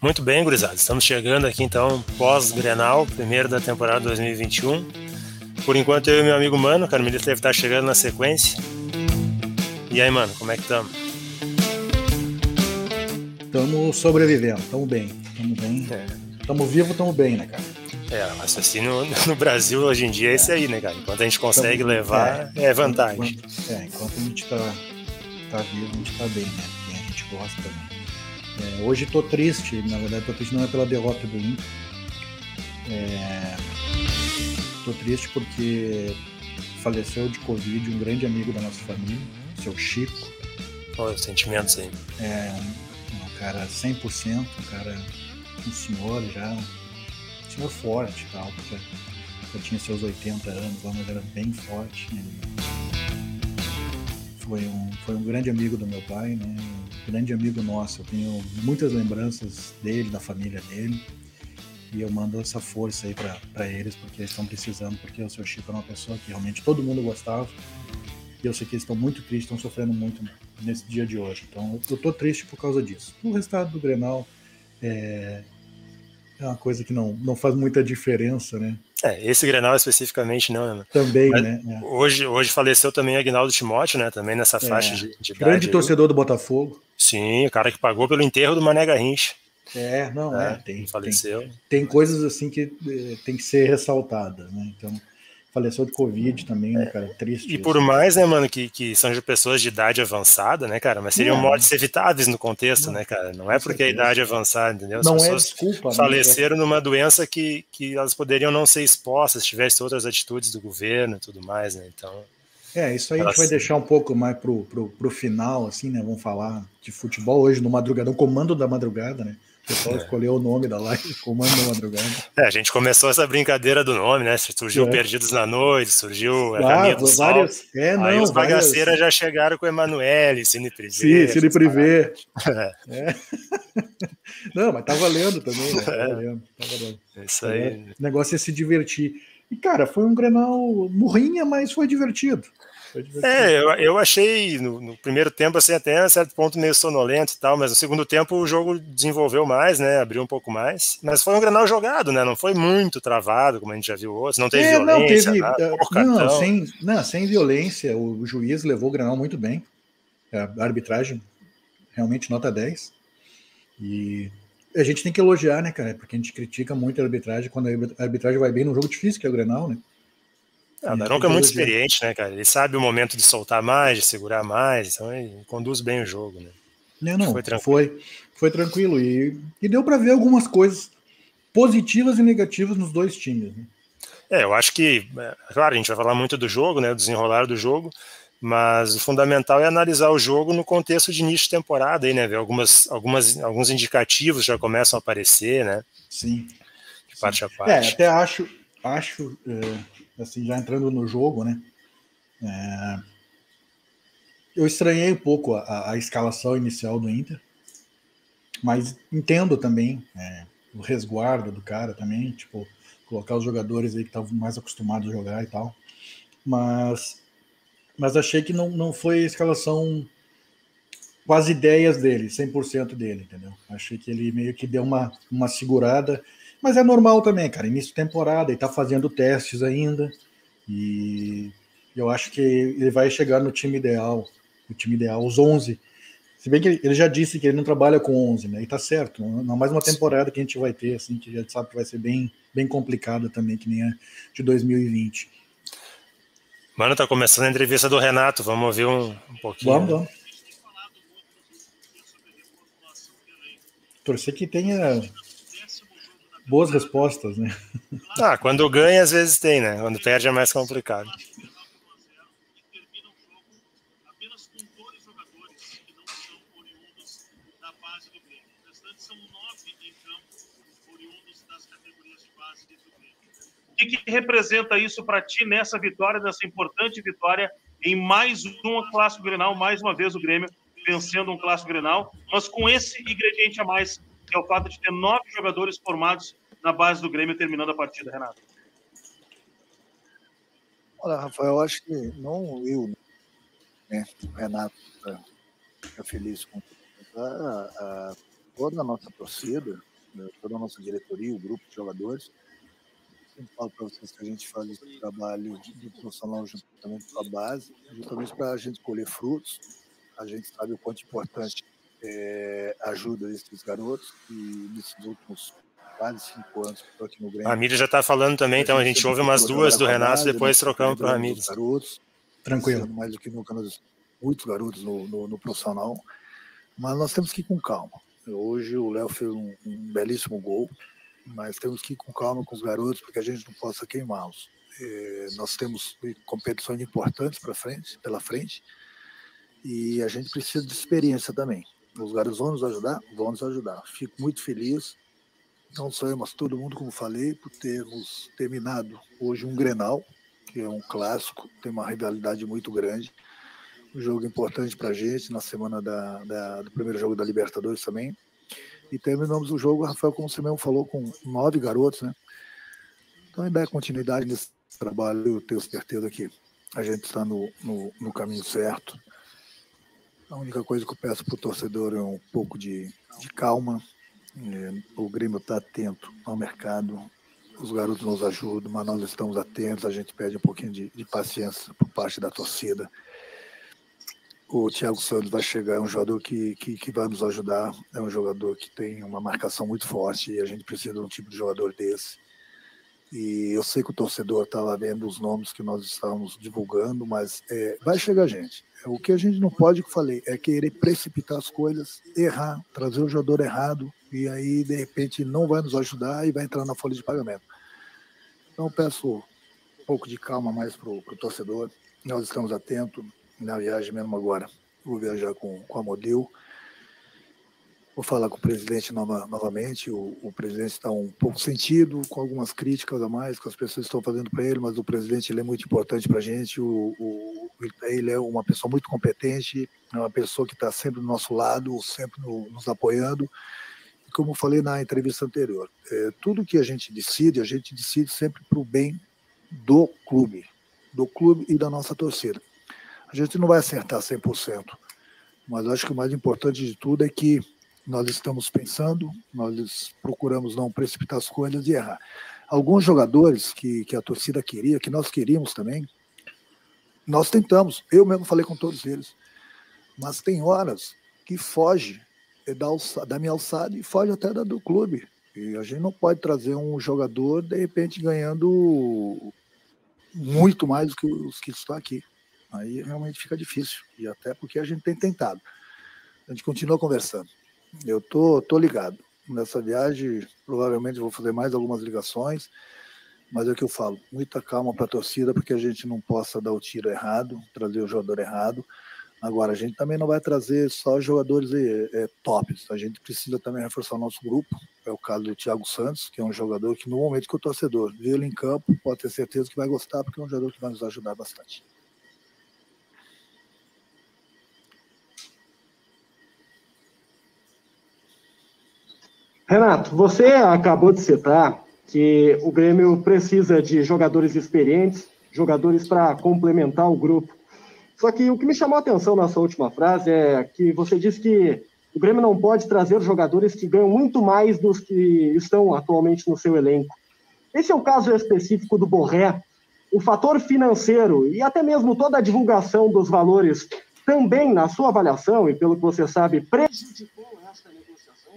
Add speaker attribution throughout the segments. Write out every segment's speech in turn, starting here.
Speaker 1: Muito bem, gurizada. Estamos chegando aqui então pós-Grenal, primeiro da temporada 2021. Por enquanto eu e meu amigo Mano, o Carmelito deve estar chegando na sequência. E aí, mano, como é que estamos?
Speaker 2: Estamos sobrevivendo, estamos bem, estamos bem. Estamos é. vivos, estamos bem, né, cara?
Speaker 1: É, o raciocínio no Brasil hoje em dia é esse aí, né, cara? Enquanto a gente consegue então, levar, é, é vantagem.
Speaker 2: Enquanto, é, enquanto a gente tá, tá vivo, a gente tá bem, né? Quem a gente gosta também. É, hoje tô triste, na verdade tô triste não é pela derrota do Inter. É, tô triste porque faleceu de Covid um grande amigo da nossa família, seu Chico.
Speaker 1: Olha os sentimentos aí.
Speaker 2: É, um, um cara 100%, um cara, um senhor já, um senhor forte e tal, porque já tinha seus 80 anos, mas era bem forte. Foi um, foi um grande amigo do meu pai, né? Grande amigo nosso. Eu tenho muitas lembranças dele, da família dele. E eu mando essa força aí para eles, porque eles estão precisando, porque o seu Chico é uma pessoa que realmente todo mundo gostava. E eu sei que eles estão muito tristes, estão sofrendo muito nesse dia de hoje. Então eu tô triste por causa disso. O resultado do Grenal é, é uma coisa que não, não faz muita diferença, né?
Speaker 1: É, esse Grenal especificamente não, né?
Speaker 2: Também, Mas né?
Speaker 1: É. Hoje, hoje faleceu também Agnaldo Timóteo, né? Também nessa é. faixa de, de
Speaker 2: Grande idade, torcedor do Botafogo.
Speaker 1: Sim, o cara que pagou pelo enterro do Mané Garrincha.
Speaker 2: É, não, é, é
Speaker 1: tem, faleceu.
Speaker 2: Tem, tem, coisas assim que eh, tem que ser ressaltadas, né? Então, faleceu de Covid também, né, cara? Triste.
Speaker 1: E isso. por mais, né, mano, que, que são de pessoas de idade avançada, né, cara? Mas seriam mortes evitáveis no contexto, não, né, cara? Não é porque a idade é avançada, entendeu? As
Speaker 2: não é desculpa.
Speaker 1: Né, faleceram né? numa doença que, que elas poderiam não ser expostas se tivesse outras atitudes do governo e tudo mais, né? Então.
Speaker 2: É, isso aí a gente vai deixar um pouco mais pro, pro, pro final, assim, né? Vamos falar de futebol hoje no madrugadão, comando da madrugada, né? O pessoal é. escolheu o nome da live, Comando da Madrugada.
Speaker 1: É, a gente começou essa brincadeira do nome, né? Surgiu é. Perdidos na Noite, surgiu a Caminho do Sol. É, não, Aí os bagaceiras várias... já chegaram com o Emanuele, Cine Privé.
Speaker 2: Sim, Cine Privé. É. é. não, mas tá valendo também, né? Tá é. valendo, tá valendo.
Speaker 1: É isso aí. É,
Speaker 2: o negócio é se divertir. E, cara, foi um Grenal morrinha, mas foi divertido.
Speaker 1: É, eu, eu achei no, no, primeiro tempo, assim, até a certo ponto meio sonolento e tal, mas no segundo tempo o jogo desenvolveu mais, né? Abriu um pouco mais. Mas foi um granal jogado, né? Não foi muito travado, como a gente já viu outros. Não teve é, violência. Não, teve, nada,
Speaker 2: uh, não, sem, não, sem violência. O, o, juiz levou o granal muito bem. A arbitragem realmente nota 10. E a gente tem que elogiar, né, cara? Porque a gente critica muito a arbitragem quando a arbitragem vai bem num jogo difícil, que é o Grenal, né?
Speaker 1: Ah, o Daronco é muito experiente, né, cara? Ele sabe o momento de soltar mais, de segurar mais, então ele conduz bem o jogo, né?
Speaker 2: Não, não, foi tranquilo. Foi, foi tranquilo. E, e deu para ver algumas coisas positivas e negativas nos dois times. Né?
Speaker 1: É, eu acho que, é, claro, a gente vai falar muito do jogo, né, do desenrolar do jogo, mas o fundamental é analisar o jogo no contexto de início de temporada, aí, né, ver algumas, algumas, alguns indicativos já começam a aparecer, né?
Speaker 2: Sim.
Speaker 1: De parte
Speaker 2: Sim.
Speaker 1: a parte.
Speaker 2: É, até acho, acho é assim, já entrando no jogo, né? É, eu estranhei um pouco a, a, escalação inicial do Inter, mas entendo também é, o resguardo do cara também, tipo, colocar os jogadores aí que estavam mais acostumados a jogar e tal. Mas, mas achei que não, não foi a escalação com as ideias dele, 100% dele, entendeu? Achei que ele meio que deu uma, uma segurada mas é normal também, cara. Início de temporada, ele tá fazendo testes ainda. E eu acho que ele vai chegar no time ideal. O time ideal, os 11. Se bem que ele já disse que ele não trabalha com 11, né? E tá certo. Não mais uma temporada que a gente vai ter, assim, que a gente sabe que vai ser bem, bem complicada também, que nem a de 2020.
Speaker 1: Mano, tá começando a entrevista do Renato. Vamos ouvir um, um pouquinho.
Speaker 2: Vamos, vamos. Torcer que tenha boas respostas, né?
Speaker 1: Ah, quando ganha, às vezes tem, né? Quando perde é mais complicado.
Speaker 3: O que, que representa isso para ti nessa vitória, nessa importante vitória em mais uma clássico Grenal, mais uma vez o Grêmio vencendo um clássico Grenal, mas com esse ingrediente a mais, é o fato de ter nove jogadores formados na base do Grêmio terminando a partida, Renato?
Speaker 4: Olha, Rafael, eu acho que não eu, né? O Renato está tá feliz com a, a, toda a nossa torcida, né, toda a nossa diretoria, o grupo de jogadores. Sempre falo para vocês que a gente faz esse trabalho de profissional juntamente com a base, justamente para a gente colher frutos. A gente sabe o quanto importante é a ajuda desses garotos e nesses últimos quase cinco anos que estou aqui no Grêmio.
Speaker 1: A Ramírez já está falando também, então a gente ouve umas duas do Renato, depois trocamos para o Ramírez.
Speaker 4: Garotos,
Speaker 2: Tranquilo.
Speaker 4: Mais do que nunca, nós, muitos garotos no, no, no, profissional, mas nós temos que ir com calma. Hoje o Léo fez um, um, belíssimo gol, mas temos que ir com calma com os garotos, porque a gente não possa queimá-los. É, nós temos competições importantes para frente, pela frente, e a gente precisa de experiência também. Os garotos vão nos ajudar? Vão nos ajudar. Fico muito feliz não só eu, mas todo mundo, como falei, por termos terminado hoje um Grenal, que é um clássico, tem uma rivalidade muito grande. Um jogo importante para a gente na semana da, da, do primeiro jogo da Libertadores também. E terminamos o jogo, Rafael, como você mesmo falou, com nove garotos, né? Então, ainda é continuidade nesse trabalho, eu tenho certeza que a gente está no, no, no caminho certo. A única coisa que eu peço para o torcedor é um pouco de, de calma, é, o Grêmio está atento ao mercado, os garotos nos ajudam, mas nós estamos atentos, a gente pede um pouquinho de, de paciência por parte da torcida. O Thiago Santos vai chegar, é um jogador que, que, que, vai nos ajudar, é um jogador que tem uma marcação muito forte e a gente precisa de um tipo de jogador desse. E eu sei que o torcedor estava vendo os nomes que nós estávamos divulgando, mas é, vai chegar gente. O que a gente não pode, que falei, é querer precipitar as coisas, errar, trazer o jogador errado, e aí, de repente, não vai nos ajudar e vai entrar na folha de pagamento. Então, peço um pouco de calma mais para o torcedor. Nós estamos atentos na viagem mesmo agora. Vou viajar com, com a Modil. Vou falar com o presidente nova, novamente. O, o presidente está um pouco sentido, com algumas críticas a mais que as pessoas estão fazendo para ele, mas o presidente ele é muito importante para a gente. O, o, ele é uma pessoa muito competente, é uma pessoa que está sempre do nosso lado, sempre no, nos apoiando como falei na entrevista anterior, é, tudo que a gente decide, a gente decide sempre para o bem do clube, do clube e da nossa torcida. A gente não vai acertar 100%, mas acho que o mais importante de tudo é que nós estamos pensando, nós procuramos não precipitar as coisas e errar. Alguns jogadores que, que a torcida queria, que nós queríamos também, nós tentamos, eu mesmo falei com todos eles, mas tem horas que foge da, da minha alçada e foge até da do clube. E a gente não pode trazer um jogador, de repente, ganhando muito mais do que os que estão aqui. Aí realmente fica difícil. E até porque a gente tem tentado. A gente continua conversando. Eu tô, tô ligado. Nessa viagem, provavelmente vou fazer mais algumas ligações, mas é o que eu falo, muita calma para a torcida, porque a gente não possa dar o tiro errado, trazer o jogador errado. Agora, a gente também não vai trazer só jogadores é, tops, a gente precisa também reforçar o nosso grupo. É o caso do Thiago Santos, que é um jogador que, no momento que o torcedor vê ele em campo, pode ter certeza que vai gostar, porque é um jogador que vai nos ajudar bastante.
Speaker 5: Renato, você acabou de citar que o Grêmio precisa de jogadores experientes, jogadores para complementar o grupo. Só que o que me chamou a atenção nessa última frase é que você disse que o Grêmio não pode trazer jogadores que ganham muito mais dos que estão atualmente no seu elenco. Esse é o caso específico do Borré. O fator financeiro e até mesmo toda a divulgação dos valores também, na sua avaliação, e pelo que você sabe, prejudicou essa negociação?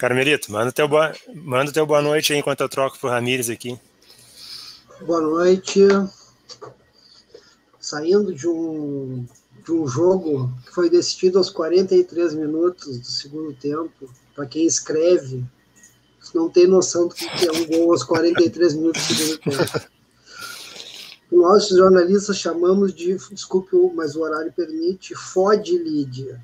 Speaker 1: Carmelito, manda teu boa, manda teu boa noite aí enquanto eu troco pro Ramires aqui.
Speaker 6: Boa noite saindo de um, de um jogo que foi decidido aos 43 minutos do segundo tempo. Para quem escreve, não tem noção do que é um gol aos 43 minutos do segundo tempo. Nós, jornalistas, chamamos de, desculpe, mas o horário permite, fode Lídia.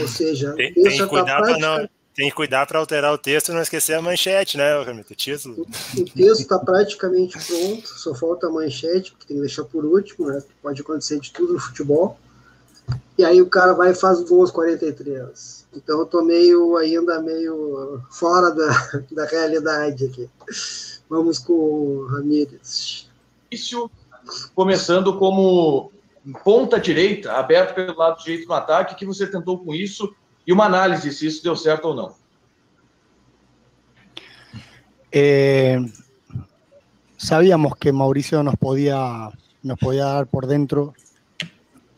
Speaker 6: Ou seja,
Speaker 1: tem, tem que cuidar para não tem que cuidar para alterar o texto e não esquecer a manchete, né, Ramito? O título.
Speaker 6: O, texto está praticamente pronto, só falta a manchete, que tem que deixar por último, né? Pode acontecer de tudo no futebol. E aí o cara vai e faz o gol aos 43. Então eu tô meio ainda meio fora da, da realidade aqui. Vamos com o Ramírez.
Speaker 7: Isso começando como ponta direita, aberto pelo lado direito no ataque, que você tentou com isso e uma análise se isso deu certo ou não.
Speaker 8: Eh, sabíamos que Mauricio nos podía, nos podía dar por dentro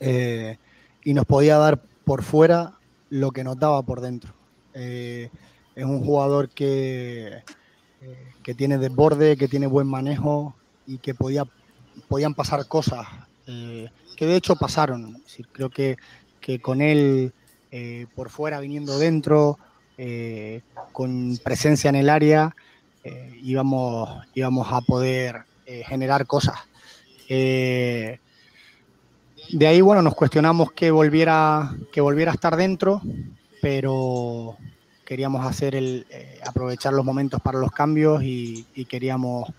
Speaker 8: eh, y nos podía dar por fuera lo que nos daba por dentro. Eh, es un jugador que, que tiene desborde, que tiene buen manejo y que podía, podían pasar cosas, que de hecho pasaron. creo que, que con él por fuera viniendo dentro, con presencia en el área, eh, íbamos, íbamos a poder eh, generar cosas. Eh, de ahí, bueno, nos cuestionamos que volviera, que volviera a estar dentro, pero queríamos hacer el, aprovechar los momentos para los cambios y, queríamos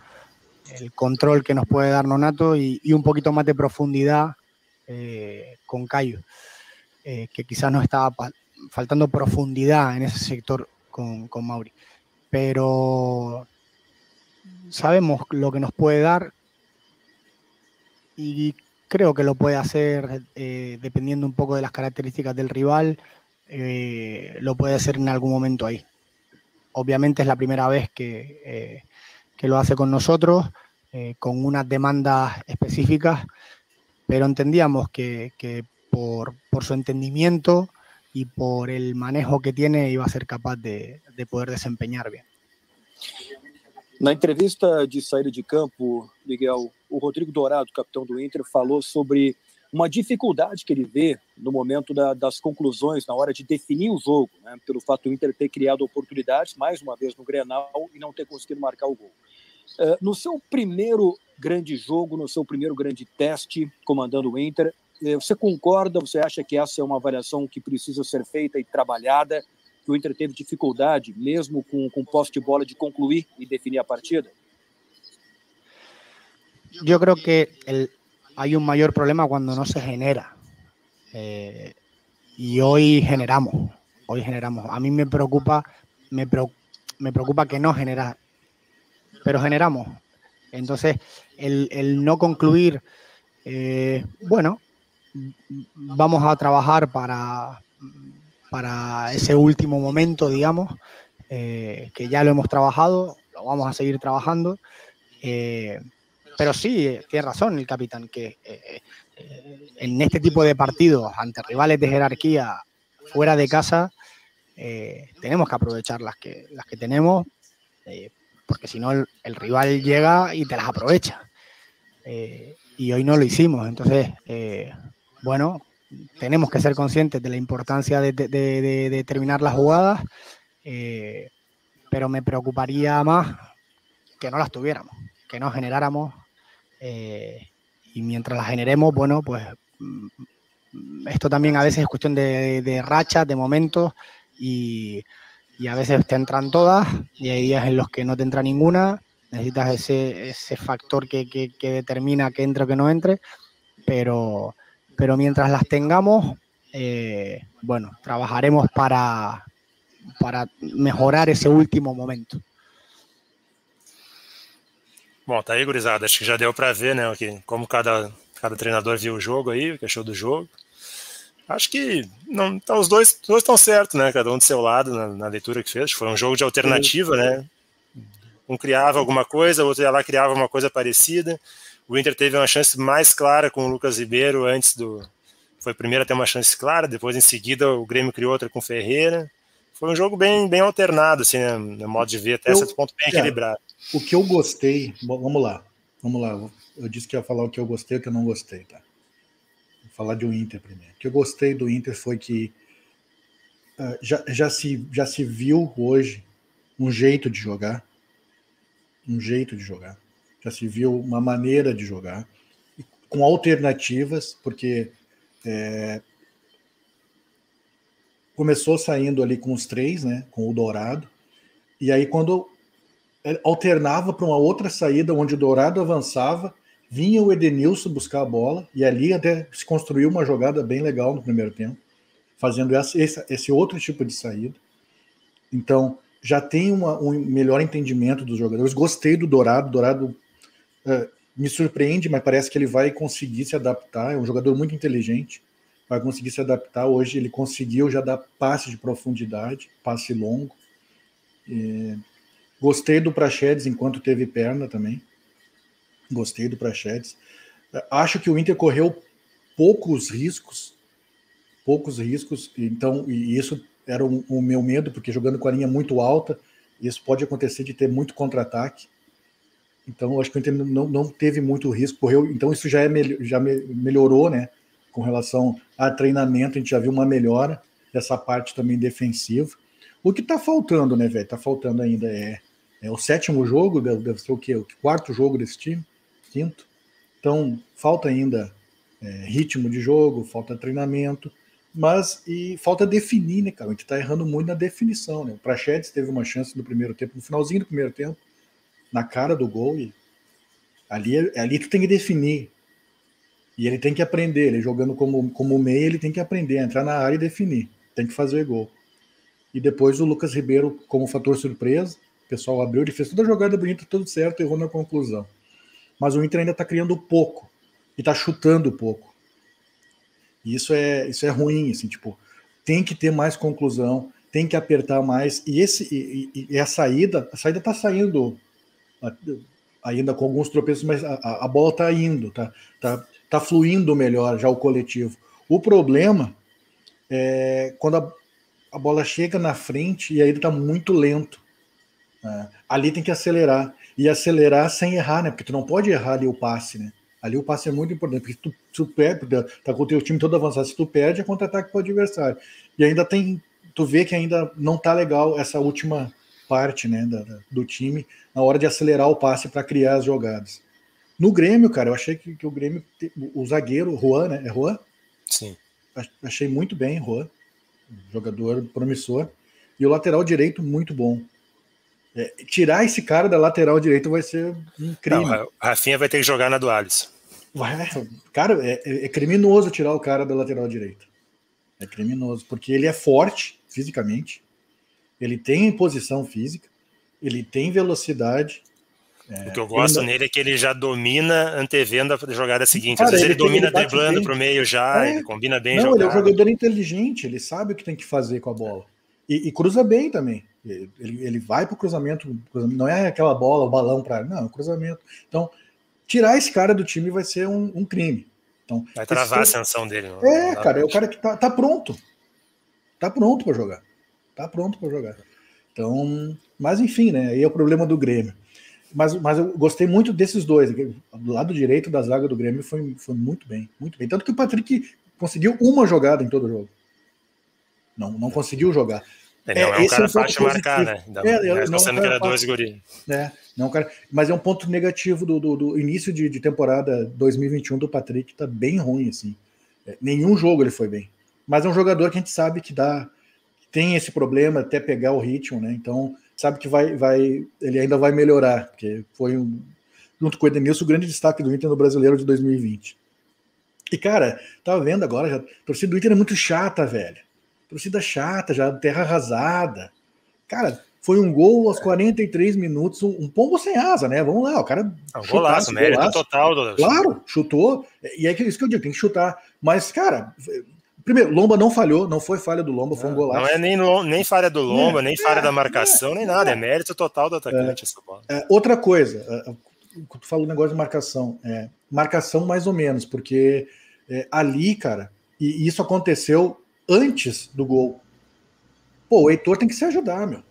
Speaker 8: el control que nos puede dar Nonato y, un poquito más de profundidad con Cayo, que quizás nos estaba faltando profundidad en ese sector con, con Mauri pero sabemos lo que nos puede dar y creo que lo puede hacer eh, dependiendo un poco de las características del rival, eh, lo puede hacer en algún momento ahí. Obviamente es la primera vez que, eh, lo hace con nosotros, con unas demandas específicas, pero entendíamos que, por, su entendimiento y por el manejo que tiene iba a ser capaz de, de poder desempeñar bien.
Speaker 9: Na entrevista de saída de campo, Miguel, o Rodrigo Dourado, capitão do Inter, falou sobre uma dificuldade que ele vê no momento da, das conclusões, na hora de definir o jogo, né? pelo fato do Inter ter criado oportunidades, mais uma vez no Grenal, e não ter conseguido marcar o gol. Uh, no seu primeiro grande jogo, no seu primeiro grande teste comandando o Inter, você concorda, você acha que essa é uma avaliação que precisa ser feita e trabalhada que o Inter teve dificuldade, mesmo com, com posse de bola, de concluir e definir a partida?
Speaker 8: Yo creo que el, hay un mayor problema cuando no se genera. Eh, y hoy generamos, hoy generamos. A mí me preocupa, me, me preocupa que no genera, pero generamos. Entonces, el, el no concluir, eh, bueno, vamos a trabajar para, para ese último momento, digamos, eh, que ya lo hemos trabajado, lo vamos a seguir trabajando. Eh, pero sí, tiene razón el capitán, que eh, en este tipo de partidos ante rivales de jerarquía fuera de casa, tenemos que aprovechar las que, las que tenemos, porque si no el, rival llega y te las aprovecha. y hoy no lo hicimos, entonces, bueno, tenemos que ser conscientes de la importancia de, terminar las jugadas, eh, pero me preocuparía más que no las tuviéramos, que no generáramos. Eh, y mientras las generemos, bueno, pues mm, esto también a veces es cuestión de, rachas, de momentos, y, a veces te entran todas, y hay días en los que no te entra ninguna, necesitas ese, factor que, que determina que entre o que no entre, pero pero mientras las tengamos, eh, bueno, trabajaremos para, para mejorar esse último momento.
Speaker 1: Bom, tá aí, gurizada. Acho que já deu para ver, né, que, como cada, cada treinador viu o jogo aí, o que achou do jogo. Acho que não, tá, os dois estão certos, né? Cada um do seu lado na, na, leitura que fez. Foi um jogo de alternativa, né? Um criava alguma coisa, o outro ia lá criava uma coisa parecida. O Inter teve uma chance mais clara com o Lucas Ribeiro antes do. Foi primeiro a ter uma chance clara, depois em seguida o Grêmio criou outra com o Ferreira. Foi um jogo bem, bem alternado, assim, né, no modo de ver, até eu, certo ponto bem cara, equilibrado.
Speaker 2: O que eu gostei, vamos lá, vamos lá. Eu disse que ia falar o que eu gostei e o que eu não gostei, tá? Vou falar de um Inter primeiro. O que eu gostei do Inter foi que uh, já, já, se, já se viu hoje um jeito de jogar, um jeito de jogar já se viu uma maneira de jogar, com alternativas, porque é, começou saindo ali com os três, né, com o Dourado, e aí quando alternava para uma outra saída, onde o Dourado avançava, vinha o Edenilson buscar a bola, e ali até se construiu uma jogada bem legal no primeiro tempo, fazendo esse, esse outro tipo de saída. Então, já tem uma, um melhor entendimento dos jogadores. Gostei do Dourado, Dourado é, me surpreende, mas parece que ele vai conseguir se adaptar. É um jogador muito inteligente, vai conseguir se adaptar. Hoje ele conseguiu já dar passe de profundidade, passe longo. Gostei do Prachedes enquanto teve perna também. Gostei do Prachedes. Acho que o Inter correu poucos riscos, poucos riscos, então, e isso era o, o meu medo, porque jogando com a linha muito alta, isso pode acontecer de ter muito contra-ataque. Então, acho que o Inter não, não teve muito risco, correu, então isso já, é, já melhorou, né? Com relação a treinamento, a gente já viu uma melhora dessa parte também defensiva. O que tá faltando, né, velho? Tá faltando ainda é, é o sétimo jogo, deve ser o quê? O quarto jogo desse time? Quinto? Então, falta ainda é, ritmo de jogo, falta treinamento, mas e falta definir, né, cara? A gente tá errando muito na definição, né? O Prachedes teve uma chance no primeiro tempo, no finalzinho do primeiro tempo, na cara do gol, e ali, ali tu tem que definir. E ele tem que aprender, ele jogando como, como meia, ele tem que aprender, entrar na área e definir. Tem que fazer gol. E depois o Lucas Ribeiro, como fator surpresa, o pessoal abriu, ele fez toda a jogada bonita, tudo certo, errou na conclusão mas o Inter ainda está criando pouco e está chutando pouco. E isso é, isso é ruim, assim, tipo, tem que ter mais conclusão, tem que apertar mais. E, esse, e, e a saída, a saída está saindo ainda com alguns tropeços, mas a, a bola está indo, tá, tá, tá fluindo melhor já o coletivo. O problema é quando a, a bola chega na frente e aí ele está muito lento. É, ali tem que acelerar e acelerar sem errar, né? Porque tu não pode errar ali o passe, né? Ali o passe é muito importante, porque tu, tu perde, tá com o teu time todo avançado, se tu perde, é contra-ataque para o adversário. E ainda tem, tu vê que ainda não tá legal essa última parte, né, da, do time, na hora de acelerar o passe para criar as jogadas. No Grêmio, cara, eu achei que, que o Grêmio, o zagueiro, Juan, né, é Juan?
Speaker 1: Sim.
Speaker 2: Achei muito bem, Juan, jogador promissor, e o lateral direito muito bom. É, tirar esse cara da lateral direita vai ser um crime. Não,
Speaker 1: a Rafinha vai ter que jogar na do Alisson.
Speaker 2: cara, é, é, é, criminoso tirar o cara da lateral direita. É criminoso, porque ele é forte fisicamente, ele tem posição física, ele tem velocidade.
Speaker 1: É, o que eu gosto ainda... nele é que ele já domina antevendo a jogada seguinte. Cara, Às vezes ele, ele domina ele driblando para o meio já, é. ele combina bem.
Speaker 2: Não, ele é um jogador inteligente, ele sabe o que tem que fazer com a bola. E, e cruza bem também. Ele, ele vai para o cruzamento, não é aquela bola, o balão para. Não, é o cruzamento. Então, tirar esse cara do time vai ser um, um crime. Então,
Speaker 1: vai travar a ascensão dele.
Speaker 2: Não, é, não cara, é o cara que tá, tá pronto. Tá pronto para jogar. Tá pronto para jogar. Então, mas enfim, né? Aí é o problema do Grêmio. Mas, mas eu gostei muito desses dois. Do lado direito da zaga do Grêmio foi, foi muito bem, muito bem. Tanto que o Patrick conseguiu uma jogada em todo o jogo. Não, não conseguiu jogar.
Speaker 1: Ele não é, é um cara é um fácil marcar, né? Ainda, é, não, não sendo que era dois guri.
Speaker 2: É, não, cara, mas é um ponto negativo do, do, do início de, de, temporada 2021 do Patrick, tá bem ruim, assim. É, nenhum jogo ele foi bem. Mas é um jogador que a gente sabe que dá, tem esse problema até pegar o ritmo, né? Então, sabe que vai, vai, ele ainda vai melhorar, porque foi um, junto com o Edenilson, o grande destaque do Inter no Brasileiro de 2020. E, cara, tava vendo agora, já, a torcida do Inter é muito chata, velho torcida chata, já terra arrasada. Cara, foi um gol aos 43 minutos, um pombo sem asa, né? Vamos lá, o cara.
Speaker 1: É um golaço, mérito golaço. total. Do...
Speaker 2: Claro, chutou. E é isso que eu digo, tem que chutar. Mas, cara, primeiro, Lomba não falhou, não foi falha do Lomba, foi um golaço.
Speaker 1: Não é nem, nem falha do Lomba, é, nem falha é, da marcação, é, nem nada. É, mérito total do atacante essa bola.
Speaker 2: É, outra coisa, tu falou negócio de marcação. marcação mais ou menos, porque ali, cara, e isso aconteceu antes do gol. Pô, o Heitor tem que se ajudar, meu.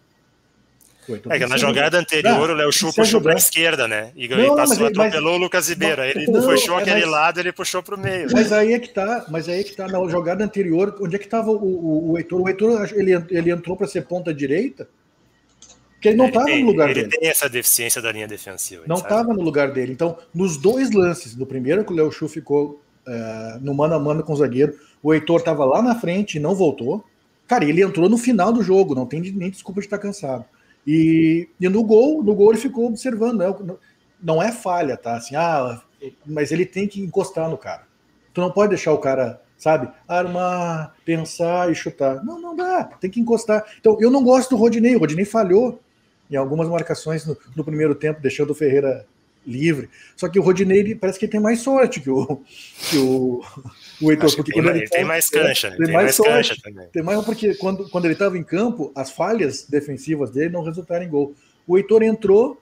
Speaker 1: É que na jogada anterior o Léo Chu puxou para a esquerda, né? E, não, passou, mas, atropelou mas, o Lucas Ribeiro. ele não, puxou é, aquele mas, lado, ele puxou para o meio.
Speaker 2: Mas aí é que tá, mas aí é que tá na jogada anterior, onde é que estava o, o, o Heitor? O Heitor ele, ele entrou para ser ponta direita, porque ele não estava no lugar
Speaker 1: ele
Speaker 2: dele.
Speaker 1: Ele tem essa deficiência da linha defensiva.
Speaker 2: Não estava no lugar dele. Então, nos dois lances, no primeiro que o Léo Chu ficou uh, no mano a mano com o zagueiro, o Heitor estava lá na frente e não voltou. Cara, ele entrou no final do jogo, não tem nem desculpa de estar cansado. E, e no gol, no gol ele ficou observando, né? não é falha, tá? Assim, ah, mas ele tem que encostar no cara. Tu não pode deixar o cara, sabe, armar, pensar e chutar. Não, não dá, tem que encostar. Então, eu não gosto do Rodinei, o Rodinei falhou em algumas marcações no, no primeiro tempo, deixando o Ferreira livre. Só que o Rodinei parece que tem mais sorte que o, que o, o Heitor.
Speaker 1: Porque tem, ele, tem mais cancha,
Speaker 2: tem, tem, mais, mais sorte, cancha também. Tem mais porque quando, quando ele estava em campo, as falhas defensivas dele não resultaram em gol. O Heitor entrou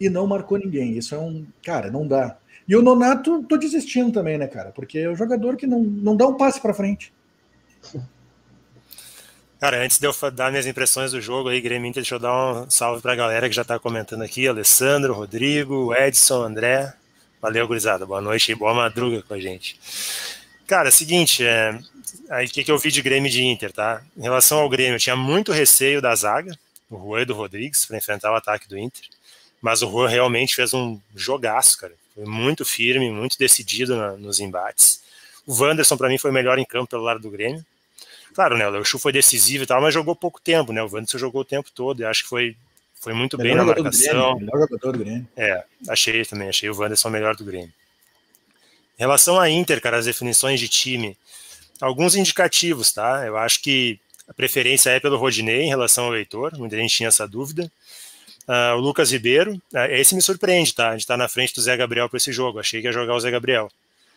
Speaker 2: e não marcou ninguém. Isso é um. Cara, não dá. E o Nonato, tô desistindo também, né, cara? Porque é o jogador que não, não dá um passe para frente.
Speaker 1: Cara, antes de eu dar minhas impressões do jogo aí, Grêmio Inter, deixa eu dar um salve pra galera que já tá comentando aqui, Alessandro, Rodrigo, Edson, André. Valeu, gurizada. Boa noite e boa madruga com a gente. Cara, é seguinte, é, aí o que, que eu vi de Grêmio e de Inter, tá? Em relação ao Grêmio, eu tinha muito receio da zaga, o Juan e do Rodrigues, para enfrentar o ataque do Inter. Mas o Juan realmente fez um jogaço, cara. Foi muito firme, muito decidido na, nos embates. O Wanderson, para mim, foi o melhor em campo pelo lado do Grêmio. Claro, né, o Leuchu foi decisivo e tal, mas jogou pouco tempo, né? O Wanderson jogou o tempo todo e acho que foi, foi muito melhor bem na marcação. Grêmio, melhor jogador do Grêmio. É, achei também, achei o Wanderson melhor do Grêmio. Em relação à Inter, cara, as definições de time, alguns indicativos, tá? Eu acho que a preferência é pelo Rodinei em relação ao Heitor, muita gente tinha essa dúvida. Uh, o Lucas Ribeiro, uh, esse me surpreende, tá? A gente tá na frente do Zé Gabriel para esse jogo, achei que ia jogar o Zé Gabriel.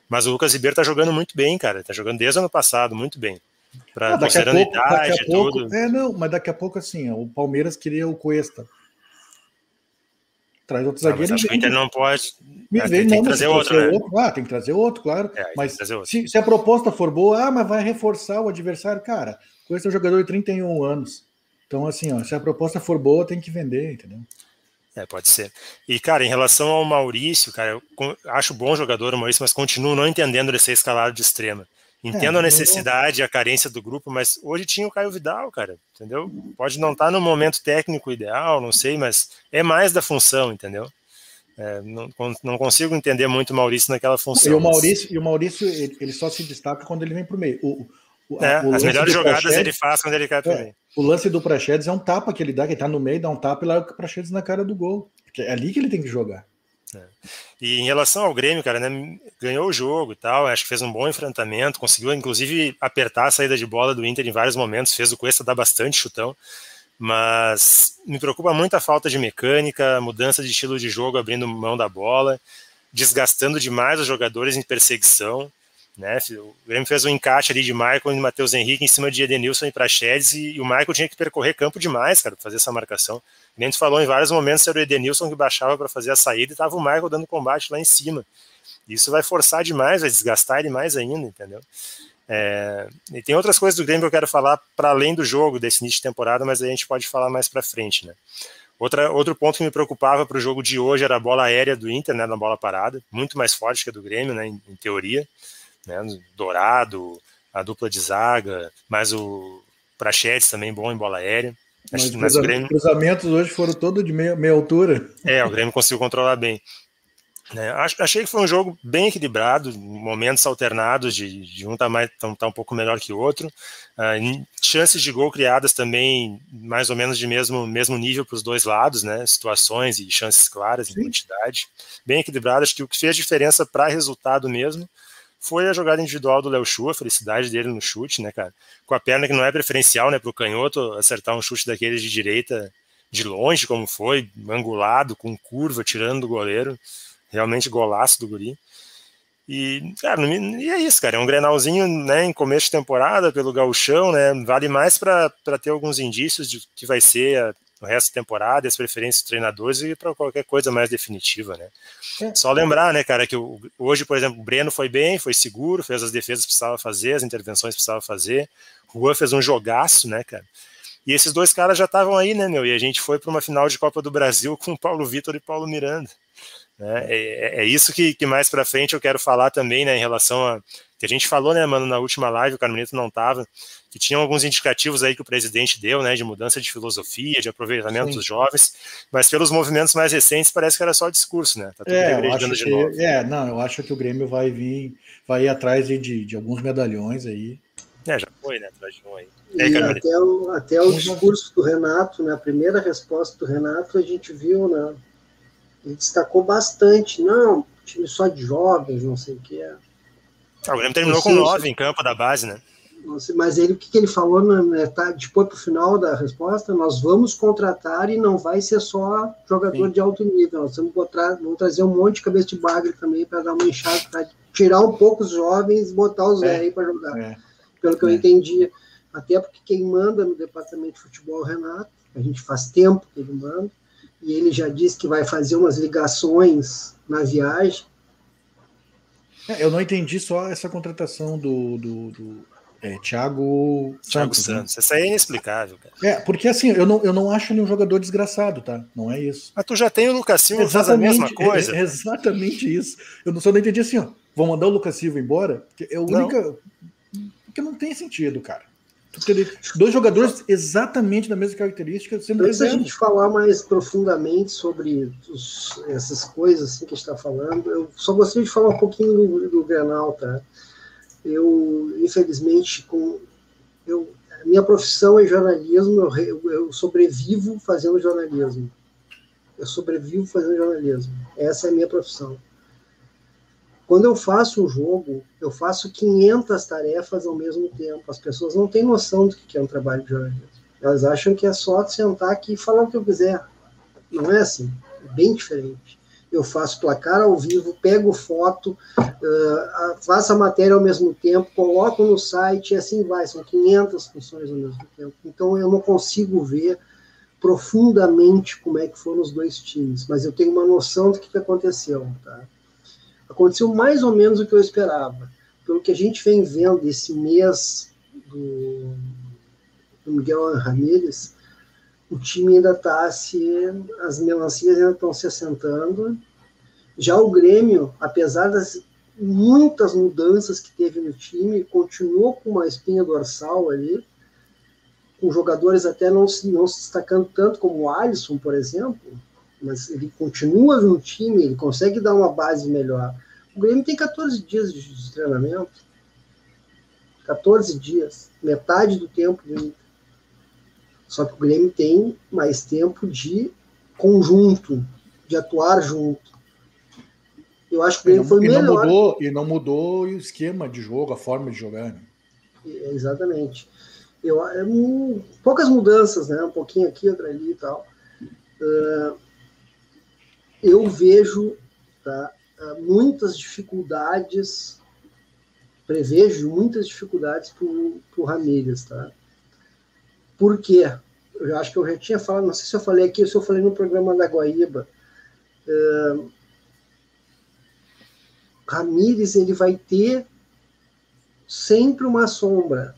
Speaker 1: Mas o Lucas Ribeiro tá jogando muito bem, cara, tá jogando desde o ano passado, muito bem.
Speaker 2: Pra, ah, daqui, a pouco, daqui a pouco, tudo. É, não, mas daqui a pouco, assim, o Palmeiras queria o Cuesta. Traz outro zagueiro.
Speaker 1: Acho que o Inter não pode.
Speaker 2: Me ah, vem, tem, não, que trazer outro, né? outro. Ah, tem que trazer outro, claro. É, mas outro. Se, se, a proposta for boa, ah, mas vai reforçar o adversário, cara. Cuesta é um jogador de 31 anos. Então, assim, ó, se a proposta for boa, tem que vender, entendeu?
Speaker 1: É, pode ser. E, cara, em relação ao Maurício, cara, eu acho bom jogador o Maurício, mas continuo não entendendo ele ser escalado de extrema. Entendo é, a necessidade, eu... a carência do grupo, mas hoje tinha o Caio Vidal, cara, entendeu? Pode não estar tá no momento técnico ideal, não sei, mas é mais da função, entendeu? É, não, não, consigo entender muito o Maurício naquela função.
Speaker 2: E o Maurício, mas... e o Maurício ele, ele, só se destaca quando ele vem para o meio.
Speaker 1: O, é, as melhores jogadas Praxedes, ele faz quando ele cai para
Speaker 2: é, O lance do Praxedes é um tapa que ele dá, que ele tá no meio, dá um tapa e larga o Praxedes na cara do gol. Porque é ali que ele tem que jogar. É.
Speaker 1: E em relação ao Grêmio, cara, né, ganhou o jogo e tal, acho que fez um bom enfrentamento, conseguiu inclusive apertar a saída de bola do Inter em vários momentos, fez o Cuesta dar bastante chutão, mas me preocupa muito a falta de mecânica, mudança de estilo de jogo abrindo mão da bola, desgastando demais os jogadores em perseguição. Né? O Grêmio fez um encaixe ali de Michael e Matheus Henrique em cima de Edenilson e Praxedes e, e o Michael tinha que percorrer campo demais, cara, para fazer essa marcação. A gente falou em vários momentos era o Edenilson que baixava para fazer a saída e estava o Michael dando combate lá em cima. Isso vai forçar demais, vai desgastar ele mais ainda, entendeu? É, e tem outras coisas do Grêmio que eu quero falar para além do jogo desse início de temporada, mas a gente pode falar mais para frente, né? Outra, outro ponto que me preocupava para o jogo de hoje era a bola aérea do Inter, né, na bola parada, muito mais forte que a do Grêmio, né, em, em teoria né? Dourado, a dupla de zaga, mais o Prachetes também bom em bola aérea.
Speaker 2: Mas, mas, os Grêmio... cruzamentos hoje foram todos de meia, meia altura.
Speaker 1: É, o Grêmio conseguiu controlar bem. É, achei que foi um jogo bem equilibrado, momentos alternados de, de um tá, mais, tá, tá um pouco melhor que o outro. Uh, chances de gol criadas também mais ou menos de mesmo, mesmo nível para os dois lados, né? Situações e chances claras em quantidade. Bem equilibrado. Acho que o que fez diferença para resultado mesmo foi a jogada individual do Léo Chu, a felicidade dele no chute, né, cara? Com a perna que não é preferencial, né, pro canhoto acertar um chute daqueles de direita de longe, como foi, angulado, com curva, tirando do goleiro. Realmente golaço do guri. E, cara, e é isso, cara. É um grenalzinho, né, em começo de temporada, pelo gauchão, né? Vale mais para ter alguns indícios de que vai ser a, o resto da temporada, as preferências dos treinadores e para qualquer coisa mais definitiva, né? É. Só lembrar, né, cara, que hoje, por exemplo, o Breno foi bem, foi seguro, fez as defesas que precisava fazer, as intervenções que precisava fazer. O Juan fez um jogaço, né, cara? E esses dois caras já estavam aí, né, meu? E a gente foi para uma final de Copa do Brasil com Paulo Vitor e Paulo Miranda. Né? É, é, é isso que, que mais para frente eu quero falar também, né, em relação a que a gente falou, né, mano, na última live, o Carmenito não estava, que tinham alguns indicativos aí que o presidente deu, né, de mudança de filosofia, de aproveitamento Sim. dos jovens, mas pelos movimentos mais recentes parece que era só discurso, né?
Speaker 2: Tá tudo é, de que, novo. É, não, eu acho que o Grêmio vai vir, vai ir atrás de, de, de alguns medalhões aí.
Speaker 1: É, já foi, né, atrás de um aí.
Speaker 6: E aí, até, o, até o discurso do Renato, né, a primeira resposta do Renato, a gente viu, né, ele destacou bastante, não, time só de jovens, não sei o que é.
Speaker 1: Ah, o Grêmio terminou com nove em campo da base, né?
Speaker 6: Mas ele, o que, que ele falou na metade, depois para o final da resposta, nós vamos contratar e não vai ser só jogador Sim. de alto nível, nós vamos, botar, vamos trazer um monte de cabeça de bagre também para dar uma enxada, para tirar um pouco os jovens e botar os é. velhos para jogar. É. Pelo que é. eu entendi. Até porque quem manda no departamento de futebol é o Renato, a gente faz tempo que ele manda, e ele já disse que vai fazer umas ligações na viagem.
Speaker 2: É, eu não entendi só essa contratação do, do, do é, Thiago,
Speaker 1: Thiago Santos. Santos. Né? Isso aí é inexplicável, cara.
Speaker 2: É, porque assim, eu não, eu não acho ele um jogador desgraçado, tá? Não é isso.
Speaker 1: Mas tu já tem o Lucas Silva faz a mesma coisa.
Speaker 2: É, é, exatamente isso. Eu não, só não entendi assim, ó. Vão mandar o Lucas Silva embora? É a única. Porque não tem sentido, cara. Dois jogadores exatamente da mesma característica.
Speaker 6: Sendo Antes da gente falar mais profundamente sobre os, essas coisas assim, que a gente está falando, eu só gostaria de falar um pouquinho do, do Grenal, tá? Eu, infelizmente, com eu, minha profissão é jornalismo, eu, eu sobrevivo fazendo jornalismo. Eu sobrevivo fazendo jornalismo. Essa é a minha profissão. Quando eu faço um jogo, eu faço 500 tarefas ao mesmo tempo. As pessoas não têm noção do que é um trabalho de jornalismo. Elas acham que é só sentar aqui e falar o que eu quiser. Não é assim. É bem diferente. Eu faço placar ao vivo, pego foto, uh, faço a matéria ao mesmo tempo, coloco no site e assim vai. São 500 funções ao mesmo tempo. Então eu não consigo ver profundamente como é que foram os dois times, mas eu tenho uma noção do que aconteceu, tá? Aconteceu mais ou menos o que eu esperava. Pelo que a gente vem vendo esse mês do, do Miguel Ramírez, o time ainda está se. as melancias ainda estão se assentando. Já o Grêmio, apesar das muitas mudanças que teve no time, continuou com uma espinha dorsal ali, com jogadores até não não se destacando tanto como o Alisson, por exemplo, mas ele continua no time, ele consegue dar uma base melhor. O Grêmio tem 14 dias de treinamento. 14 dias, metade do tempo Inter. Só que o Grêmio tem mais tempo de conjunto, de atuar junto. Eu acho que o Grêmio foi
Speaker 2: e
Speaker 6: melhor.
Speaker 2: Não mudou, e não mudou o esquema de jogo, a forma de jogar. Né?
Speaker 6: Exatamente. Eu, é, poucas mudanças, né? Um pouquinho aqui, outra ali e tal. Uh, eu vejo tá, ah, muitas dificuldades, prevejo muitas dificuldades para o Ramírez, tá? Por quê? Eu acho que eu já tinha falado, não sei se eu falei aqui ou se eu falei no programa da Guaíba. Uh, Ramírez, ele vai ter sempre uma sombra,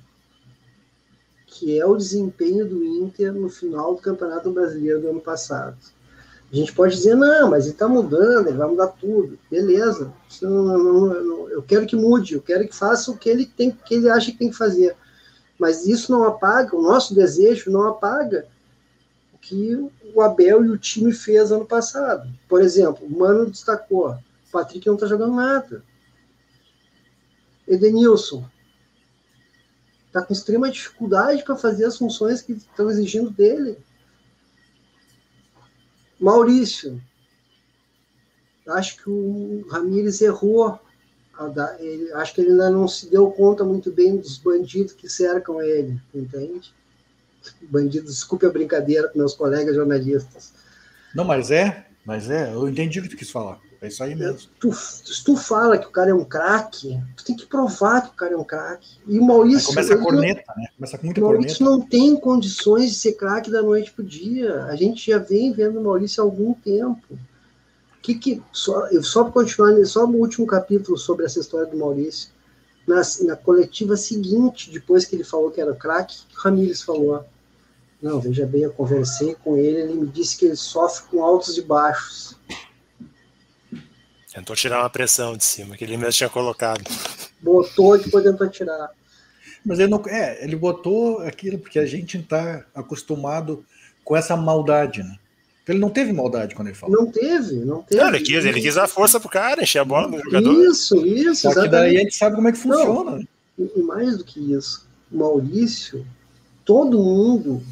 Speaker 6: que é o desempenho do Inter no final do Campeonato Brasileiro do ano passado. A gente pode dizer, não, mas ele está mudando, ele vai mudar tudo. Beleza. Não, eu quero que mude, eu quero que faça o que ele tem, que ele acha que tem que fazer. Mas isso não apaga, o nosso desejo não apaga o que o Abel e o time fez ano passado. Por exemplo, o Mano destacou, o Patrick não está jogando nada. Edenilson está com extrema dificuldade para fazer as funções que estão exigindo dele. Maurício, acho que o Ramires errou. Ele, acho que ele ainda não se deu conta muito bem dos bandidos que cercam ele, entende? Bandidos, desculpe a brincadeira com meus colegas jornalistas.
Speaker 2: Não, mas é, mas é, eu entendi o que tu quis falar. É isso aí mesmo.
Speaker 6: Tu, se tu fala que o cara é um craque, tu tem que provar que o cara é um craque. E o Maurício.
Speaker 2: Aí começa a corneta, não, né? Começa com muita
Speaker 6: o Maurício corneta. não tem condições de ser craque da noite pro dia. A gente já vem vendo o Maurício há algum tempo. Que que, só, só para continuar, só no último capítulo sobre essa história do Maurício. Na, na coletiva seguinte, depois que ele falou que era craque, o Ramires falou: Não, veja bem, eu conversei com ele, ele me disse que ele sofre com altos e baixos.
Speaker 1: Tentou tirar uma pressão de cima, que ele mesmo tinha colocado.
Speaker 6: Botou e depois tentou tirar.
Speaker 2: Mas ele não. É, ele botou aquilo porque a gente está acostumado com essa maldade, né? Ele não teve maldade quando ele falou.
Speaker 6: Não teve, não teve.
Speaker 1: Não, ele, quis, ele quis a força pro cara, encher a bola no jogador.
Speaker 6: Isso, isso.
Speaker 2: Só que daí a gente sabe como é que funciona. Não,
Speaker 6: e mais do que isso, Maurício, todo mundo,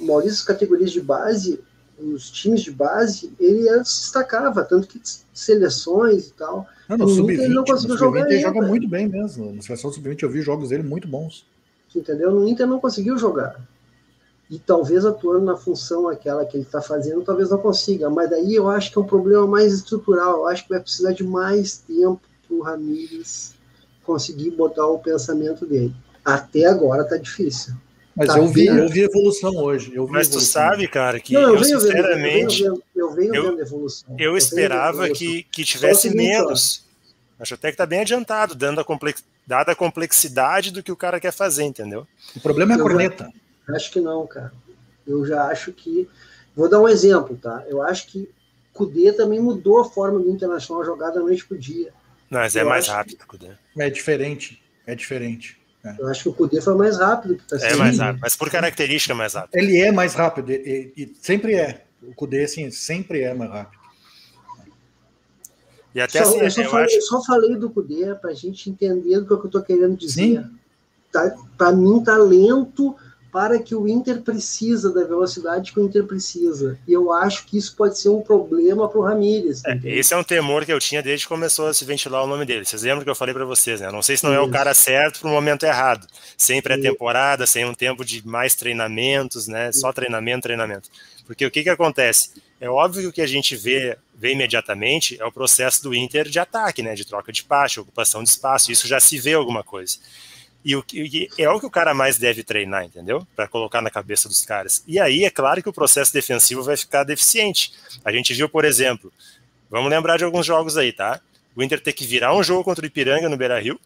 Speaker 6: Maurício, categorias de base, nos times de base, ele se destacava, tanto que seleções e tal.
Speaker 2: Não, no sub-20 ele não conseguiu jogar. Ele joga muito bem mesmo. Na seleção sub-20 eu vi jogos dele muito bons.
Speaker 6: Entendeu? No Inter não conseguiu jogar. E talvez atuando na função aquela que ele está fazendo, talvez não consiga. Mas daí eu acho que é um problema mais estrutural. Eu acho que vai precisar de mais tempo para o Ramires conseguir botar o pensamento dele. Até agora está difícil.
Speaker 2: Mas tá eu, vi, eu vi evolução hoje. Eu vi
Speaker 1: Mas
Speaker 2: evolução.
Speaker 1: tu sabe, cara, que não, eu, eu, sinceramente.
Speaker 6: Vendo, eu, eu venho
Speaker 1: eu,
Speaker 6: vendo evolução.
Speaker 1: Eu, eu esperava que, que tivesse menos. Acho até que está bem adiantado, dando a complex, dada a complexidade do que o cara quer fazer, entendeu?
Speaker 2: O problema é a corneta.
Speaker 6: acho que não, cara. Eu já acho que. Vou dar um exemplo, tá? Eu acho que Kudê também mudou a forma do Internacional jogar da noite pro dia.
Speaker 1: Mas é mais rápido, que... Kudê.
Speaker 2: É diferente. É diferente.
Speaker 6: É. Eu acho que o Kudê foi mais rápido que
Speaker 1: tá É mais rápido, mas por característica é mais rápido.
Speaker 2: Ele é mais rápido, e, e sempre é. O Kudê, assim, sempre é mais rápido.
Speaker 6: E até só, assim, eu, só eu falei, acho... só falei do Kudê para a gente entender do que eu estou querendo dizer. Tá, para mim, tá lento para que o Inter precisa da velocidade que o Inter precisa. E eu acho que isso pode ser um problema para o Ramírez.
Speaker 1: É, esse é um temor que eu tinha desde que começou a se ventilar o nome dele. Vocês lembram que eu falei para vocês, né? não sei se não isso. é o cara certo para o momento errado. Sem pré-temporada, sem um tempo de mais treinamentos, né? Só treinamento, treinamento. Porque o que, que acontece? É óbvio que o que a gente vê, vê imediatamente é o processo do Inter de ataque, né? De troca de passe, ocupação de espaço. Isso já se vê alguma coisa. E o que é o que o cara mais deve treinar, entendeu? Para colocar na cabeça dos caras. E aí é claro que o processo defensivo vai ficar deficiente. A gente viu, por exemplo, vamos lembrar de alguns jogos aí, tá? O Inter ter que virar um jogo contra o Ipiranga no Beira-Rio,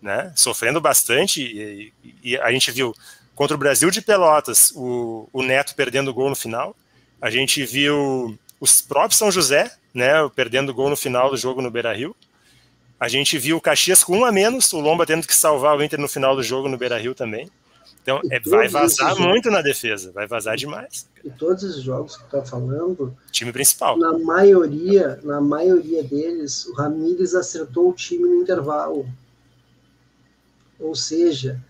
Speaker 1: né? Sofrendo bastante e, e, a gente viu contra o Brasil de Pelotas o, o Neto perdendo o gol no final. A gente viu os próprios São José, né? Perdendo o gol no final do jogo no Beira-Rio. A gente viu o Caxias com um a menos, o Lomba tendo que salvar o Inter no final do jogo no Beira Rio também. Então, é, vai vazar muito na defesa, vai vazar demais.
Speaker 6: E todos os jogos que está falando,
Speaker 1: time principal.
Speaker 6: Na maioria, na maioria deles, o Ramires acertou o time no intervalo. Ou seja,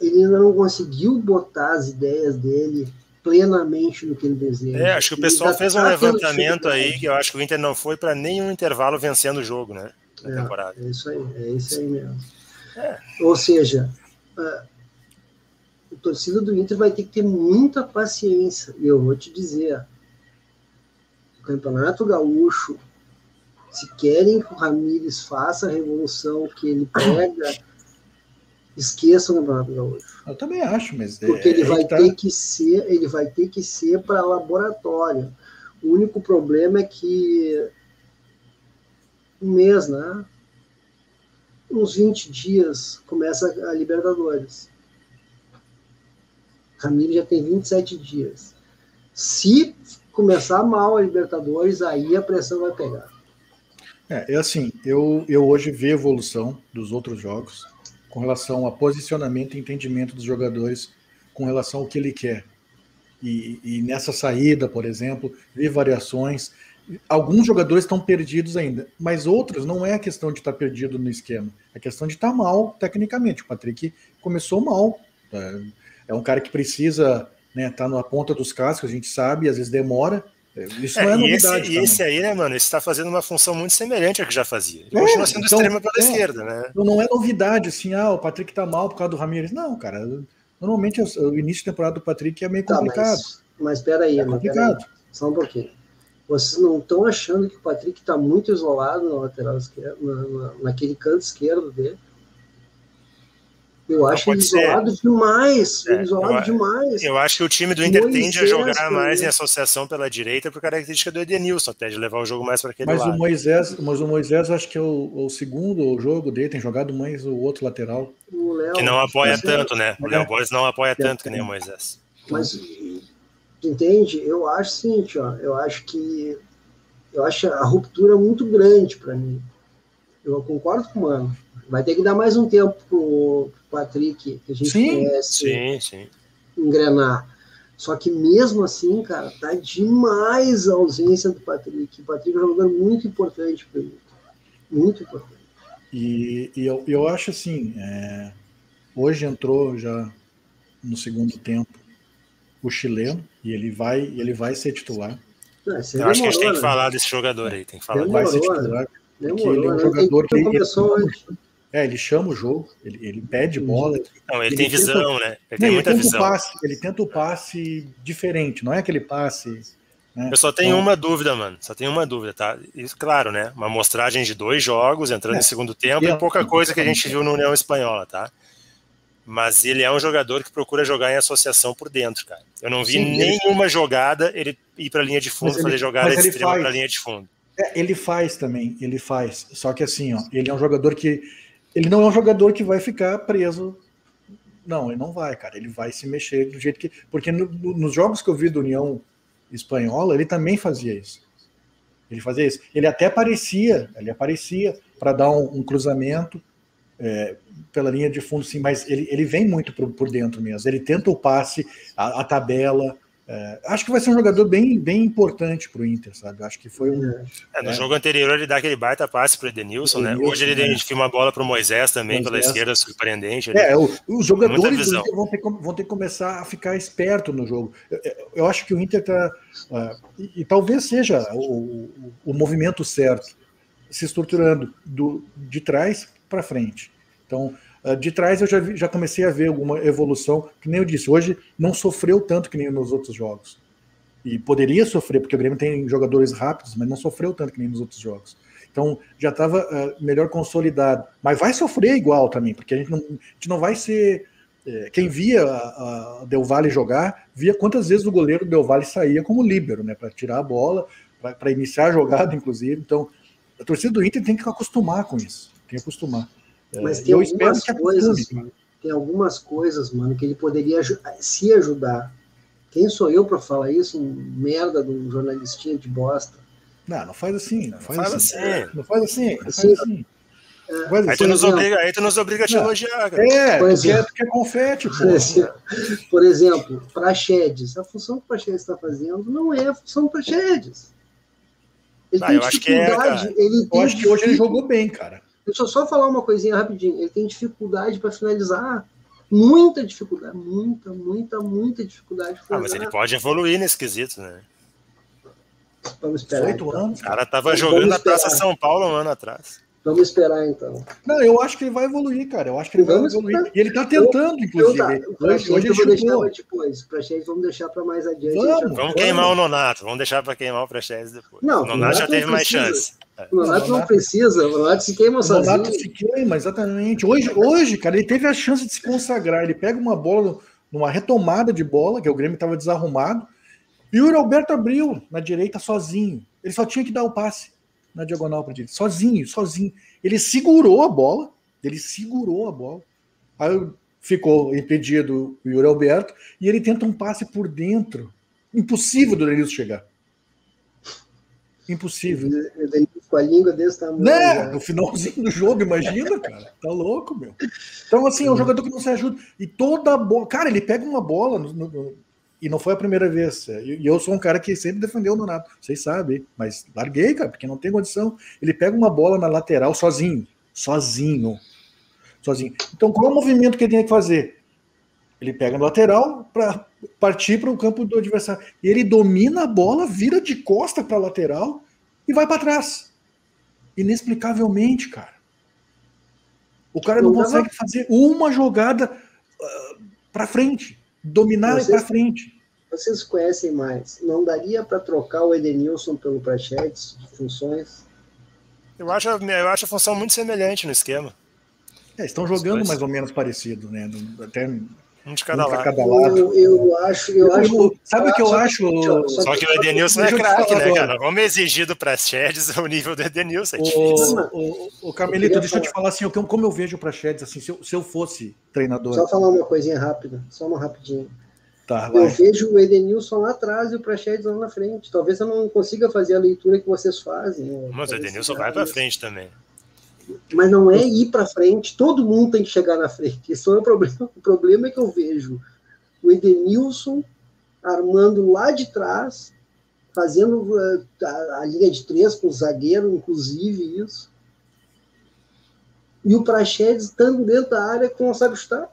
Speaker 6: ele não conseguiu botar as ideias dele plenamente no que ele deseja.
Speaker 1: É, acho que o pessoal fez um levantamento aí que eu acho que o Inter não foi para nenhum intervalo vencendo o jogo, né?
Speaker 6: É, temporada. É isso aí, é isso aí mesmo. É. Ou seja, a, a torcida do Inter vai ter que ter muita paciência. E eu vou te dizer, o Campeonato Gaúcho, se querem que o Ramires faça a revolução que ele pega, esqueçam o Campeonato Gaúcho.
Speaker 2: Eu também acho, mas
Speaker 6: porque é, ele vai tá... ter que ser, ele vai ter que ser para laboratório. O único problema é que um mês, né? Uns 20 dias começa a Libertadores. Ramiro já tem 27 dias. Se começar mal a Libertadores, aí a pressão vai pegar.
Speaker 2: É, é assim, eu, eu hoje vejo evolução dos outros jogos com relação a posicionamento e entendimento dos jogadores com relação ao que ele quer. E, e nessa saída, por exemplo, vi variações alguns jogadores estão perdidos ainda, mas outros não é a questão de estar perdido no esquema, é questão de estar mal tecnicamente. O Patrick começou mal, é, é um cara que precisa né, estar tá na ponta dos cascos, a gente sabe, às vezes demora. É, isso é, não é novidade.
Speaker 1: E esse, e esse aí, né, mano, está fazendo uma função muito semelhante à que já fazia. Ele é, continua sendo então, extrema pela é, esquerda, né?
Speaker 2: Então não é novidade assim, ah, o Patrick está mal por causa do Ramirez. Não, cara. Normalmente o início de temporada do Patrick é meio complicado. Tá,
Speaker 6: mas, mas peraí, é complicado. Peraí. Só um pouquinho. Vocês não estão achando que o Patrick está muito isolado na lateral esquerda, na, na, naquele canto esquerdo dele? Eu acho ele isolado demais. É, isolado eu, demais.
Speaker 1: Eu acho que o time do Inter Moisés tende a jogar mais em associação pela direita por característica do Edenilson, até de levar o jogo mais para aquele
Speaker 2: mas
Speaker 1: lado.
Speaker 2: O Moisés, mas o Moisés acho que é o, o segundo jogo dele, tem jogado mais o outro lateral.
Speaker 1: O Léo, que não apoia tanto, né? O Léo Borges não apoia tanto que nem o Moisés.
Speaker 6: Mas entende? Eu acho o seguinte, ó, eu acho que eu acho a ruptura muito grande para mim. Eu concordo com o Mano. Vai ter que dar mais um tempo pro Patrick, que a gente sim, conhece,
Speaker 1: sim, sim.
Speaker 6: engrenar. Só que mesmo assim, cara, tá demais a ausência do Patrick. O Patrick é um jogador muito importante para mim. Muito importante.
Speaker 2: E, e eu, eu acho assim, é, hoje entrou já no segundo tempo o chileno, e ele vai, ele vai ser titular.
Speaker 1: Não, Eu demorou, acho que a gente tem que né? falar desse jogador aí, tem que falar.
Speaker 2: Demorou, vai ser titular. Demorou, ele é um né? jogador que, ele, é, ele chama o jogo, ele, ele pede bola.
Speaker 1: Não, ele, ele tem visão, né? Ele tem muita
Speaker 2: ele
Speaker 1: visão.
Speaker 2: Passe, ele tenta o passe diferente, não é aquele passe.
Speaker 1: Né? Eu só tenho então, uma dúvida, mano. Só tenho uma dúvida, tá? Isso, claro, né? Uma amostragem de dois jogos, entrando é, em segundo tempo, e pouca coisa que a gente viu no União Espanhola, tá? Mas ele é um jogador que procura jogar em associação por dentro, cara. Eu não vi
Speaker 2: Sim,
Speaker 1: nenhuma jogada ele ir para a linha de fundo,
Speaker 2: ele-
Speaker 1: fazer jogada
Speaker 2: ele
Speaker 1: extrema
Speaker 2: faz.
Speaker 1: para a linha de fundo.
Speaker 2: É, ele faz também, ele faz. Só que assim, ó, ele é um jogador que. Ele não é um jogador que vai ficar preso. Não, ele não vai, cara. Ele vai se mexer do jeito que. Porque no- no- nos jogos que eu vi do União Espanhola, ele também fazia isso. Ele fazia isso. Ele até aparecia, ele aparecia para dar um, um cruzamento é, pela linha de fundo, sim, mas ele, ele vem muito por, por dentro mesmo. Ele tenta o passe, a, a tabela. é, acho que vai ser um jogador bem, bem importante para o Inter, sabe? Acho que foi um.
Speaker 1: É, no
Speaker 2: É.
Speaker 1: jogo anterior ele dá aquele baita passe para o Edenilson, né? Hoje ele identifica uma bola para o Moisés também pela
Speaker 2: Moisés.
Speaker 1: esquerda, surpreendente. ali.
Speaker 2: É, o- os jogadores do. Inter vão ter, vão ter que começar a ficar esperto no jogo. Eu, eu- acho que o Inter está. e, e talvez seja o, o- o movimento certo, se estruturando do, de trás para frente. Então, ah, de trás eu já, vi- já comecei a ver alguma evolução, que nem eu disse, hoje não sofreu tanto que nem nos outros jogos. E poderia sofrer, porque o Grêmio tem jogadores rápidos, mas não sofreu tanto que nem nos outros jogos. Então já estava melhor consolidado. Mas vai sofrer igual também, porque a gente não, a gente não vai ser. é, quem via a, a Del Valle jogar, via quantas vezes o goleiro Del Valle saía como líbero, né? Para tirar a bola, para iniciar a jogada, inclusive. Então, a torcida do Inter tem que acostumar com isso. Que acostumar. É,
Speaker 6: Mas
Speaker 2: e
Speaker 6: tem algumas
Speaker 2: que acostume.
Speaker 6: coisas, mano, tem algumas coisas, mano, que ele poderia se ajudar. Quem sou eu para falar isso? Um merda de um jornalistinha de bosta.
Speaker 2: Não, não faz assim. Não faz,
Speaker 1: faz
Speaker 2: assim.
Speaker 1: assim.
Speaker 2: Não faz assim. Não faz
Speaker 6: Assim,
Speaker 2: assim.
Speaker 1: Aí
Speaker 2: assim.
Speaker 1: tu, nos
Speaker 6: exemplo.
Speaker 1: obriga, aí tu nos obriga a te
Speaker 2: Não.
Speaker 1: elogiar, cara.
Speaker 2: É,
Speaker 6: Por
Speaker 2: tu
Speaker 6: exemplo.
Speaker 2: quer, tu quer confete, pô.
Speaker 6: Por exemplo, Praxedes. A função que o Praxedes está fazendo não é a função do Praxedes. Ele
Speaker 1: Ah,
Speaker 6: tem
Speaker 1: eu acho que é,
Speaker 6: dificuldade. ele
Speaker 2: Eu acho que hoje ele jogou bem, cara.
Speaker 6: Deixa eu só falar uma coisinha rapidinho. Ele tem dificuldade para finalizar. Muita dificuldade. Muita, muita, muita dificuldade para
Speaker 1: Ah, mas ele pode evoluir nesse quesito, né?
Speaker 6: Vamos esperar.
Speaker 2: Oito
Speaker 6: Então.
Speaker 2: anos.
Speaker 1: O cara tava jogando na. Praça São Paulo um ano atrás.
Speaker 6: Vamos esperar então.
Speaker 2: Não, eu acho que ele vai evoluir, cara. Eu acho que ele vai
Speaker 6: Vamos
Speaker 2: evoluir.
Speaker 6: esperar.
Speaker 2: E ele tá tentando,
Speaker 6: Eu,
Speaker 2: inclusive.
Speaker 6: tá, o
Speaker 2: Hoje,
Speaker 6: Praxedes
Speaker 2: hoje
Speaker 6: eu vou
Speaker 2: ele
Speaker 6: deixar depois. O Praxedes vamos deixar para mais adiante.
Speaker 2: Vamos.
Speaker 1: Vamos
Speaker 2: Vamos.
Speaker 1: queimar o Nonato, vamos deixar para queimar o Praxedes depois.
Speaker 6: Não,
Speaker 1: o Nonato já
Speaker 6: Nonato
Speaker 1: teve
Speaker 6: não
Speaker 1: mais chance.
Speaker 6: O Nonato não precisa, o Nonato se queima
Speaker 2: O Nonato
Speaker 6: sozinho.
Speaker 2: se queima, exatamente. Hoje, hoje, cara, ele teve a chance de se consagrar. Ele pega uma bola, numa retomada de bola, que o Grêmio estava desarrumado, e o Roberto abriu na direita sozinho. Ele só tinha que dar o passe na diagonal para direita, sozinho, sozinho. Ele segurou a bola, ele segurou a bola. Aí ficou impedido o Yuri Alberto e ele tenta um passe por dentro. Impossível do Denilson chegar. Impossível.
Speaker 6: Com a língua desse tamanho.
Speaker 2: Né?
Speaker 6: já.
Speaker 2: No finalzinho do jogo, imagina, cara. Tá louco, meu. Então, assim, é um jogador que não se ajuda. E toda a bola. Cara, ele pega uma bola no- no- e não foi a primeira vez. E e eu sou um cara que sempre defendeu o Nonato. Vocês sabem, mas larguei, cara, porque não tem condição. Ele pega uma bola na lateral sozinho. Sozinho. Sozinho. Então, qual é o movimento que ele tem que fazer? Ele pega no lateral para partir para o campo do adversário. E ele domina a bola, vira de costa para a lateral e vai para trás. Inexplicavelmente, cara. O cara não, consegue fazer uma jogada para frente, dominar para frente.
Speaker 6: Vocês conhecem mais. Não daria para trocar o Edenilson pelo Praxedes de funções?
Speaker 1: Eu acho, a- eu acho a função muito semelhante no esquema.
Speaker 2: É, estão jogando mais ou menos parecido, né? Até
Speaker 1: Um de cada
Speaker 2: um
Speaker 1: lado.
Speaker 2: cada lado.
Speaker 6: Eu, eu acho, eu acho.
Speaker 2: Sabe o que eu acho?
Speaker 6: só- só
Speaker 1: Só que o Edenilson é
Speaker 2: eu
Speaker 1: craque,
Speaker 2: falar
Speaker 1: né, cara? Vamos exigir do Praxedes o nível do Edenilson. É.
Speaker 2: O, o, o Carmelito,
Speaker 6: Eu
Speaker 2: deixa eu te falar assim, como eu vejo o Praxedes, assim, se eu, se eu fosse treinador,
Speaker 6: Só falar uma coisinha rápida, só uma rapidinho.
Speaker 2: Tá,
Speaker 6: Eu
Speaker 2: vai.
Speaker 6: vejo o Edenilson lá atrás e o Praxedes lá na frente. Talvez eu não consiga fazer a leitura que vocês fazem. né?
Speaker 1: Mas o
Speaker 6: Talvez
Speaker 1: Edenilson vai pra
Speaker 6: isso.
Speaker 1: frente também.
Speaker 6: Mas não é ir para frente, todo mundo tem que chegar na frente. Esse não é o problema. O problema é que eu vejo o Edenilson armando lá de trás, fazendo eh, a, a linha de três com o zagueiro, inclusive isso. E o Praxedes estando dentro da área que não sabe chutar.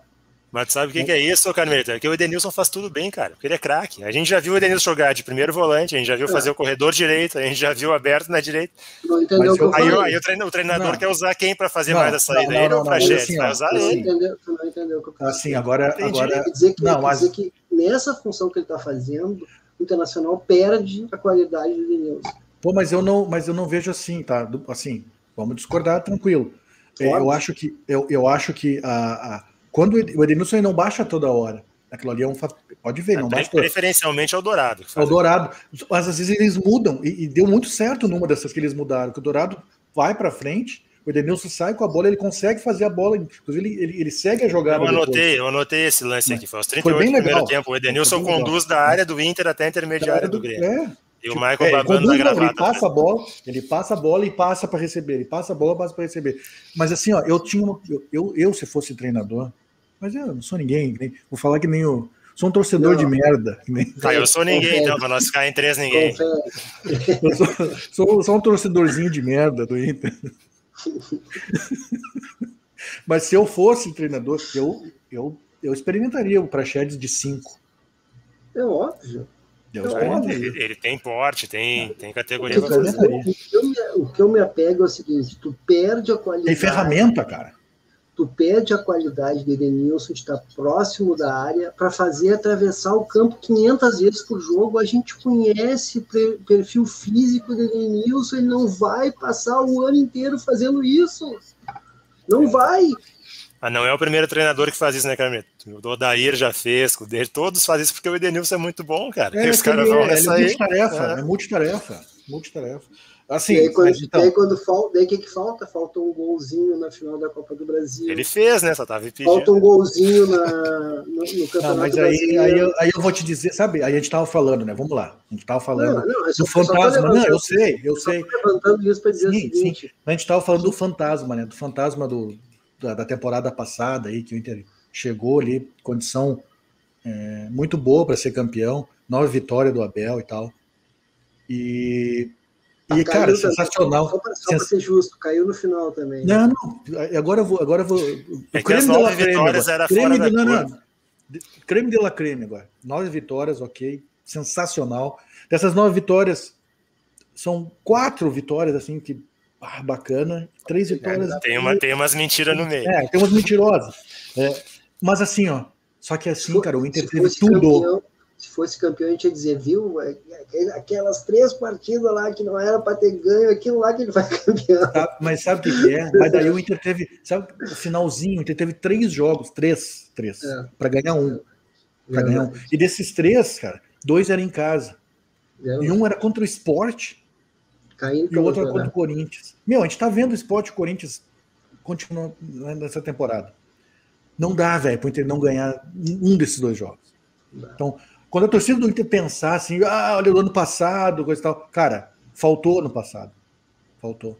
Speaker 1: Mas tu sabe o que, que é isso, ô Carmelito? É que o Edenilson faz tudo bem, cara. Porque ele é craque. A gente já viu o Edenilson jogar de primeiro volante, a gente já viu fazer o corredor direito, a gente já viu aberto na direita.
Speaker 6: Não entendeu
Speaker 2: Mas
Speaker 6: o que eu
Speaker 2: eu-
Speaker 1: Aí, o-
Speaker 6: falei?
Speaker 1: aí o, treina- o treinador quer usar quem pra fazer
Speaker 2: Não,
Speaker 1: mais a saída?
Speaker 2: não, não,
Speaker 1: ele ou o Praxedes?
Speaker 2: assim,
Speaker 1: vai usar
Speaker 6: não
Speaker 1: ele.
Speaker 6: entendeu, tu não entendeu o que eu quis
Speaker 2: Assim,
Speaker 6: dizer.
Speaker 2: agora,
Speaker 1: Entendi.
Speaker 2: agora
Speaker 6: Quer dizer que,
Speaker 2: Não, mas-
Speaker 6: dizer que nessa função que ele está fazendo, o Internacional perde a qualidade do Edenilson.
Speaker 2: Pô, mas eu não, mas eu não vejo assim, tá? Assim, vamos discordar tranquilo. É,
Speaker 6: Claro.
Speaker 2: Eu acho que eu, eu acho que a, a- Quando o Edenilson não baixa toda hora. Aquilo ali é um Pode ver,
Speaker 1: é,
Speaker 2: não baixa.
Speaker 1: Preferencialmente é o Dourado.
Speaker 2: É o Dourado. Mas às vezes eles mudam, e, e, deu muito certo numa dessas que eles mudaram, que o Dourado vai para frente, o Edenilson sai com a bola, ele consegue fazer a bola, inclusive ele, ele, ele segue a jogada.
Speaker 1: Eu anotei, depois. eu anotei esse lance aqui, foi aos 38 foi bem primeiro tempo. O Edenilson conduz da área do Inter até a intermediária do, do Grêmio. É. E o Michael é, babando na gravata.
Speaker 2: Ele passa a bola, ele passa a bola e passa para receber, ele passa a bola, passa para receber. Mas assim, ó, eu tinha uma, eu, eu, eu, se fosse treinador, mas eu não sou ninguém, nem, vou falar que nem o sou um torcedor não. de merda.
Speaker 1: Ah, eu sou ninguém, então, para nós ficar em três ninguém.
Speaker 2: Eu sou, sou, sou um torcedorzinho de merda do Inter. Mas se eu fosse treinador, eu, eu, eu experimentaria o Praxedes de 5.
Speaker 6: É óbvio.
Speaker 1: É ele, ele, tem porte, tem, tem categoria.
Speaker 6: O que, eu o que eu me apego é o seguinte: tu perde a qualidade.
Speaker 2: Tem ferramenta, cara.
Speaker 6: Tu perde a qualidade de Edenilson de estar próximo da área para fazer atravessar o campo 500 vezes por jogo. A gente conhece o perfil físico de Edenilson, ele não vai passar o ano inteiro fazendo isso. Não vai.
Speaker 1: Mas não é o primeiro treinador que faz isso, né, Carmito? O Odair já fez, o dele, todos fazem isso porque o Edenilson é muito bom, cara.
Speaker 2: É, os caras vão é, nessa é multitarefa, é. é multitarefa, multitarefa. Assim,
Speaker 6: e aí, quando, então... daí quando falta, daí o que, que falta? Falta um golzinho na final da Copa do Brasil.
Speaker 1: Ele fez, né? Só tava pedindo.
Speaker 6: Falta um golzinho na, no, no Campeonato não, mas
Speaker 2: aí, aí, eu, aí eu vou te dizer, sabe? Aí a gente tava falando, né? Vamos lá. A gente tava falando não, não, do fantasma. Não, eu sei, eu sei.
Speaker 6: levantando isso para dizer sim, o seguinte. Sim.
Speaker 2: A gente tava falando do fantasma, né? Do fantasma do, da, da temporada passada aí, que o Inter chegou ali, condição é, muito boa para ser campeão, nove vitórias do Abel e tal. E, e cara, sensacional.
Speaker 6: Só para ser justo, caiu no final também.
Speaker 2: Não, não, agora eu vou. Agora eu vou o
Speaker 1: é creme de la creme. Agora.
Speaker 2: Creme de, não, não, creme de la creme agora. Nove vitórias, ok. Sensacional. Dessas nove vitórias, são quatro vitórias, assim, que ah, bacana. Três vitórias.
Speaker 1: Tem, uma, tem umas mentiras no meio.
Speaker 2: É, tem umas mentirosas. É, mas assim, ó. Só que assim, cara, o Inter teve tudo.
Speaker 6: Campeão, se fosse campeão, a gente ia dizer, viu? É, é, aquelas três partidas lá que não era para ter ganho, aquilo lá que ele vai campeão.
Speaker 2: Tá, mas sabe o que, é? Mas daí o Inter teve, sabe, o finalzinho, o Inter teve três jogos, três, três, é. para ganhar um. Pra ganhar um. E desses três, cara, dois eram em casa. E um era contra o esporte Caindo e o outro é contra o Corinthians. Meu, a gente tá vendo o esporte Corinthians continuar nessa temporada. Não dá, velho, pro Inter não ganhar um desses dois jogos. Então, quando a torcida do Inter pensar assim, ah, olha o ano passado, coisa e tal, cara, faltou no passado. Faltou.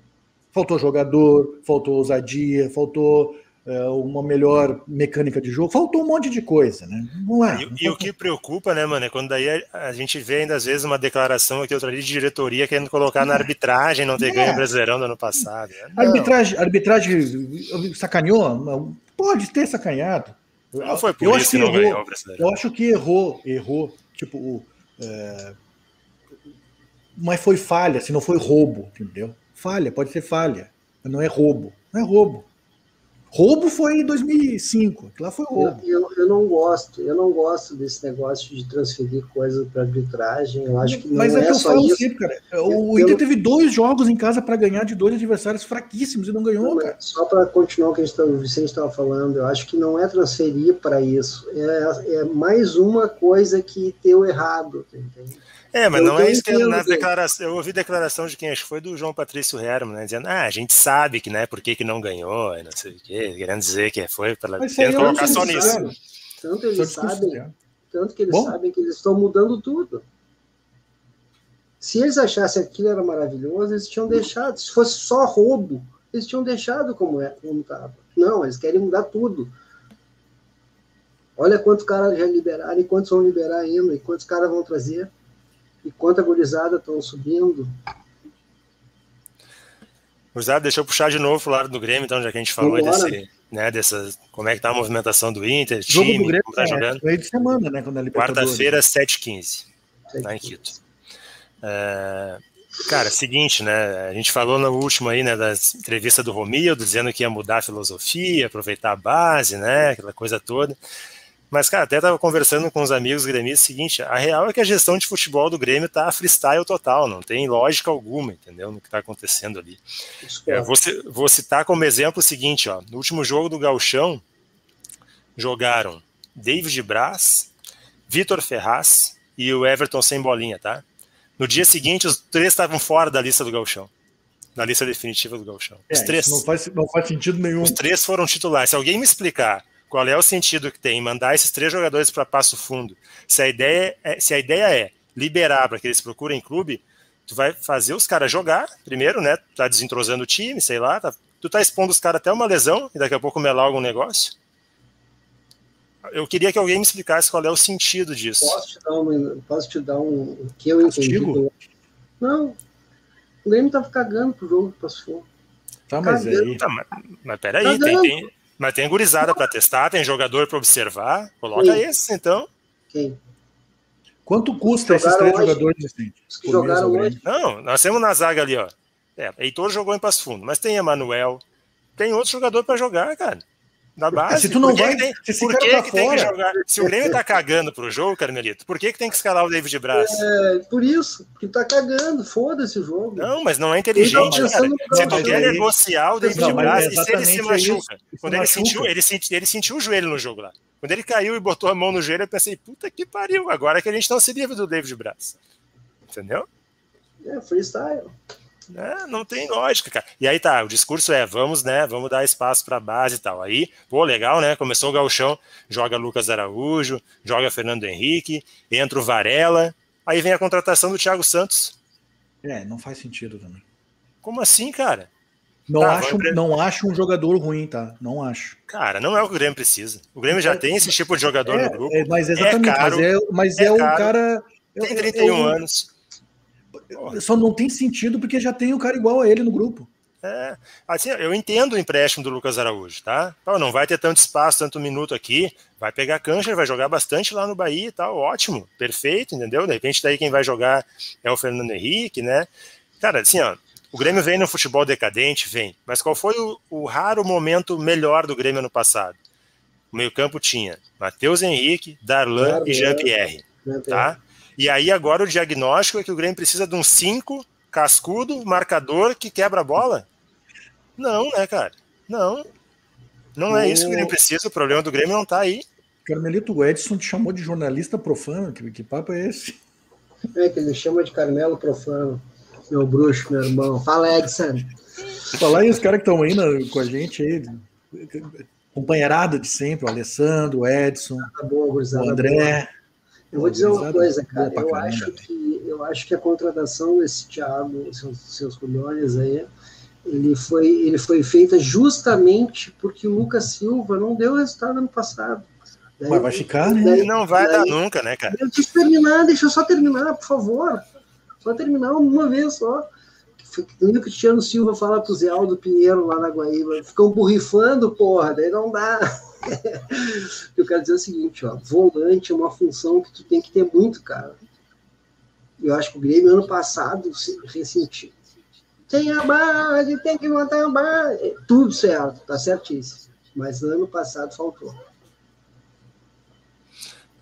Speaker 2: Faltou jogador, faltou ousadia, faltou é, uma melhor mecânica de jogo. Faltou um monte de coisa, né? Não é.
Speaker 1: E, e o que preocupa, né, mano, é quando daí a, a, gente vê ainda às vezes uma declaração aqui, outra ali de diretoria querendo colocar na arbitragem não ter é. ganho o Brasileirão do ano passado.
Speaker 2: Não. Arbitragem, arbitragem sacaneou? Pode ter sacanhado.
Speaker 1: Não foi por eu isso que errou, ganhou.
Speaker 2: Eu acho que errou, errou. Tipo, é, mas foi falha, se não foi roubo, entendeu? Falha, pode ser falha, mas não é roubo. Não é roubo. Roubo foi em 2005, lá foi roubo.
Speaker 6: Eu, eu, eu, não gosto, eu não gosto desse negócio de transferir coisas para arbitragem. Eu acho que não Mas é, é que eu falo isso. sempre,
Speaker 2: cara. O eu, Inter teve dois jogos em casa para ganhar de dois adversários fraquíssimos e não ganhou, não, cara.
Speaker 6: Só para continuar o que a gente tá, o Vicente estava falando, eu acho que não é transferir para isso. É, é mais uma coisa que deu errado, entende?
Speaker 1: É, mas eu não é isso que na declaração. Eu ouvi declaração de quem acho que foi do João Patrício Herman, né? Dizendo, ah, a gente sabe que, né, por que, que não ganhou, não sei o quê, querendo dizer que foi para querendo colocar só nisso.
Speaker 6: Tanto eles sabem, tanto que eles Bom? sabem que eles estão mudando tudo. Se eles achassem que aquilo era maravilhoso, eles tinham deixado. Se fosse só roubo, eles tinham deixado como é, como estava. Não, eles querem mudar tudo. Olha quantos caras já liberaram e quantos vão liberar ainda, e quantos caras vão trazer e quanta gurizada estão subindo.
Speaker 1: Gurizada, deixa eu puxar de novo pro lado do Grêmio, então, já que a gente falou desse, né, dessa, como é que tá a movimentação do Inter,
Speaker 2: time, do Grêmio, como tá é, jogando. É de semana, né, quando é
Speaker 1: Quarta-feira, 7h15, lá em Quito. É, cara, seguinte, né, a gente falou no último aí, né, da entrevista do Romildo, dizendo que ia mudar a filosofia, aproveitar a base, né, aquela coisa toda. Mas, cara, até estava conversando com os amigos gremistas, o seguinte, a real é que a gestão de futebol do Grêmio tá freestyle total, não tem lógica alguma, entendeu, no que está acontecendo ali. É, vou, vou, citar como exemplo o seguinte, ó, no último jogo do Galchão, jogaram David Braz, Vitor Ferraz e o Everton sem bolinha, tá? No dia seguinte, os três estavam fora da lista do Galchão. Na lista definitiva do Galchão. Os
Speaker 2: É,
Speaker 1: três.
Speaker 2: Não faz, não faz sentido nenhum.
Speaker 1: Os três foram titulares. Se alguém me explicar qual é o sentido que tem em mandar esses três jogadores para Passo Fundo, se a ideia é, se a ideia é liberar para que eles procurem clube, tu vai fazer os caras jogar primeiro, né? Tá desentrosando o time, sei lá, tá- tu tá expondo os caras até uma lesão e daqui a pouco melar algum negócio. Eu queria que alguém me explicasse qual é o sentido disso.
Speaker 6: Posso te dar, uma, posso te dar um o que eu entendi?
Speaker 2: Castigo?
Speaker 6: do- Não. O Grêmio tava cagando pro jogo que passou.
Speaker 2: Tá, mas aí.
Speaker 1: Tá, mas, mas peraí,
Speaker 6: Tá
Speaker 1: tem, tem- mas tem gurizada para testar, tem jogador para observar. Coloca
Speaker 6: Sim.
Speaker 1: esse, então.
Speaker 6: Quem?
Speaker 2: Quanto custa esses três
Speaker 6: hoje.
Speaker 2: jogadores assim?
Speaker 6: Os que
Speaker 2: por
Speaker 6: jogaram hoje.
Speaker 1: Não, nós temos na zaga ali, ó. É, Heitor jogou em Passo Fundo, mas tem Emanuel, tem outro jogador para jogar, cara. Da base.
Speaker 2: se tu não vai-
Speaker 1: tem-
Speaker 2: se esse
Speaker 1: por
Speaker 2: cara
Speaker 1: que
Speaker 2: tá
Speaker 1: que tem que
Speaker 2: fora-
Speaker 1: jogar? Se o Grêmio tá cagando pro jogo, Carmelito, por que, que tem que escalar o David Braz?
Speaker 6: É, por isso, que tá cagando. Foda-se o jogo.
Speaker 1: Não, mas não é inteligente,
Speaker 6: Então,
Speaker 1: cara.
Speaker 6: no
Speaker 1: Se tu quer
Speaker 2: aí-
Speaker 1: negociar o David
Speaker 2: Não, mas
Speaker 1: Braz,
Speaker 2: é
Speaker 1: e se ele se machuca?
Speaker 2: isso.
Speaker 1: Quando ele
Speaker 2: machuca.
Speaker 1: sentiu, ele, senti, ele sentiu o joelho no jogo lá. Quando ele caiu e botou a mão no joelho, eu pensei, puta que pariu, agora que a gente não se livra do David Braz. Entendeu?
Speaker 6: É, freestyle.
Speaker 1: É, não tem lógica, cara. E aí tá, o discurso é, vamos, né, vamos dar espaço pra base e tal. Aí, pô, legal, né? Começou o gauchão, joga Lucas Araújo, joga Fernando Henrique, entra o Varela, aí vem a contratação do Thiago Santos.
Speaker 2: É, não faz sentido também.
Speaker 1: Como assim, cara?
Speaker 2: Não,
Speaker 1: Tá,
Speaker 2: acho,
Speaker 1: vamos-
Speaker 2: não acho um jogador ruim, tá? Não acho.
Speaker 1: Cara, não é o que o Grêmio precisa. O Grêmio já tem esse tipo de jogador
Speaker 2: É,
Speaker 1: no grupo.
Speaker 2: é, mas exatamente,
Speaker 1: caro,
Speaker 2: mas é, mas
Speaker 1: é
Speaker 2: é, o cara.
Speaker 1: Tem
Speaker 2: eu-
Speaker 1: 31
Speaker 2: eu-
Speaker 1: anos.
Speaker 2: Só não tem sentido porque já tem o cara igual a ele no grupo.
Speaker 1: É, assim, eu entendo o empréstimo do Lucas Araújo, tá? Pô, não vai ter tanto espaço, tanto minuto aqui, vai pegar cancha, vai jogar bastante lá no Bahia e tal, ótimo, perfeito, entendeu? De repente daí quem vai jogar é o Fernando Henrique, né? Cara, assim, ó, o Grêmio vem no futebol decadente, vem, mas qual foi o, o raro momento melhor do Grêmio ano passado? O meio campo tinha Matheus Henrique, Darlan
Speaker 6: Darlan.
Speaker 1: e Jean-Pierre,
Speaker 6: Né,
Speaker 1: tá? E aí agora o diagnóstico é que o Grêmio precisa de um 5 cascudo, marcador que quebra a bola? Não, né, cara? Não. Não é isso que o Grêmio precisa, o problema do Grêmio não tá aí.
Speaker 2: Carmelito, o Edson te chamou de jornalista profano. Que, que papo é esse?
Speaker 6: É, que ele chama de Carmelo Profano. Meu bruxo, meu irmão. Fala, Edson.
Speaker 2: Falar aí os caras que estão aí na- com a gente aí, companheirada de sempre, o Alessandro, o Edson,
Speaker 6: Tá bom,
Speaker 2: o
Speaker 6: gurizada. boa. Eu vou dizer uma coisa, cara. Eu
Speaker 2: caramba,
Speaker 6: acho,
Speaker 2: velho.
Speaker 6: que, eu acho que a contratação desse Thiago, seus, seus colhões aí, ele foi, ele foi feita justamente porque o Lucas Silva não deu resultado ano passado. Daí-
Speaker 2: Mas vai ficar, né?
Speaker 6: daí-
Speaker 1: não vai
Speaker 6: daí-
Speaker 1: dar nunca, né, cara?
Speaker 6: Deixa eu terminar, deixa eu só terminar, por favor. Só terminar uma vez só. Lembra que o Cristiano Silva fala pro Zé Aldo Pinheiro lá na Guaíba, ficam borrifando, porra, daí não dá. eu quero dizer o seguinte, ó, volante é uma função que tu tem que ter muito, cara. Eu acho que o Grêmio ano passado se ressentiu. Tem a base, tem que montar a base. É Tudo certo, tá certíssimo. Mas ano passado faltou.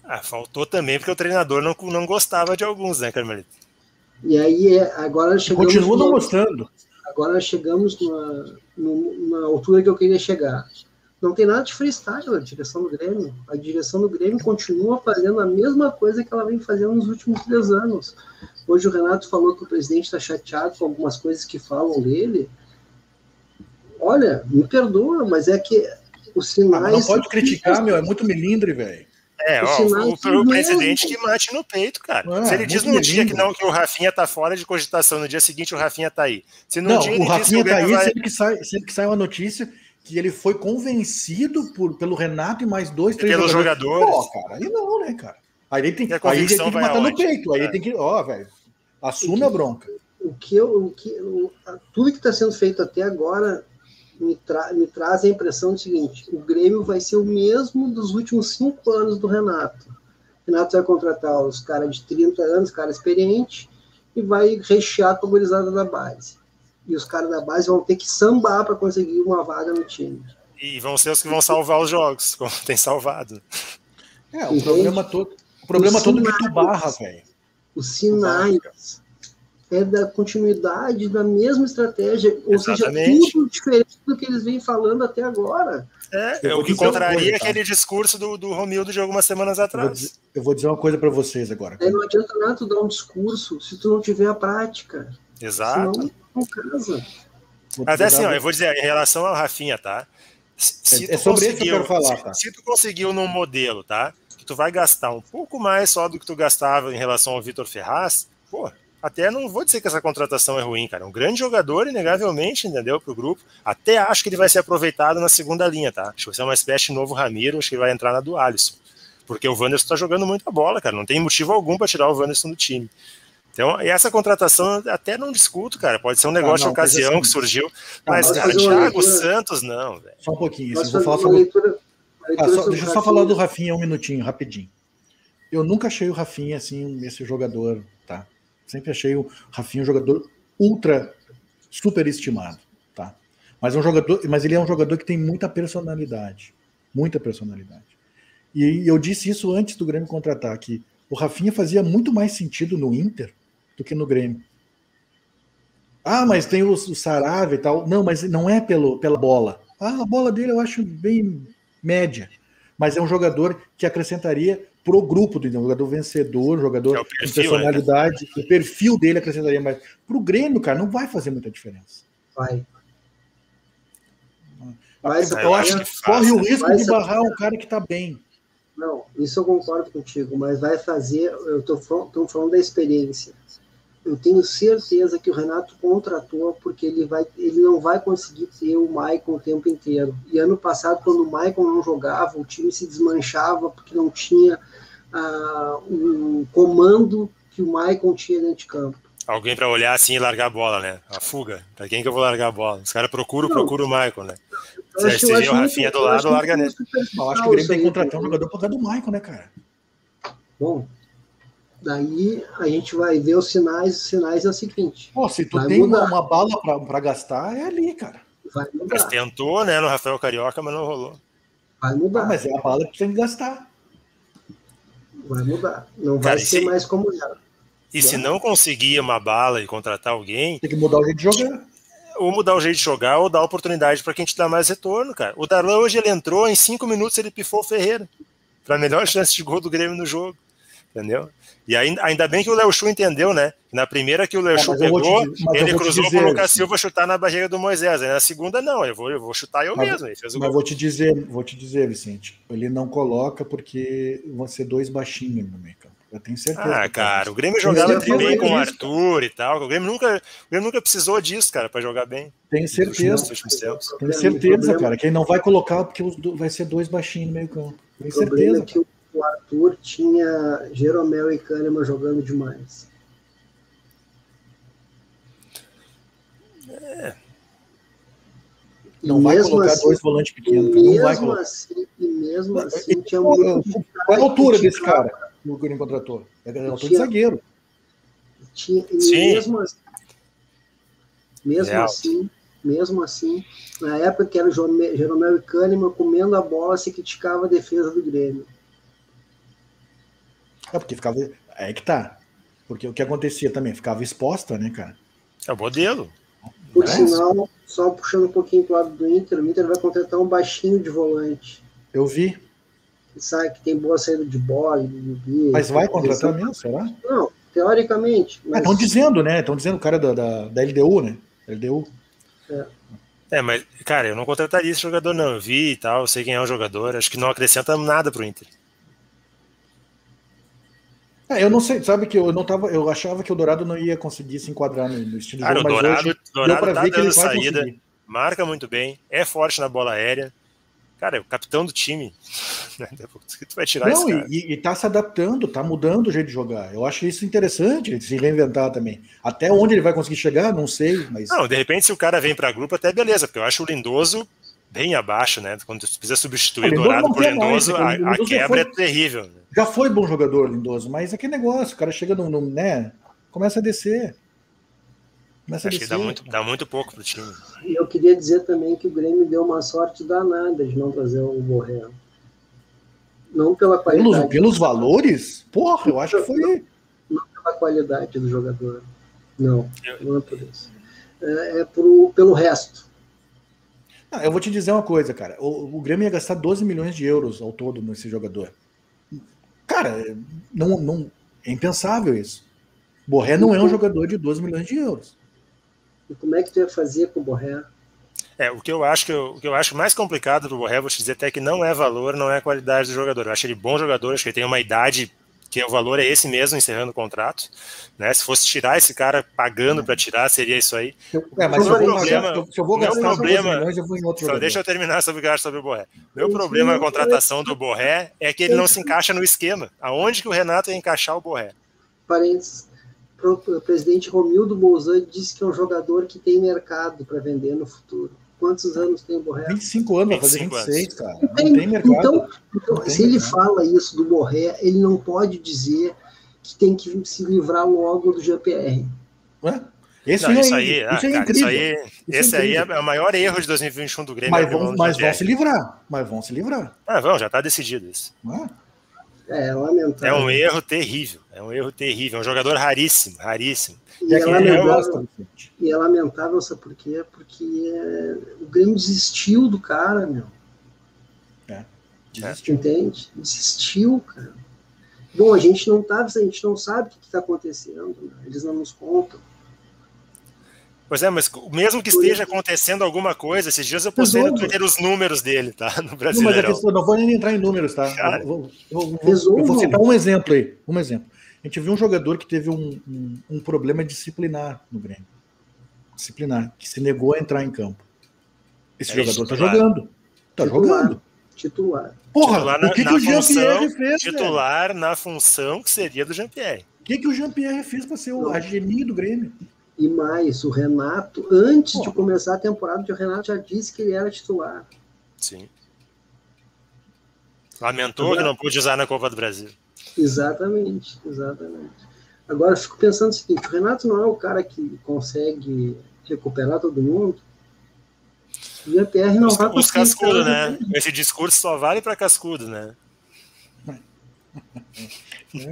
Speaker 1: Ah, faltou também porque o treinador não, não gostava de alguns, né, Carmelito?
Speaker 6: E aí, é, agora chegamos...
Speaker 2: Continua não
Speaker 6: no-
Speaker 2: gostando.
Speaker 6: Agora chegamos numa, numa altura que eu queria chegar. Não tem nada de freestyle na direção do Grêmio. A direção do Grêmio continua fazendo a mesma coisa que ela vem fazendo nos últimos três anos. Hoje o Renato falou que o presidente está chateado com algumas coisas que falam dele. Olha, me perdoa, mas é que os sinais.
Speaker 2: não pode criticar, meu. É muito melindre, velho.
Speaker 1: É, ó, o, o
Speaker 6: os
Speaker 1: presidente que mate no peito, cara.
Speaker 2: Ah,
Speaker 1: Se ele diz
Speaker 2: muito
Speaker 1: num dia que não, que o Rafinha tá fora de cogitação, no dia seguinte o Rafinha tá aí. Se
Speaker 2: Não,
Speaker 1: dia
Speaker 2: o
Speaker 1: ele diz que
Speaker 2: Rafinha
Speaker 1: o
Speaker 2: tá aí
Speaker 1: vai...
Speaker 2: sempre que, sai, sempre que sai uma notícia que ele foi convencido por, pelo Renato e mais dois, três
Speaker 1: pelos jogadores.
Speaker 2: Pô, cara, aí não, né, cara? Aí ele tem,
Speaker 1: a
Speaker 2: aí ele tem que matar no
Speaker 1: aonde?
Speaker 2: peito. Aí
Speaker 1: É.
Speaker 2: ele tem que, ó, velho, assume a bronca.
Speaker 6: o que eu, o que o- a- tudo que está sendo feito até agora me, tra, me traz a impressão do seguinte: o Grêmio vai ser o mesmo dos últimos cinco anos do Renato. O Renato vai contratar os caras de 30 anos, cara experiente, e vai rechear com a gurizada da base. E os caras da base vão ter que sambar para conseguir uma vaga no time.
Speaker 1: E vão ser os que vão salvar os jogos, como tem salvado.
Speaker 2: É, o
Speaker 6: Entende?
Speaker 2: problema todo, o problema
Speaker 6: Os
Speaker 2: todo é que tu
Speaker 6: sinais.
Speaker 2: barra, velho.
Speaker 6: Os sinais é da continuidade da mesma estratégia, ou seja,
Speaker 1: Exatamente.
Speaker 6: tudo diferente do que eles vêm falando até agora.
Speaker 1: É, o que contraria coisa, tá? aquele discurso do, do Romildo de algumas semanas atrás.
Speaker 2: Eu vou dizer, eu vou dizer uma coisa para vocês agora.
Speaker 6: É, não adianta nada tu dar um discurso se tu não tiver a prática.
Speaker 1: Exato. Senão, não casa. Mas é assim, ó, eu vou dizer, em relação ao Rafinha, tá?
Speaker 2: Se é, é sobre isso que eu quero falar,
Speaker 1: se,
Speaker 2: tá?
Speaker 1: Se tu conseguiu num modelo, tá? Que tu vai gastar um pouco mais só do que tu gastava em relação ao Vitor Ferraz, pô, até não vou dizer que essa contratação é ruim, cara. É um grande jogador, inegavelmente, entendeu? Pro grupo. Até acho que ele vai ser aproveitado na segunda linha, tá? Acho que vai ser uma espécie de novo Ramiro, acho que ele vai entrar na do Alisson. Porque o Wanderson tá jogando muita bola, cara. Não tem motivo algum para tirar o Wanderson do time. Então, e essa contratação até não discuto, cara. Pode ser um negócio ah, não, de ocasião assim, que surgiu. Mas, cara, Thiago Santos, não, velho.
Speaker 2: Só um pouquinho. Vou falar sobre... leitura, leitura ah, só, deixa eu só falar do Rafinha um minutinho, rapidinho. Eu nunca achei o Rafinha assim, esse jogador, tá? Sempre achei o Rafinha um jogador ultra superestimado, tá? Mas é um jogador, mas ele é um jogador que tem muita personalidade, muita personalidade. E eu disse isso antes do Grêmio contratar que o Rafinha fazia muito mais sentido no Inter do que no Grêmio. Ah, mas tem o, o Sarave e tal. Não, mas não é pelo, pela bola. Ah, a bola dele eu acho bem média. Mas é um jogador que acrescentaria pro grupo do um jogador vencedor, um jogador é perfil, com personalidade. Né? O perfil dele acrescentaria mais. Pro Grêmio, cara, não vai fazer muita diferença.
Speaker 6: Vai.
Speaker 2: Mas, eu, acho que corre o risco de barrar um cara que está bem.
Speaker 6: Não, isso eu concordo contigo, mas vai fazer. Eu estou falando da experiência. Eu tenho certeza que o Renato contratou porque ele, vai, ele não vai conseguir ter o Maicon o tempo inteiro. E ano passado, quando o Maicon não jogava, o time se desmanchava porque não tinha uh, um comando que o Maicon tinha dentro de campo.
Speaker 1: Alguém para olhar assim e largar a bola, né? A fuga. Para quem que eu vou largar a bola? Os caras procuram, procuram o Maicon, né? Se acho, seria o Rafinha do lado, larga nele.
Speaker 2: Eu acho que o Grêmio tem que contratar um jogador por causa do Maicon, né, cara?
Speaker 6: Bom, daí a gente vai ver os sinais. Os sinais é o seguinte.
Speaker 2: Pô, se tu tem uma, uma, bala para gastar, é ali, cara.
Speaker 6: Vai mudar.
Speaker 1: Mas tentou, né, no Rafael Carioca, mas não rolou.
Speaker 6: Vai mudar. Ah,
Speaker 2: mas é a bala que tu tem que gastar.
Speaker 6: Vai mudar. Não cara, vai ser se... mais como era.
Speaker 1: E se não conseguir uma bala e contratar alguém.
Speaker 2: Tem que mudar o jeito de jogar
Speaker 1: ou mudar o jeito de jogar ou dar oportunidade para quem te dá mais retorno, cara. O Darlan hoje ele entrou, em cinco minutos ele pifou o Ferreira. Para a melhor chance de gol do Grêmio no jogo. Entendeu? E ainda, ainda bem que o Léo Chu entendeu, né? Na primeira que o Léo Chu pegou, te, ele cruzou para o Lucas Silva chutar na barriga do Moisés. Aí na segunda, não, eu vou, eu vou chutar eu
Speaker 2: mas,
Speaker 1: mesmo.
Speaker 2: mas gol. vou te dizer, vou te dizer, Vicente, ele não coloca porque vão ser dois baixinhos no meio campo. Eu tenho certeza.
Speaker 1: Ah, cara, o Grêmio jogava bem com o Arthur e tal. O Grêmio nunca, o Grêmio nunca precisou disso, cara, para jogar bem.
Speaker 2: Tenho certeza. Tenho certeza, cara, que ele não vai colocar porque vai ser dois baixinhos no meio campo. Tenho certeza. É
Speaker 6: que o Arthur tinha Jeromel e Kahneman jogando demais.
Speaker 2: É. Não vai colocar assim, dois volantes pequenos.
Speaker 6: Não
Speaker 2: vai
Speaker 6: colocar. Assim, e mesmo assim, tinha muito
Speaker 2: Qual é a altura desse cara? no que ele contratou. É altura de zagueiro.
Speaker 6: Tinha, mesmo assim, mesmo é assim, mesmo assim, na época que era o Jeromel e Kahneman comendo a bola, se criticava a defesa do Grêmio.
Speaker 2: É porque ficava. É que tá. Porque o que acontecia também, ficava exposta, né, cara?
Speaker 1: É o modelo.
Speaker 6: Por é sinal, só puxando um pouquinho pro lado do Inter, o Inter vai contratar um baixinho de volante.
Speaker 2: Eu vi
Speaker 6: que sabe que tem boa saída de bola. De,
Speaker 2: mas vai contratar mesmo, será?
Speaker 6: Não, teoricamente.
Speaker 2: Estão mas... dizendo, né? Estão dizendo o cara da, da, da LDU, né? LDU.
Speaker 1: É. é. mas, cara, eu não contrataria esse jogador, não. Eu vi e tal, eu sei quem é o jogador. Acho que não acrescenta nada pro Inter.
Speaker 2: É, eu não sei, sabe que eu não tava, eu achava que o Dourado não ia conseguir se enquadrar no, estilo
Speaker 1: Cara, de jogo, o Dourado, hoje Dourado tá dando saída, marca muito bem, é forte na bola aérea. Cara, é o capitão do time. Tu vai tirar
Speaker 2: Não, e, e tá se adaptando, tá mudando o jeito de jogar. Eu acho isso interessante, se reinventar também. Até onde ele vai conseguir chegar, não sei, mas.
Speaker 1: Não, de repente, se o cara vem para grupo, até beleza, porque eu acho o Lindoso bem abaixo, né? Quando tu precisa substituir o Dourado por Lindoso, mais, a, a, quebra foi, é terrível. Né?
Speaker 2: Já foi bom jogador, Lindoso, mas aquele negócio, o cara chega no, no né? Começa a descer.
Speaker 1: Acho que dá muito, dá muito pouco pro time.
Speaker 6: E eu queria dizer também que o Grêmio deu uma sorte danada de não trazer o Borrell. Não pela qualidade.
Speaker 2: Pelos, pelos valores? Porra, eu acho que foi.
Speaker 6: Não pela qualidade do jogador. Não, não é por isso. É, é pro, pelo resto.
Speaker 2: Ah, eu vou te dizer uma coisa, cara. O, o Grêmio ia gastar 12 milhões de euros ao todo nesse jogador. Cara, não, não, é impensável isso. Borré não é um jogador de 12 milhões de euros.
Speaker 6: E como é que tu ia fazer com o Borré?
Speaker 1: É, o que eu acho que eu, o que eu acho mais complicado do Borré, vou te dizer até que não é valor, não é qualidade do jogador. Eu acho ele bom jogador, acho que ele tem uma idade que o valor é esse mesmo, encerrando o contrato. Né? Se fosse tirar esse cara pagando para tirar, seria isso aí.
Speaker 2: É, mas
Speaker 1: meu
Speaker 2: eu
Speaker 1: problema,
Speaker 2: se eu vou gastar
Speaker 1: meu problema,
Speaker 2: milhões, eu vou em outro
Speaker 1: só deixa eu terminar sobre sobre o Borré. Meu problema com a contratação do Borré é que ele não se encaixa no esquema. Aonde que o Renato ia encaixar o Borré?
Speaker 6: Parênteses. O presidente Romildo Bolzan disse que é um jogador que tem mercado para vender no futuro. Quantos anos tem o Borré?
Speaker 2: 25 anos, vai fazer
Speaker 1: 25
Speaker 2: 26, cara. Não
Speaker 6: Tem-
Speaker 2: tem mercado.
Speaker 6: Então, então,
Speaker 2: tem
Speaker 6: se ele
Speaker 2: mercado.
Speaker 6: fala isso do Borré, ele não pode dizer que tem que se livrar logo do GPR.
Speaker 2: Ué? Esse
Speaker 1: Não,
Speaker 2: é,
Speaker 1: isso aí, ah,
Speaker 2: isso é
Speaker 1: cara,
Speaker 2: incrível.
Speaker 1: isso aí,
Speaker 2: Isso é
Speaker 1: esse aí é,
Speaker 2: incrível.
Speaker 1: é o maior erro de 2021 do Grêmio.
Speaker 2: Mas,
Speaker 1: mão
Speaker 2: vão, mas vão se livrar. Mas vão se livrar.
Speaker 1: Ah, vão, já está decidido isso.
Speaker 2: Não é?
Speaker 6: É
Speaker 1: É
Speaker 6: lamentável.
Speaker 1: um erro terrível. É um erro terrível. É um jogador raríssimo, raríssimo.
Speaker 6: E
Speaker 2: É
Speaker 6: é lamentável,
Speaker 2: gosta,
Speaker 6: e é lamentável, sabe por quê? Porque é, o Grêmio desistiu do cara, meu.
Speaker 2: Desistiu.
Speaker 6: Entende? Desistiu, cara. Bom, a gente não tá, a gente não sabe o que está acontecendo, né? eles não nos contam.
Speaker 1: Pois é, mas mesmo que esteja acontecendo alguma coisa, esses dias eu postei no
Speaker 6: Resolva.
Speaker 1: Twitter os números dele, tá? No
Speaker 2: Não, mas a
Speaker 1: Brasileirão.
Speaker 2: questão, não vou nem entrar em números, tá?
Speaker 1: Cara.
Speaker 2: Eu, vou- eu vou- eu vou citar um exemplo aí. Um exemplo. A gente viu um jogador que teve um, um- um problema disciplinar no Grêmio. Disciplinar, que se negou a entrar em campo. Esse
Speaker 1: É
Speaker 2: jogador tá
Speaker 1: titular.
Speaker 2: jogando. Tá
Speaker 6: Titular.
Speaker 2: jogando.
Speaker 6: Titular.
Speaker 2: Porra,
Speaker 1: Titular na-
Speaker 2: o que, que o Jean-Pierre
Speaker 1: função,
Speaker 2: fez? velho?
Speaker 1: Titular na função que seria do Jean-Pierre.
Speaker 2: O que, que o Jean-Pierre fez para ser o, a genie do Grêmio?
Speaker 6: E mais, o Renato, antes
Speaker 2: Pô.
Speaker 6: de começar a temporada, o Renato já disse que ele era titular.
Speaker 1: Sim. Lamentou que não pôde usar na Copa do Brasil.
Speaker 6: Exatamente, exatamente. Agora eu fico pensando o seguinte: o Renato não é o cara que consegue recuperar todo mundo. O GPR não
Speaker 1: Os,
Speaker 6: vai
Speaker 1: os
Speaker 6: cara.
Speaker 1: né? Esse discurso só vale para cascudo, né?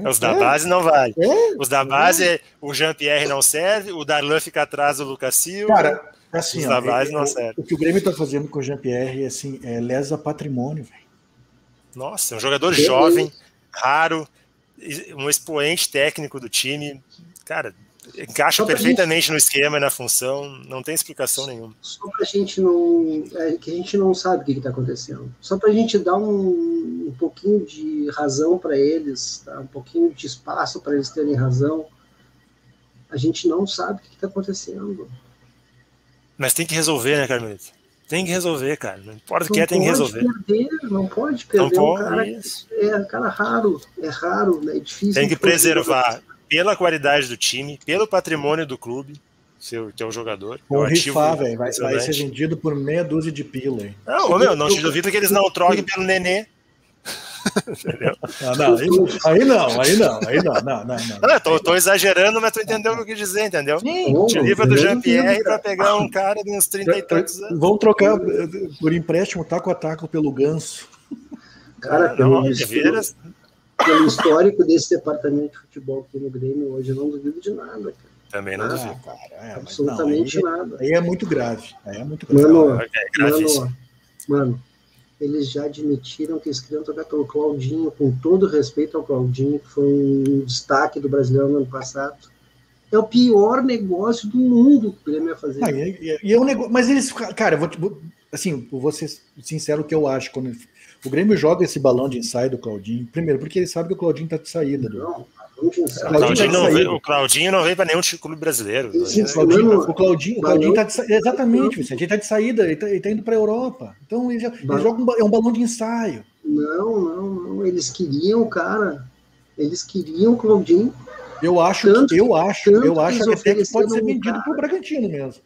Speaker 1: Os da base não vale.
Speaker 2: É,
Speaker 1: Os da base, o Jean-Pierre não serve, o Darlan fica atrás do Lucas Silva.
Speaker 2: Cara, assim,
Speaker 1: Os
Speaker 2: ó,
Speaker 1: da base
Speaker 2: é-
Speaker 1: não
Speaker 2: é-
Speaker 1: servem.
Speaker 2: o que o Grêmio tá fazendo com o Jean-Pierre assim, é lesa patrimônio, velho.
Speaker 1: Nossa, é um jogador jovem, raro, um expoente técnico do time. Cara, encaixa
Speaker 6: Só
Speaker 1: perfeitamente no esquema e na função, não tem explicação nenhuma.
Speaker 6: Só para a gente não. É, que a gente não sabe o que está acontecendo. Só para a gente dar um, um pouquinho de razão para eles, tá? um pouquinho de espaço para eles terem razão. A gente não sabe o que está acontecendo.
Speaker 1: Mas tem que resolver, né, Carmelito? Tem que resolver, cara. Não importa o que
Speaker 6: Não
Speaker 1: é, tem que
Speaker 6: pode
Speaker 1: resolver.
Speaker 6: perder, não pode
Speaker 1: Não
Speaker 6: perder um
Speaker 1: pode.
Speaker 6: cara.
Speaker 1: isso.
Speaker 6: É um cara raro, é raro, né? é difícil.
Speaker 1: Tem que preservar pela qualidade do time, pelo patrimônio do clube, seu, teu jogador.
Speaker 2: Vão
Speaker 1: é um ativo
Speaker 2: rifar, velho. Vai, vai ser vendido por meia dúzia de pila, hein?
Speaker 1: Não, meu, não te duvido que eles não troquem pelo Nenê.
Speaker 2: Ah, não, aí, aí não, aí não, aí não, não, não, não.
Speaker 1: Não, tô, tô exagerando, mas tu entendeu o que eu quis dizer, entendeu?
Speaker 6: Bom,
Speaker 1: Te livra do Jean-Pierre
Speaker 6: cara.
Speaker 1: pegar um cara de uns 30 e tantos anos.
Speaker 2: Vão trocar por empréstimo taco a taco pelo ganso.
Speaker 6: Cara,
Speaker 1: Não,
Speaker 6: pelo,
Speaker 1: de veras.
Speaker 6: pelo histórico desse departamento de futebol aqui no Grêmio hoje, eu não duvido de nada, cara.
Speaker 1: Também não
Speaker 2: Ah,
Speaker 1: duvido.
Speaker 2: cara, é,
Speaker 6: Absolutamente
Speaker 2: não, aí,
Speaker 6: nada.
Speaker 2: aí é muito grave. Aí é muito grave.
Speaker 6: Mano,
Speaker 1: É gravíssimo.
Speaker 6: Mano, mano, eles já admitiram que eles queriam trocar pelo Claudinho, com todo respeito ao Claudinho, que foi um destaque do brasileiro no ano passado. É o pior negócio do mundo que o Grêmio ia fazer.
Speaker 2: Ah, e, e- e é um negócio, mas eles, cara, eu vou, assim, eu vou ser sincero o que eu acho quando o Grêmio joga esse balão de ensaio do Claudinho. Primeiro, porque ele sabe que o Claudinho tá de saída. Do,
Speaker 6: Não, vamos
Speaker 1: O.
Speaker 2: Claudinho
Speaker 1: não
Speaker 2: tá
Speaker 1: veio, o Claudinho não veio para nenhum clube brasileiro.
Speaker 6: Sim,
Speaker 2: o Claudinho,
Speaker 6: Balão-
Speaker 2: o Claudinho, o Claudinho tá de exatamente, Vicente, ele tá de saída, ele tá, ele tá indo para a Europa. Então ele, já, ele joga um, é um balão de ensaio.
Speaker 6: Não, não, não. Eles queriam o cara. Eles queriam o Claudinho.
Speaker 2: Eu acho,
Speaker 6: Tanto
Speaker 2: que- eu
Speaker 6: que-
Speaker 2: acho, eu
Speaker 6: que
Speaker 2: acho
Speaker 6: eles
Speaker 2: até que pode ser vendido
Speaker 6: cara.
Speaker 2: pro Bragantino mesmo. Acho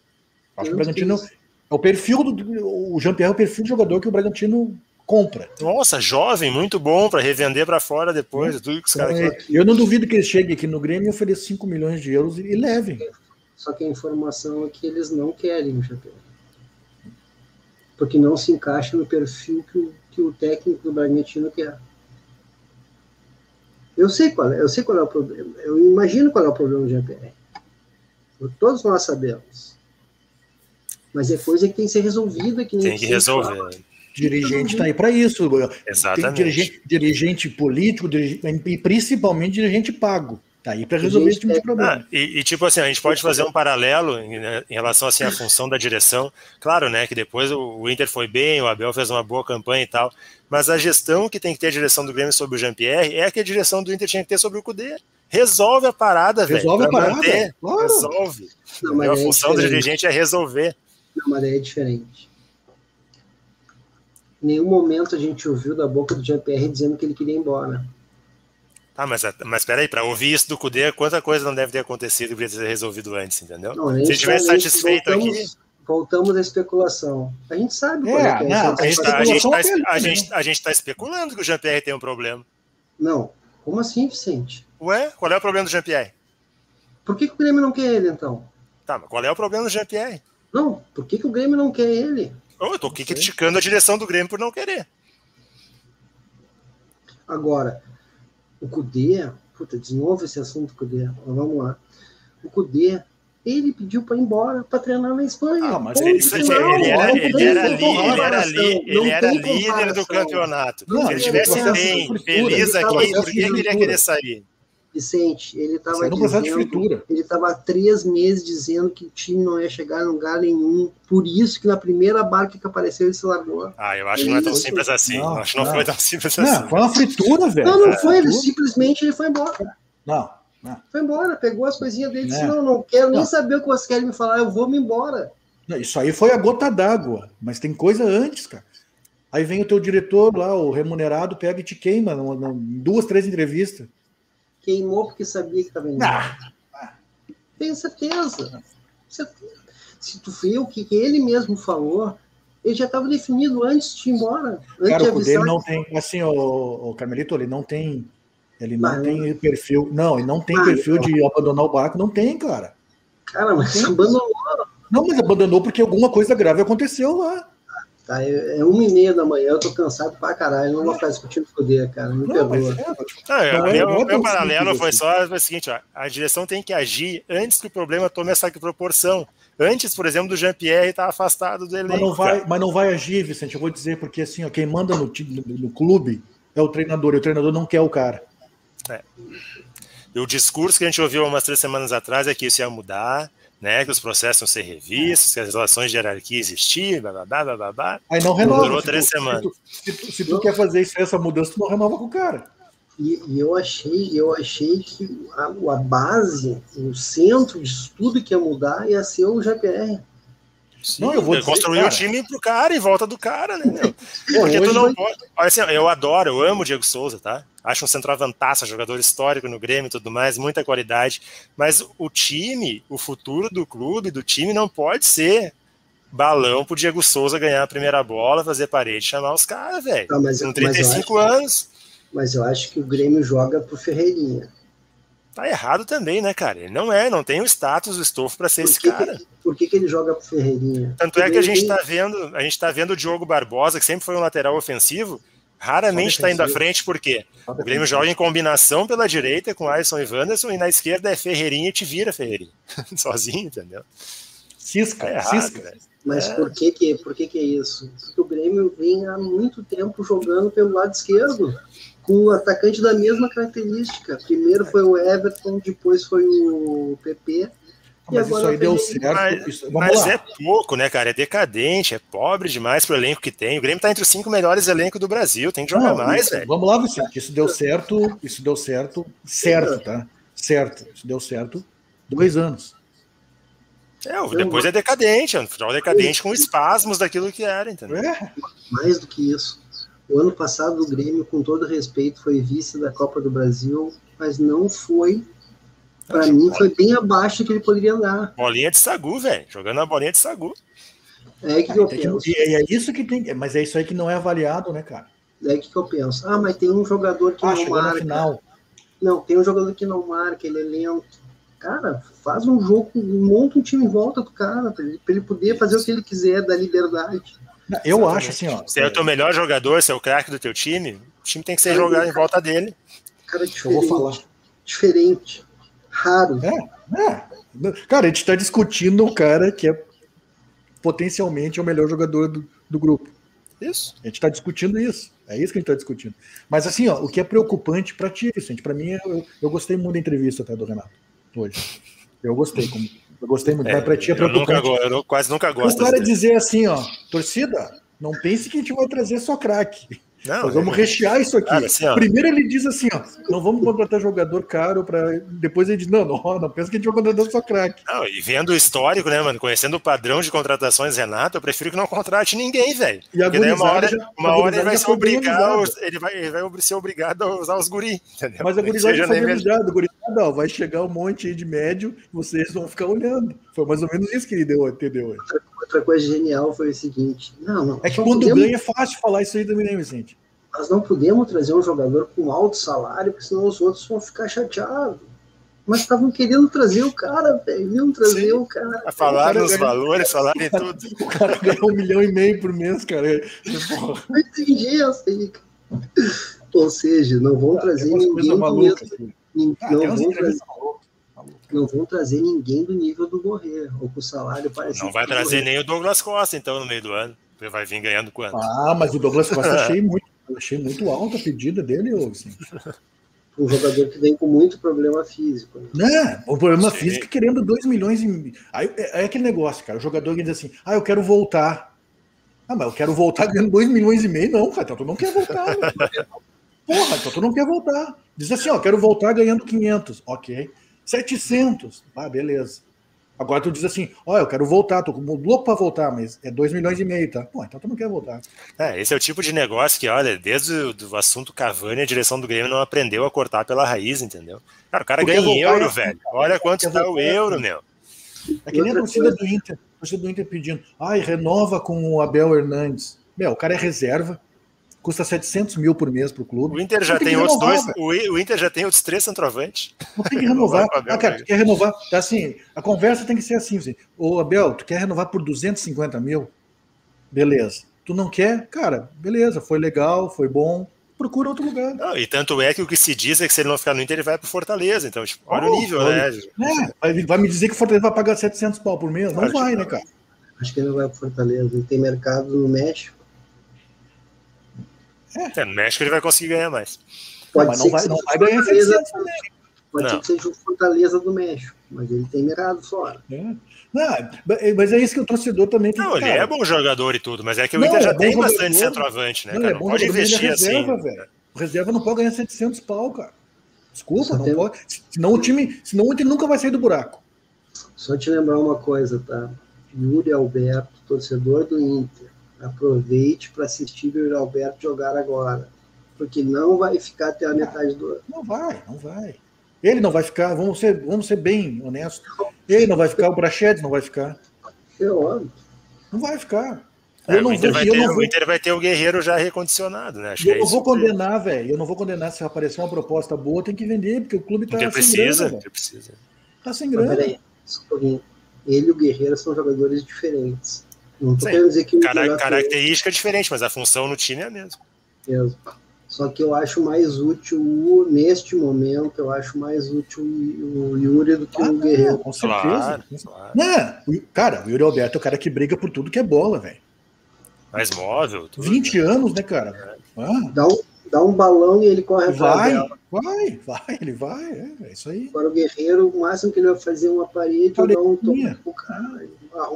Speaker 2: que o
Speaker 6: que
Speaker 2: Bragantino
Speaker 6: eles-
Speaker 2: é o perfil do o Jean-Pierre é o perfil de jogador que o Bragantino compra.
Speaker 1: Nossa, jovem, muito bom para revender para fora depois. Tudo que os caras
Speaker 2: é, eu não duvido que ele chegue aqui no Grêmio e ofereça 5 milhões de euros e, e leve.
Speaker 6: Só que a informação é que eles não querem o GP. Porque não se encaixa no perfil que o, que o técnico do Bragantino quer. Eu sei qual é, eu sei qual é o problema. Eu imagino qual é o problema do GPR. Todos nós sabemos. Mas é coisa que tem que ser resolvida. Que
Speaker 1: tem que resolver. Fala.
Speaker 2: Dirigente está aí para isso.
Speaker 1: Exatamente.
Speaker 2: Tem dirigente, dirigente político dirigente, e principalmente dirigente pago. Tá aí para resolver esse tipo de problema.
Speaker 1: Ah, e, e, tipo assim, a gente pode fazer um paralelo em, né, em, relação assim à função da direção. Claro, né, que depois o, o, Inter foi bem, o Abel fez uma boa campanha e tal, mas a gestão que tem que ter a direção do Grêmio sobre o Jean-Pierre é que a direção do Inter tinha que ter sobre o Cudê. Resolve a parada, velho.
Speaker 2: Resolve a parada. Manter,
Speaker 1: claro. Resolve. Não, a é função do dirigente é resolver.
Speaker 6: Não, mas é diferente. Em nenhum momento a gente ouviu da boca do Jean-Pierre dizendo que ele queria ir embora.
Speaker 1: Ah, mas, mas peraí, para ouvir isso do Cudê, quanta coisa não deve ter acontecido e deveria ter resolvido antes, entendeu? Não, Se estivesse tá, satisfeito
Speaker 6: voltamos,
Speaker 1: aqui.
Speaker 6: Voltamos à especulação. A gente sabe
Speaker 1: é,
Speaker 6: qual é, que é
Speaker 1: não, a, gente tá, a, gente tá, a, gente, a gente tá especulando que o Jean-Pierre tem um problema.
Speaker 6: Não. Como assim, Vicente?
Speaker 1: Ué, qual é o problema do Jean-Pierre?
Speaker 6: Por que, que, o Grêmio não quer ele, então?
Speaker 1: Tá, mas qual é o problema do Jean-Pierre?
Speaker 6: Não, por que, que o Grêmio não quer ele?
Speaker 1: Eu tô aqui criticando a direção do Grêmio por não querer.
Speaker 6: Agora, o Cudê, puta, de novo esse assunto Cudê, mas vamos lá. O Cudê, ele pediu para ir embora para treinar na Espanha.
Speaker 1: Ah, mas ele, não, ele, era, ele, era, li, ele era, li, ele era líder do campeonato. Não, Se ele estivesse bem, feliz aqui, por que ele ia querer sair?
Speaker 6: Vicente, ele estava dizendo, ele estava há três meses dizendo que o time não ia chegar em lugar nenhum, por isso que na primeira barca que apareceu ele se largou.
Speaker 1: Ah, eu acho que não é tão simples assim. Não, acho que não, não, foi tão simples
Speaker 2: não,
Speaker 1: assim.
Speaker 2: Foi uma fritura, velho.
Speaker 6: Não, não foi, ele simplesmente ele foi embora.
Speaker 2: Não, não.
Speaker 6: Foi embora, pegou as coisinhas dele e disse: Não, não quero nem saber o que vocês querem me falar, eu vou me embora.
Speaker 2: Isso aí foi a gota d'água, mas tem coisa antes, cara. Aí vem o teu diretor lá, o remunerado, pega e te queima em duas, três entrevistas.
Speaker 6: Queimou porque sabia que estava indo. Ah. Tenho certeza. Se tu vê o que, ele mesmo falou, ele já estava definido antes de ir embora.
Speaker 2: Cara, o dele não tem, assim, o, o Carmelito, ele não tem, ele não mas, tem perfil, não, ele não tem ah, perfil de abandonar o barco, não tem, cara.
Speaker 6: Cara, mas abandonou.
Speaker 2: Não, mas abandonou porque alguma coisa grave aconteceu lá.
Speaker 6: Tá? É, é uma e meia da manhã, eu tô cansado pra caralho, não vou ficar discutindo poder, cara. Me perdoa.
Speaker 1: É, não, meu, meu paralelo foi só o seguinte: ó, a direção tem que agir antes que o problema tome essa proporção. Antes, por exemplo, do Jean-Pierre estar tá afastado do elenco.
Speaker 2: Mas não, vai, mas não vai agir, Vicente, eu vou dizer, porque assim, ó, quem manda no, no, no clube é o treinador, e o treinador não quer o cara.
Speaker 1: É. E o discurso que a gente ouviu umas três semanas atrás é que isso ia mudar, né, que os processos vão ser revistos, que as relações de hierarquia existiam, blá, blá, blá, blá, blá.
Speaker 2: Aí não renova.
Speaker 1: Durou três se semanas.
Speaker 2: Tu, se tu, se tu quer fazer isso, essa mudança, tu não renova com o cara.
Speaker 6: E, e, eu achei, eu achei que a, a, base, o centro de estudo que ia mudar ia ser o GPR.
Speaker 1: Sim, não, eu vou construir o time pro cara em volta do cara, né? Meu? Porque tu não pode. Olha assim, eu adoro, eu amo o Diego Souza, tá? Acho um centroavantaço, jogador histórico no Grêmio e tudo mais, muita qualidade. Mas o time, o futuro do clube, do time, não pode ser balão pro Diego Souza ganhar a primeira bola, fazer parede, chamar os caras, velho. Ah, Com 35
Speaker 6: mas
Speaker 1: anos.
Speaker 6: Mas eu acho que o Grêmio joga pro Ferreirinha
Speaker 1: tá errado também, né, cara? Ele não é, não tem o status, o estofo para ser esse cara.
Speaker 6: Que, por que, que ele joga pro Ferreirinha?
Speaker 1: Tanto é que a gente tá vendo, a gente tá vendo o Diogo Barbosa, que sempre foi um lateral ofensivo, raramente está indo à frente, por quê? O Grêmio joga em combinação pela direita com Alisson e Wanderson, e na esquerda é Ferreirinha e te vira Ferreirinha. Sozinho, entendeu?
Speaker 2: Cisca, é errado, cisca.
Speaker 6: Mas é. por, que, que, por que, que é isso? Porque o Grêmio vem há muito tempo jogando pelo lado esquerdo com um atacante da mesma característica. Primeiro foi o Everton, depois foi o PP.
Speaker 2: Mas isso aí deu certo.
Speaker 1: Mas,
Speaker 2: isso,
Speaker 1: mas é pouco, né, cara? É decadente, é pobre demais pro elenco que tem. O Grêmio tá entre os cinco melhores elencos do Brasil, tem que jogar Não, mais, velho.
Speaker 2: Vamos lá, Vicente. Isso deu certo, isso deu certo, certo, tá? Certo. Isso deu certo dois anos.
Speaker 1: É, depois é decadente, é um futebol decadente com espasmos daquilo que era, entendeu? É.
Speaker 6: Mais do que isso. O ano passado o Grêmio, com todo respeito, foi vice da Copa do Brasil, mas não foi. Para mim, foi bem abaixo que ele poderia andar.
Speaker 1: Bolinha de sagu, velho. Jogando a bolinha de sagu.
Speaker 6: É que, que eu penso.
Speaker 2: Que, é isso que tem. Mas é isso aí que não é avaliado, né, cara?
Speaker 6: É que, que eu penso. Ah, mas tem um jogador que ah, não marca. Final. Não, tem um jogador que não marca, ele é lento. Cara, faz um jogo, monta um time em volta do cara, para ele, ele poder fazer o que ele quiser, da liberdade.
Speaker 2: Eu Exatamente. acho assim, ó.
Speaker 1: Se é o teu melhor jogador, se é o craque do teu time, o time tem que ser jogado em volta dele.
Speaker 6: Cara. Eu vou falar. Diferente. Raro.
Speaker 2: É, é. Cara, a gente tá discutindo o cara que é potencialmente é o melhor jogador do, do grupo.
Speaker 1: Isso.
Speaker 2: A gente está discutindo isso. É isso que a gente está discutindo. Mas assim, ó, o que é preocupante para ti, Vicente, para mim, eu, eu gostei muito da entrevista até do Renato hoje. Eu gostei, como, eu gostei muito.
Speaker 1: É,
Speaker 2: para ti é
Speaker 1: eu, nunca,
Speaker 2: preocupante.
Speaker 1: eu quase nunca gosto.
Speaker 2: O cara dizer assim, ó, torcida, não pense que a gente vai trazer só craque.
Speaker 1: Não,
Speaker 2: Nós vamos
Speaker 1: é-
Speaker 2: rechear isso aqui.
Speaker 1: Cara, assim.
Speaker 2: Primeiro ele diz assim, ó, não vamos contratar jogador caro para depois ele diz, não, não, não pensa que a gente vai contratar só craque.
Speaker 1: Não, e vendo o histórico, né, mano? Conhecendo o padrão de contratações, Renato, eu prefiro que não contrate ninguém, velho.
Speaker 2: E
Speaker 1: Porque daí uma hora,
Speaker 2: já-
Speaker 1: uma hora ele vai ser obrigado, ele vai, ele vai ser obrigado a usar os guri, entendeu?
Speaker 2: Mas a gurizada foi avisado, gurizada, ó, vai chegar um monte aí de médio, vocês vão ficar olhando. Foi mais ou menos isso que ele deu, entendeu?
Speaker 6: Outra coisa genial foi o seguinte: não, não.
Speaker 2: É que quando
Speaker 6: podemos-
Speaker 2: ganha é fácil falar isso aí também, né, Vicente?
Speaker 6: Nós não podemos trazer um jogador com alto salário, porque senão os outros vão ficar chateados. Mas estavam querendo trazer o cara, velho. Trazer
Speaker 1: Sim.
Speaker 6: o cara.
Speaker 1: A falar nos
Speaker 2: ganha-
Speaker 1: valores, falar em tudo.
Speaker 2: O cara ganha um milhão e meio por mês, cara.
Speaker 6: Não entendi essa aí. Ou seja, não vão trazer ninguém do mesmo.
Speaker 2: assim. Ah,
Speaker 6: não, vão trazer, não vão trazer ninguém do nível do Borré, ou com o salário parecido.
Speaker 1: Não vai trazer nem o Douglas Costa, então, no meio do ano. Ele vai vir ganhando quanto?
Speaker 2: Ah, mas o Douglas Costa achei muito, achei muito alta a pedida dele, ô, Vicente.
Speaker 6: Um jogador que vem com muito problema físico. né?
Speaker 2: Né? O problema
Speaker 1: Sim.
Speaker 2: físico é querendo 2 milhões e. Aí é, é aquele negócio, cara. O jogador que diz assim: ah, eu quero voltar. Ah, mas eu quero voltar ganhando 2 milhões e meio. Não, cara, então tu não quer voltar. né? Porra, então tu não quer voltar. Diz assim: ó, eu quero voltar ganhando 500. Ok. 700. Ah, beleza. Agora tu diz assim: ó, eu quero voltar, tô louco pra voltar, mas é 2 milhões e meio, tá? Pô, então tu não quer voltar.
Speaker 1: É, esse é o tipo de negócio que, olha, desde o do assunto Cavani, a direção do Grêmio não aprendeu a cortar pela raiz, entendeu? Cara, o cara
Speaker 2: Porque
Speaker 1: ganha em euro,
Speaker 2: é-
Speaker 1: velho. Olha quanto
Speaker 2: Porque
Speaker 1: tá o
Speaker 2: é-
Speaker 1: euro, meu.
Speaker 2: É que nem a torcida do Inter. A torcida do Inter pedindo, ai, renova com o Abel Hernandes. Meu, o cara é reserva, custa 700 mil por mês pro clube.
Speaker 1: O Inter já tem,
Speaker 2: que
Speaker 1: outros dois.
Speaker 2: velho.
Speaker 1: O o Inter já tem outros três centroavantes.
Speaker 2: Não tem que renovar.
Speaker 1: O
Speaker 2: Ah, cara, tu quer renovar? Tá assim, a conversa tem que ser assim. assim Ô, Abel, tu quer renovar por 250 mil? Beleza. Tu não quer? Cara, beleza, foi legal, foi bom. Procura outro lugar.
Speaker 1: Não, e tanto é que o que se diz é que se ele não ficar no Inter, ele vai pro Fortaleza. Então, tipo, olha
Speaker 2: Oh,
Speaker 1: o nível,
Speaker 2: olha.
Speaker 1: né?
Speaker 2: É, vai, me dizer que o Fortaleza vai pagar 700 pau por mês? Não
Speaker 1: Claro
Speaker 2: vai,
Speaker 1: não.
Speaker 2: né, cara?
Speaker 6: Acho que ele não vai pro Fortaleza. Ele tem mercado no México.
Speaker 1: É, no México ele vai conseguir ganhar mais.
Speaker 6: Pode
Speaker 2: mas
Speaker 6: ser
Speaker 2: não
Speaker 6: que
Speaker 2: vai,
Speaker 6: seja
Speaker 2: não
Speaker 6: o
Speaker 2: vai ganhar
Speaker 6: Fortaleza-
Speaker 2: 700 também.
Speaker 6: Pode
Speaker 1: Não.
Speaker 6: ser que seja o Fortaleza do México. Mas ele tem mercado fora.
Speaker 2: É. Não, mas é isso que o torcedor também tem
Speaker 1: Não,
Speaker 2: que
Speaker 1: ele
Speaker 2: cara,
Speaker 1: é bom jogador e tudo, mas é que o
Speaker 2: Não,
Speaker 1: Inter já
Speaker 2: é
Speaker 1: tem
Speaker 2: jogador.
Speaker 1: bastante centroavante, né,
Speaker 2: Não,
Speaker 1: cara?
Speaker 2: é
Speaker 1: Não pode
Speaker 2: mas é
Speaker 1: investir
Speaker 2: reserva,
Speaker 1: assim.
Speaker 2: velho. O reserva não pode ganhar 700 pau, cara. Desculpa,
Speaker 6: Só
Speaker 2: não
Speaker 6: tem-
Speaker 2: pode. Senão o time, senão o Inter nunca vai sair do buraco.
Speaker 6: Só te lembrar uma coisa, tá? Yuri Alberto, torcedor do Inter, aproveite para assistir o Alberto jogar agora. Porque não vai ficar até a metade do ano.
Speaker 2: Não vai, não vai. Ele não vai ficar, vamos ser, vamos ser bem honestos. Ele não vai ficar, o Prachedes não vai ficar.
Speaker 6: É óbvio.
Speaker 2: Não vai ficar.
Speaker 1: É,
Speaker 2: eu não
Speaker 1: o, Inter
Speaker 2: vou,
Speaker 1: vai
Speaker 2: eu
Speaker 1: ter,
Speaker 2: não
Speaker 1: o
Speaker 2: vou,
Speaker 1: Inter vai ter o Guerreiro já recondicionado, né? Acho
Speaker 2: eu
Speaker 1: é
Speaker 2: não vou condenar, velho. Eu não vou condenar se aparecer uma proposta boa, tem que vender, porque o clube tá
Speaker 1: Inter
Speaker 2: sem
Speaker 1: precisa,
Speaker 2: grana.
Speaker 1: Inter precisa.
Speaker 2: Tá sem
Speaker 6: Mas
Speaker 2: grana.
Speaker 6: peraí, um pouquinho. Ele e o Guerreiro são jogadores diferentes. Não tô
Speaker 1: Sim.
Speaker 6: querendo dizer que o
Speaker 1: Cara- característica diferente, mas a função no time é a mesma.
Speaker 6: mesmo. Só que eu acho mais útil, o- neste momento, eu acho mais útil o Yuri do que
Speaker 2: Ah,
Speaker 6: o Guerreiro.
Speaker 2: com certeza.
Speaker 1: Claro, claro.
Speaker 2: Não, o- cara, o Yuri Alberto é o cara que briga por tudo que é bola, velho.
Speaker 1: Mais móvel. Tudo,
Speaker 2: 20 anos, né, cara? Ah,
Speaker 6: Dá um, dá um balão e ele corre atrás
Speaker 2: vai,
Speaker 6: dela.
Speaker 2: Vai, vai, ele vai, é, é isso aí.
Speaker 6: Agora o Guerreiro, o máximo que ele vai fazer é uma parede ou dar um toque pro cara.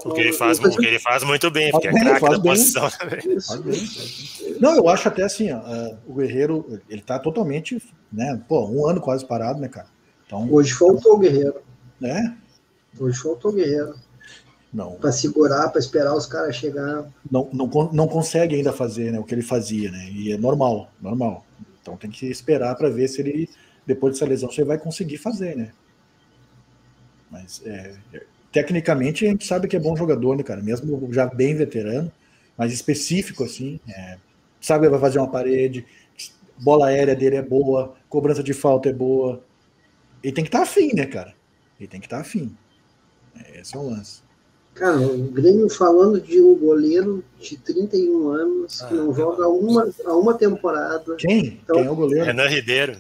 Speaker 1: O que ele faz, o que ele faz muito bem, porque é
Speaker 2: Faz bem,
Speaker 1: craque
Speaker 2: faz
Speaker 1: da
Speaker 2: bem.
Speaker 1: posição também.
Speaker 2: Faz bem. Não, eu acho até assim, ó, ah, o Guerreiro, ele tá totalmente, né, pô, um ano quase parado, né, cara? Então,
Speaker 6: Hoje faltou o Guerreiro.
Speaker 2: né,
Speaker 6: Hoje faltou o Guerreiro.
Speaker 2: não,
Speaker 6: Pra segurar, pra esperar os caras chegar.
Speaker 2: não, não, não consegue ainda fazer né, o que ele fazia, né? E é normal, normal. Então tem que esperar para ver se ele, depois dessa lesão, se ele vai conseguir fazer, né? Mas é, é, tecnicamente a gente sabe que é bom jogador, né, cara? Mesmo já bem veterano, mas específico assim, é, sabe vai fazer uma parede, bola aérea dele é boa, cobrança de falta é boa. Ele tem que estar afim, né, cara? Ele tem que estar afim. É, Esse é o lance.
Speaker 6: Cara, o Grêmio falando de um goleiro de 31 anos que
Speaker 1: Ah,
Speaker 6: não
Speaker 1: meu
Speaker 6: joga uma, há uma temporada.
Speaker 2: Quem?
Speaker 6: Então-
Speaker 2: Quem é o goleiro?
Speaker 1: Renan Ribeiro.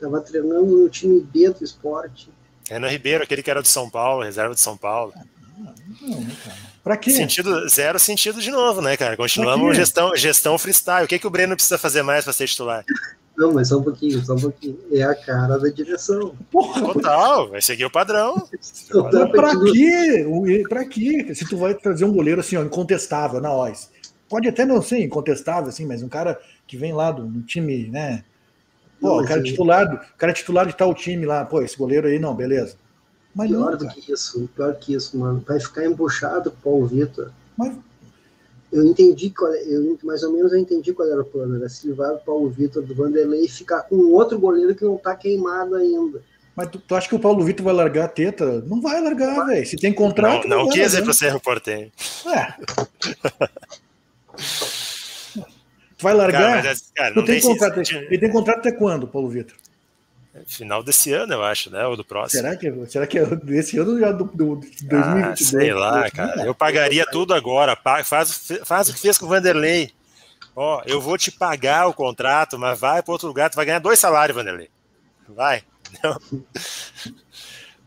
Speaker 6: Tava treinando no time B do esporte.
Speaker 1: Renan Ribeiro, aquele que era do São Paulo, reserva de São Paulo.
Speaker 2: Não, cara? Pra quê?
Speaker 1: Sentido, zero sentido de novo, né, cara? Continuamos gestão, gestão freestyle. O que, que o Breno precisa fazer mais para ser titular?
Speaker 6: Não, mas só um pouquinho, só um pouquinho. É a cara da direção.
Speaker 2: Porra,
Speaker 1: Total, vai seguir o padrão.
Speaker 6: Não dá
Speaker 2: pra
Speaker 6: te-
Speaker 2: quê? O- Pra quê? Se tu vai trazer um goleiro assim, ó, incontestável na OIS. Pode até não ser incontestável, assim, mas um cara que vem lá do, do time, né? Pô,
Speaker 6: Não,
Speaker 2: o cara
Speaker 6: sim.
Speaker 2: titular, do, cara é titular de tal time lá, pô, esse goleiro aí não, beleza. Mas
Speaker 6: Pior
Speaker 2: não,
Speaker 6: do
Speaker 2: cara.
Speaker 6: que isso, pior que isso, mano. Vai ficar embuchado com o Paulo Vitor.
Speaker 2: Mas-
Speaker 6: Eu entendi, qual, é, eu, mais ou menos eu entendi qual era o plano. Era se levar o Paulo Vitor do Vanderlei e ficar com outro goleiro que não tá queimado ainda.
Speaker 2: Mas tu, tu acha que o Paulo Vitor vai largar a teta? Não vai largar, velho. Se tem
Speaker 1: Não,
Speaker 2: contrato.
Speaker 1: não
Speaker 2: vai
Speaker 1: quis ir
Speaker 2: largar.
Speaker 1: pro Cerro Portenho.
Speaker 2: É. Tu vai largar?
Speaker 1: Cara, mas, cara,
Speaker 2: Tu
Speaker 1: não
Speaker 2: tem
Speaker 1: tem
Speaker 2: contrato. Ele tem contrato até quando, Paulo Vitor?
Speaker 1: Final desse ano, eu acho, né? Ou do próximo.
Speaker 2: Será que, será que é desse ano já do, do, do
Speaker 1: Ah,
Speaker 2: 2022?
Speaker 1: sei lá, cara. Eu pagaria tudo agora. Faz, faz o que fez com o Vanderlei. Ó, eu vou te pagar o contrato, mas vai para outro lugar, tu vai ganhar dois salários, Vanderlei. Vai.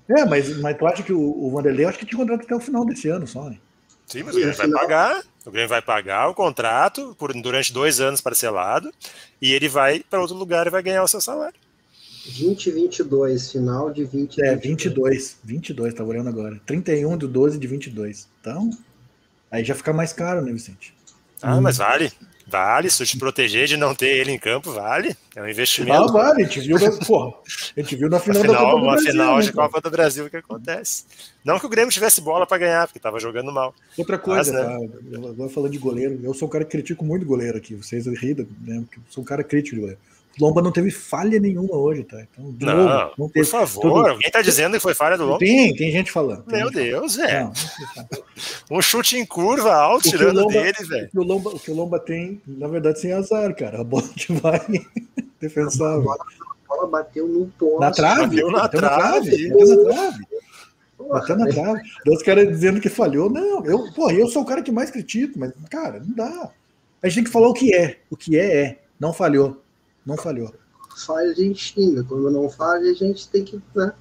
Speaker 2: É, mas, mas tu acha que o, o Vanderlei, eu acho que tinha contrato até o final desse ano só, né?
Speaker 1: Sim, mas o Grêmio vai pagar. O Grêmio vai pagar o contrato por, durante dois anos parcelado e ele vai para outro lugar e vai ganhar o seu salário.
Speaker 6: 2022, final de 20.
Speaker 2: É, 22. 22, tá olhando agora. 31 do 12 de 22. Então, aí já fica mais caro, né, Vicente?
Speaker 1: Ah, mas vale. Vale. Se te proteger de não ter ele em campo, vale. É um
Speaker 2: Ah,
Speaker 1: investimento.
Speaker 2: vale, a gente viu na, porra, a gente viu na
Speaker 1: Uma
Speaker 2: final, da
Speaker 1: final,
Speaker 2: Copa do Brasil,
Speaker 1: final
Speaker 2: né,
Speaker 1: de? Copa do Brasil que acontece. Não que o Grêmio tivesse bola para ganhar, porque estava jogando mal.
Speaker 2: Outra coisa,
Speaker 1: Mas,
Speaker 2: tá? Eu- Agora falando de goleiro, eu sou um cara que critico muito goleiro aqui. Vocês ridam, né? Porque eu sou um cara crítico de goleiro. O Lomba não teve falha nenhuma hoje, tá? Então,
Speaker 1: Não,
Speaker 2: novo, não
Speaker 1: por
Speaker 2: teve.
Speaker 1: favor.
Speaker 2: tudo-
Speaker 1: Alguém tá dizendo que foi falha do Lomba?
Speaker 2: Tem, tem gente falando. tem
Speaker 1: Meu
Speaker 2: gente falando.
Speaker 1: Deus, velho.
Speaker 2: Não,
Speaker 1: Um chute em curva alto, tirando
Speaker 2: Lomba-
Speaker 1: dele, velho.
Speaker 2: o que o Lomba, o que o Lomba tem, na verdade, sem azar, cara. A bola que vai defensável.
Speaker 6: A bola bateu num poste.
Speaker 2: Na trave,
Speaker 1: bateu na
Speaker 2: bateu
Speaker 1: trave.
Speaker 2: bateu na trave. Bateu na trave. Os caras dizendo que falhou. Não, eu, porra, eu sou o cara que mais critico, mas, cara, não dá. A gente tem que falar o que é. O que é, é. Não falhou. Não falhou.
Speaker 6: falha a gente xinga. Quando não falha, a gente tem que. Né?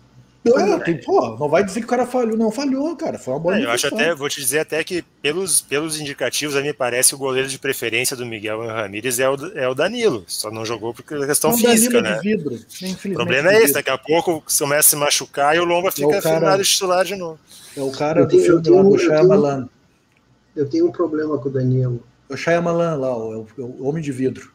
Speaker 2: Não, tem, pô, não vai dizer que o cara falhou. Não, falhou, cara. Foi uma boa
Speaker 1: É, eu acho até, vou te dizer até que pelos, pelos indicativos, a mim parece que o goleiro de preferência do Miguel Ramírez é o, é o Danilo. Só não jogou por questão
Speaker 2: Não,
Speaker 1: física,
Speaker 2: é
Speaker 1: né?
Speaker 2: de vidro.
Speaker 1: O problema é esse, daqui a pouco começa a se machucar e o Lomba fica
Speaker 2: o cara-
Speaker 1: firmado de titular de novo.
Speaker 2: É o cara
Speaker 6: Eu
Speaker 2: do
Speaker 6: tenho- eu
Speaker 2: filme
Speaker 6: tenho-
Speaker 2: lá do
Speaker 6: tenho-
Speaker 2: Shyamalan.
Speaker 6: Eu tenho um problema com o Danilo.
Speaker 2: É o Shyamalan lá, o, é o Homem de Vidro.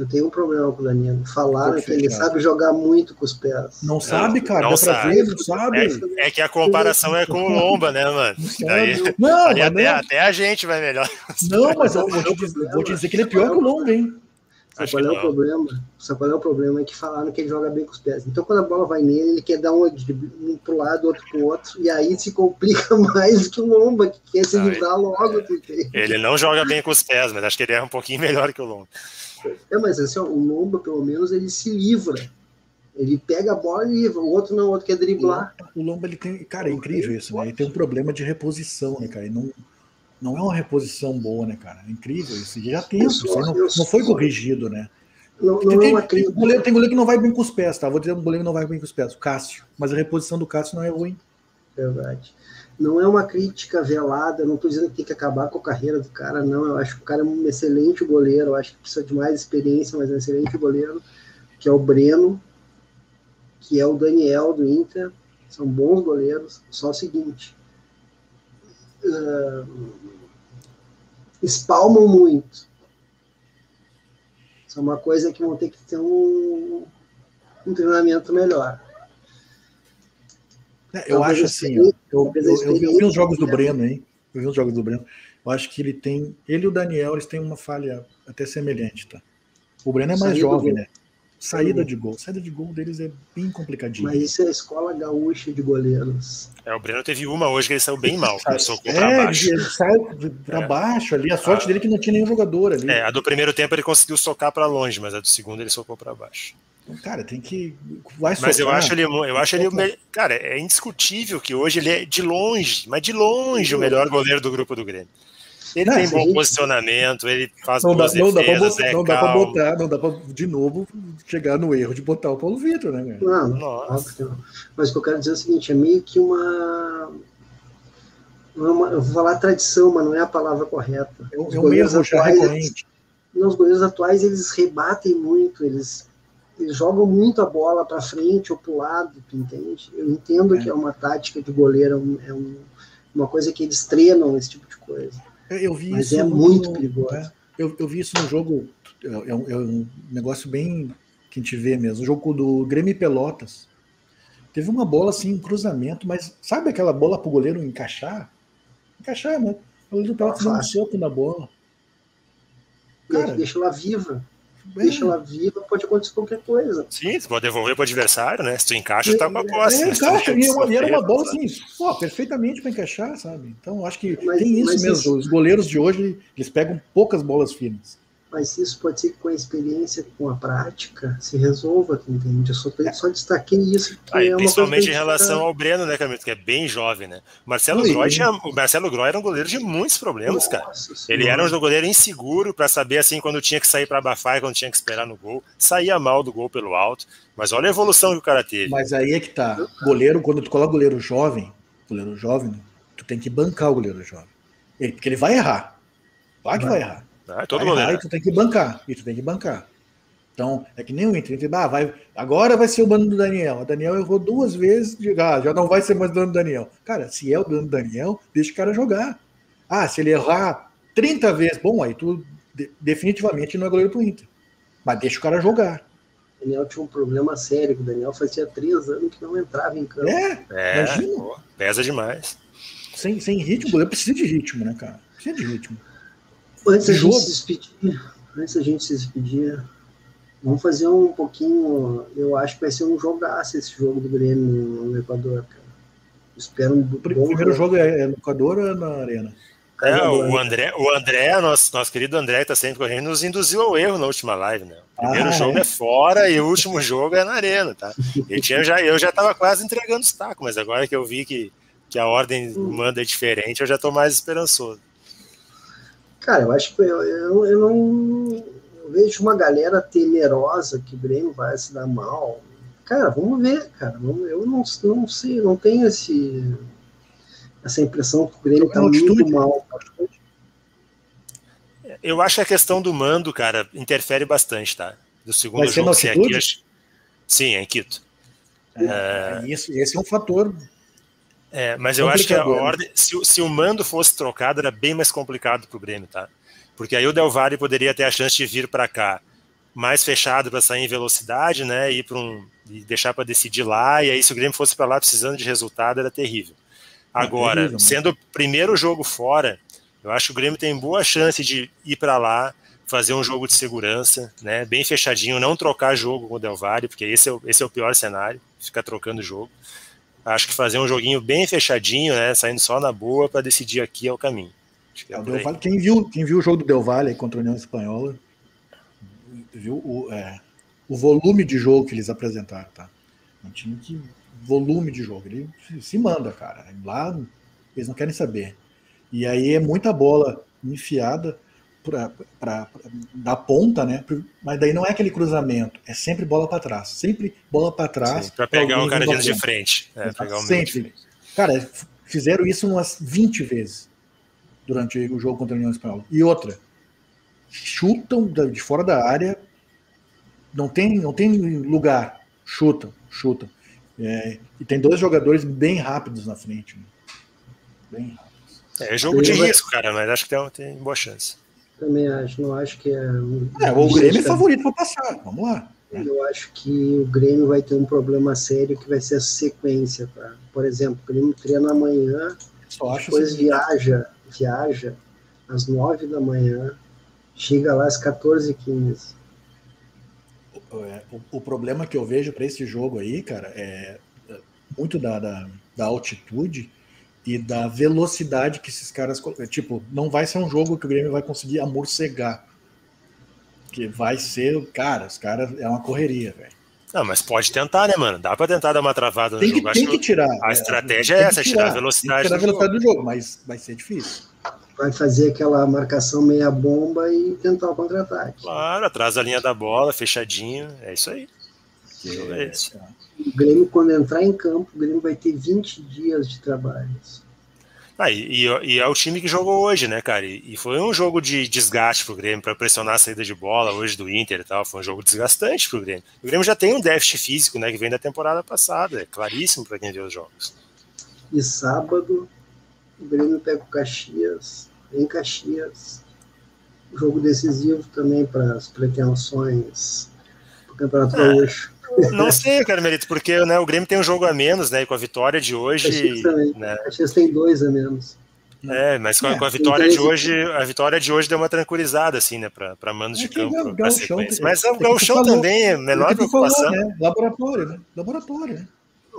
Speaker 6: Eu tenho um problema com o Danilo. Falaram
Speaker 2: Tô
Speaker 6: que ele sabe jogar muito com os pés.
Speaker 2: Não sabe, cara.
Speaker 1: não sabe.
Speaker 2: ver, não sabe.
Speaker 1: É, é que a comparação é com o Lomba, né, mano?
Speaker 2: Não
Speaker 1: Daí.
Speaker 2: Não, mas
Speaker 1: até,
Speaker 2: não,
Speaker 1: até a gente vai melhor.
Speaker 2: não, mas eu vou te, dizer, vou te dizer que ele é pior que o Longa, hein?
Speaker 6: Sabe
Speaker 1: Acho
Speaker 6: qual
Speaker 1: que
Speaker 6: é o problema? Sabe qual é o problema? É que falaram que ele joga bem com os pés. Então, quando a bola vai nele, ele quer dar um, um pro lado, outro pro outro, e aí se complica mais do que o Lomba, que quer se livrar logo.
Speaker 1: Ele não joga bem com os pés, mas acho que ele é um pouquinho melhor que o Lomba.
Speaker 6: É, mas assim, ó, o Lomba, pelo menos, ele se livra. Ele pega a bola e livra. O outro não, o outro quer driblar.
Speaker 2: O Lomba, ele tem. Cara, é incrível isso, né? Ele tem um problema de reposição, né, cara? E não, não é uma reposição boa, né, cara? É incrível isso. E já tem isso. não, não foi corrigido, né?
Speaker 6: Não,
Speaker 2: Tem,
Speaker 6: não é
Speaker 2: tem,
Speaker 6: uma
Speaker 2: tem, goleiro, tem goleiro que não vai bem com os pés, tá? Vou dizer um goleiro que não vai bem com os pés, o Cássio. Mas a reposição do Cássio não é ruim.
Speaker 6: Verdade. Não é uma crítica velada, não estou dizendo que tem que acabar com a carreira do cara, não. Eu acho que o cara é um excelente goleiro, eu acho que precisa de mais experiência, mas é um excelente goleiro, que é o Breno, que é o Daniel do Inter. São bons goleiros. Só o seguinte. ah, espalmam muito. Isso é uma coisa que vão ter que ter um, um treinamento melhor.
Speaker 2: É, Eu
Speaker 6: Talvez
Speaker 2: acho assim, eu, eu, eu, vi- eu vi os jogos do
Speaker 6: experiência-
Speaker 2: Breno, hein? Eu vi os jogos do Breno. Eu acho que ele tem. Ele e o Daniel, eles têm uma falha até semelhante, tá? O Breno é mais jovem, né? Saída de gol. Saída de gol deles é bem complicadinho.
Speaker 6: Mas isso é a escola gaúcha de goleiros.
Speaker 1: É, o Breno teve uma hoje que ele saiu bem mal, começou pra
Speaker 2: É,
Speaker 1: baixo.
Speaker 2: ele sai pra
Speaker 1: É.
Speaker 2: baixo ali. A sorte
Speaker 1: Ah.
Speaker 2: dele é que não tinha nenhum jogador ali.
Speaker 1: É, a do primeiro tempo ele conseguiu socar pra longe, mas a do segundo ele socou pra baixo.
Speaker 2: Então, cara, tem que. Vai
Speaker 1: Mas eu acho ele, eu acho ele, o me- cara, é indiscutível que hoje ele é de longe, mas de longe o melhor goleiro do grupo do Grêmio. Ele
Speaker 2: Não,
Speaker 1: tem bom
Speaker 6: gente-
Speaker 1: posicionamento, ele faz
Speaker 2: Não dá,
Speaker 1: boas
Speaker 2: não, dá pra
Speaker 1: defesas,
Speaker 2: botar,
Speaker 1: é
Speaker 2: não dá pra
Speaker 1: calmo.
Speaker 2: botar, não dá pra de novo chegar no erro de botar o Paulo Vitor, né, cara?
Speaker 6: Não,
Speaker 1: Nossa.
Speaker 6: óbvio que não. Mas o que eu quero dizer é o seguinte: é meio que uma. eu vou falar tradição, mas não é a palavra correta.
Speaker 2: Eu, os eu goleiros atuais,
Speaker 6: eles, os goleiros atuais eles rebatem muito, eles, eles jogam muito a bola para frente ou para o lado, tu entende? Eu entendo é. que é uma tática de goleiro, é um, uma coisa que eles treinam, esse tipo de coisa.
Speaker 2: Eu, vi
Speaker 6: mas
Speaker 2: isso
Speaker 6: é
Speaker 2: no,
Speaker 6: muito perigoso. É,
Speaker 2: eu, eu vi isso no jogo, é, é, um, é um negócio bem que a gente vê mesmo, o jogo do Grêmio Pelotas. Teve uma bola assim, um cruzamento, mas sabe aquela bola para o goleiro encaixar? Encaixar, né? O goleiro estava fazendo um soco na bola.
Speaker 6: Cara, deixa ela viva. É. Deixa ela viva, pode acontecer qualquer coisa.
Speaker 1: Sim, você pode devolver para o adversário, né? Se tu encaixa, tá com a posse.
Speaker 2: É,
Speaker 1: né?
Speaker 2: encaixa, e, e era uma bola assim, pô, perfeitamente para encaixar, sabe? Então, acho que mas, tem isso mesmo. Isso... Os goleiros de hoje, eles pegam poucas bolas finas
Speaker 6: mas isso pode ser que com a experiência, com a prática, se resolva, entende? Eu só, só destaquei isso.
Speaker 1: Aí, é principalmente em relação ao Breno, né, Camilo, que é bem jovem, né? Marcelo Groy, tinha, o Marcelo Groy era um goleiro de muitos problemas, Nossa, cara. Senhora. Ele era um goleiro inseguro para saber assim quando tinha que sair para abafar e quando tinha que esperar no gol. Saía mal do gol pelo alto, mas olha a evolução que o cara teve.
Speaker 2: Mas aí é que tá. Goleiro, quando tu coloca goleiro jovem, goleiro jovem, tu tem que bancar o goleiro jovem. Ele, porque ele vai errar. Vai que vai errar.
Speaker 1: Ah, todo mundo.
Speaker 2: Aí tu tem que bancar. E tu tem que bancar. Então, é que nem o Inter. Ah, vai, agora vai ser o bando do Daniel. O Daniel errou duas vezes, ah, já não vai ser mais o dono do Daniel. Cara, se é o dono do Daniel, deixa o cara jogar. Ah, se ele errar 30 vezes, bom, aí tu definitivamente não é goleiro pro Inter. Mas deixa o cara jogar.
Speaker 6: O Daniel tinha um problema sério, o Daniel fazia três anos que não entrava em campo.
Speaker 2: É,
Speaker 1: é imagina. Pô, pesa demais.
Speaker 2: Sem, sem ritmo, o goleiro precisa de ritmo, né, cara? Precisa de ritmo.
Speaker 6: Antes da gente se despedir, antes da gente se despedir, vamos fazer um pouquinho. Eu acho que vai ser um jogaço esse jogo do Grêmio no Equador, cara. Espero um
Speaker 2: O primeiro jogo é, é no Equador ou é na Arena?
Speaker 1: É, o André, o André, nosso, nosso querido André, que está sempre correndo, nos induziu ao erro na última live, né? O primeiro ah, jogo é? é? fora e o último jogo é na arena, tá? Eu, tinha, já, eu já estava quase entregando os tacos, mas agora que eu vi que, que a ordem do mando é diferente, eu já estou mais esperançoso.
Speaker 6: Cara, eu acho que eu, eu, eu não eu vejo uma galera temerosa que o Grêmio vai se dar mal. Cara, vamos ver, cara. Eu não, não sei, não tenho esse, essa impressão que o Grêmio está muito mal.
Speaker 1: Eu acho que a questão do mando, cara, interfere bastante, tá? Do segundo vai jogo ser aqui. Acho... Sim, é em Quito.
Speaker 2: É, é... Esse, esse é um fator
Speaker 1: é, mas eu acho que a ordem, se, se, o mando fosse trocado, era bem mais complicado para o Grêmio, tá? Porque aí o Del Valle poderia ter a chance de vir para cá mais fechado para sair em velocidade, né? E, um, e deixar para decidir lá. E aí, se o Grêmio fosse para lá precisando de resultado, era terrível. Agora, é terrível, sendo o primeiro jogo fora, eu acho que o Grêmio tem boa chance de ir para lá, fazer um jogo de segurança, né? Bem fechadinho, não trocar jogo com o Del Valle, porque esse é o, esse é o pior cenário, ficar trocando jogo. Acho que fazer um joguinho bem fechadinho, né? Saindo só na boa para decidir aqui é o caminho.
Speaker 2: É o Valle, quem, viu, quem viu o jogo do Del Valle contra a União Espanhola viu o, é, o volume de jogo que eles apresentaram, tá? Um time que volume de jogo, ele se manda, cara. Lá eles não querem saber. E aí é muita bola enfiada para da ponta, né? Mas daí não é aquele cruzamento, é sempre bola para trás, sempre bola para trás.
Speaker 1: Para pegar o cara de frente, é, pegar o
Speaker 2: sempre. Cara, fizeram isso umas 20 vezes durante o jogo contra a União Espanhola. E outra, chutam de fora da área, não tem, não tem lugar, chutam, chutam. É, e tem dois jogadores bem rápidos na frente, né? bem rápidos.
Speaker 1: É jogo de risco, cara, mas acho que tem, tem boa chance.
Speaker 6: Também acho, não acho que é.
Speaker 2: É, o Grêmio é favorito para passar, vamos lá.
Speaker 6: Eu acho que o Grêmio vai ter um problema sério que vai ser a sequência, tá? Por exemplo, o Grêmio treina amanhã, depois assim. viaja, viaja às nove da manhã, chega lá às 14h15.
Speaker 2: É, o, o, problema que eu vejo para esse jogo aí, cara, é muito da, da, da altitude e da velocidade que esses caras. Tipo, não vai ser um jogo que o Grêmio vai conseguir amorcegar. Que vai ser, cara, os caras é uma correria, velho.
Speaker 1: Não, mas pode tentar, né, mano? Dá pra tentar dar uma travada no
Speaker 2: tem
Speaker 1: jogo.
Speaker 2: Que, tem que tirar.
Speaker 1: A estratégia é essa, tirar, tirar a velocidade,
Speaker 2: tirar a velocidade do, jogo. do jogo, mas vai ser difícil.
Speaker 6: Vai fazer aquela marcação meia bomba e tentar o contra-ataque.
Speaker 1: Claro, atrás da linha da bola, fechadinho. É isso aí. É, é
Speaker 6: O Grêmio, quando entrar em campo, o Grêmio vai ter 20 dias de trabalho.
Speaker 1: Ah, e, e, é o time que jogou hoje, né, cara? E, e foi um jogo de desgaste pro Grêmio, para pressionar a saída de bola hoje do Inter e tal. Foi um jogo desgastante pro Grêmio. O Grêmio já tem um déficit físico, né, que vem da temporada passada. É claríssimo para quem vê os jogos.
Speaker 6: E sábado, o Grêmio pega o Caxias, em Caxias. Jogo decisivo também para as pretensões do Campeonato ah. Gaúcho.
Speaker 1: Não sei, Carmelito, porque né, o Grêmio tem um jogo a menos, né? E com a vitória de hoje.
Speaker 6: Né? Caxias tem dois a menos.
Speaker 1: É, mas com a, com a vitória de hoje, a vitória de hoje deu uma tranquilizada, assim, né, para manos de campo. É mas o Gauchão também é menor preocupação.
Speaker 2: Falou, né? Laboratório, né? Laboratório, né?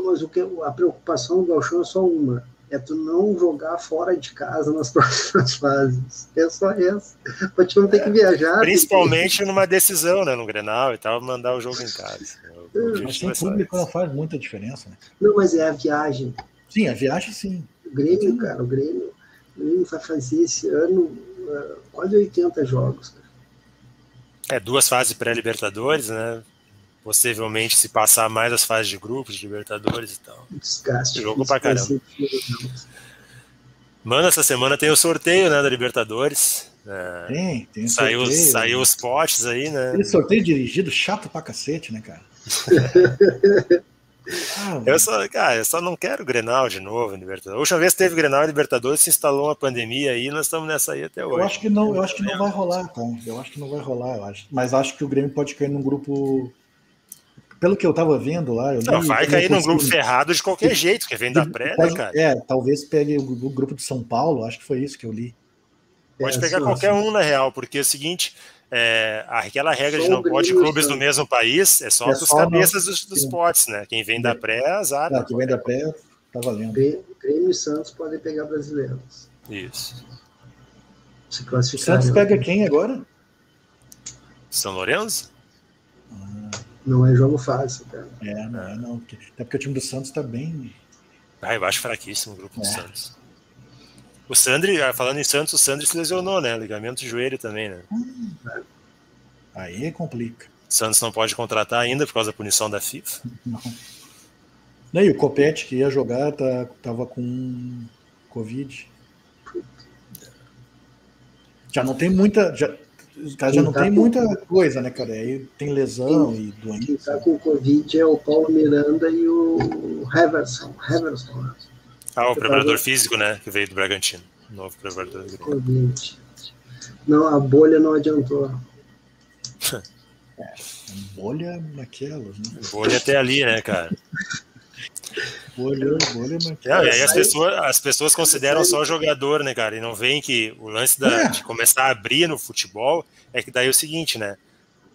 Speaker 6: Mas o que, a preocupação do Gauchão é só uma é tu não jogar fora de casa nas próximas fases. É só essa. Pra te não ter que viajar.
Speaker 1: Principalmente porque... numa decisão, né? No Grenal e tal, mandar o jogo em casa.
Speaker 2: Mas sem público não faz muita diferença, né?
Speaker 6: Não, mas é a viagem.
Speaker 2: Sim, a viagem sim.
Speaker 6: O Grêmio, cara, o Grêmio, o Grêmio vai fazer esse ano uh, quase 80 jogos. Cara.
Speaker 1: É, duas fases pré-Libertadores, né? possivelmente se passar mais as fases de grupos, de Libertadores e tal.
Speaker 6: Desgaste.
Speaker 1: Jogo pra caramba. Mano, essa semana tem o sorteio, né, da Libertadores.
Speaker 2: É, tem, tem
Speaker 1: saiu, sorteio. Saiu os potes aí, né?
Speaker 2: Aquele sorteio dirigido, chato pra cacete, né, cara?
Speaker 1: Ah, eu só, cara, eu só não quero Grenal de novo, Libertadores. A última vez que teve Grenal em Libertadores, se instalou uma pandemia aí, nós estamos nessa aí até hoje.
Speaker 2: Eu acho que não, eu acho que não vai rolar, então. Eu acho que não vai rolar, eu acho. Mas acho que o Grêmio pode cair num grupo pelo que eu estava vendo lá. Eu
Speaker 1: não, vai cair num grupo ferrado de qualquer jeito, que vem da pré,
Speaker 2: né,
Speaker 1: cara?
Speaker 2: É, talvez pegue o, o, grupo de São Paulo, acho que foi isso que eu li.
Speaker 1: Pode é, pegar sim, qualquer sim. um, na real, porque é o seguinte. É, aquela regra só de não pode clubes do mesmo país é só é os cabeças dos, dos potes, né? Quem vem da pré, é azar.
Speaker 2: Ah, quem vem da pré, tá valendo.
Speaker 6: Grêmio e Santos podem pegar brasileiros.
Speaker 1: Isso.
Speaker 6: Se classificar.
Speaker 2: Santos pega quem agora?
Speaker 1: São Lourenço?
Speaker 6: Não é jogo fácil, cara.
Speaker 2: É, não é não. Porque, até porque o time do Santos tá bem.
Speaker 1: Ah, eu acho fraquíssimo o grupo é. do Santos. O Sandri, ah, falando em Santos, o Sandri se lesionou, né? Ligamento de joelho também, né? Hum,
Speaker 2: Aí complica.
Speaker 1: O Santos não pode contratar ainda por causa da punição da FIFA.
Speaker 2: Não. E o Copete que ia jogar tá, tava com Covid. Já não tem muita. Já, os caras já não tá tem com... muita coisa, né, cara? Aí tem lesão Quem, e doença.
Speaker 6: Quem tá com Covid é o Paulo Miranda e o Heverson. Heverson.
Speaker 1: Ah, o preparador físico, né? Que veio do Bragantino. Novo preparador.
Speaker 6: Não, a bolha não adiantou.
Speaker 2: é, bolha naquelas, né?
Speaker 1: Bolha até ali, né, cara?
Speaker 2: Bolha, bolha,
Speaker 1: não, e aí as pessoas, as pessoas consideram só jogador, né, cara? E não veem que o lance da, é. de começar a abrir no futebol é que daí é o seguinte, né?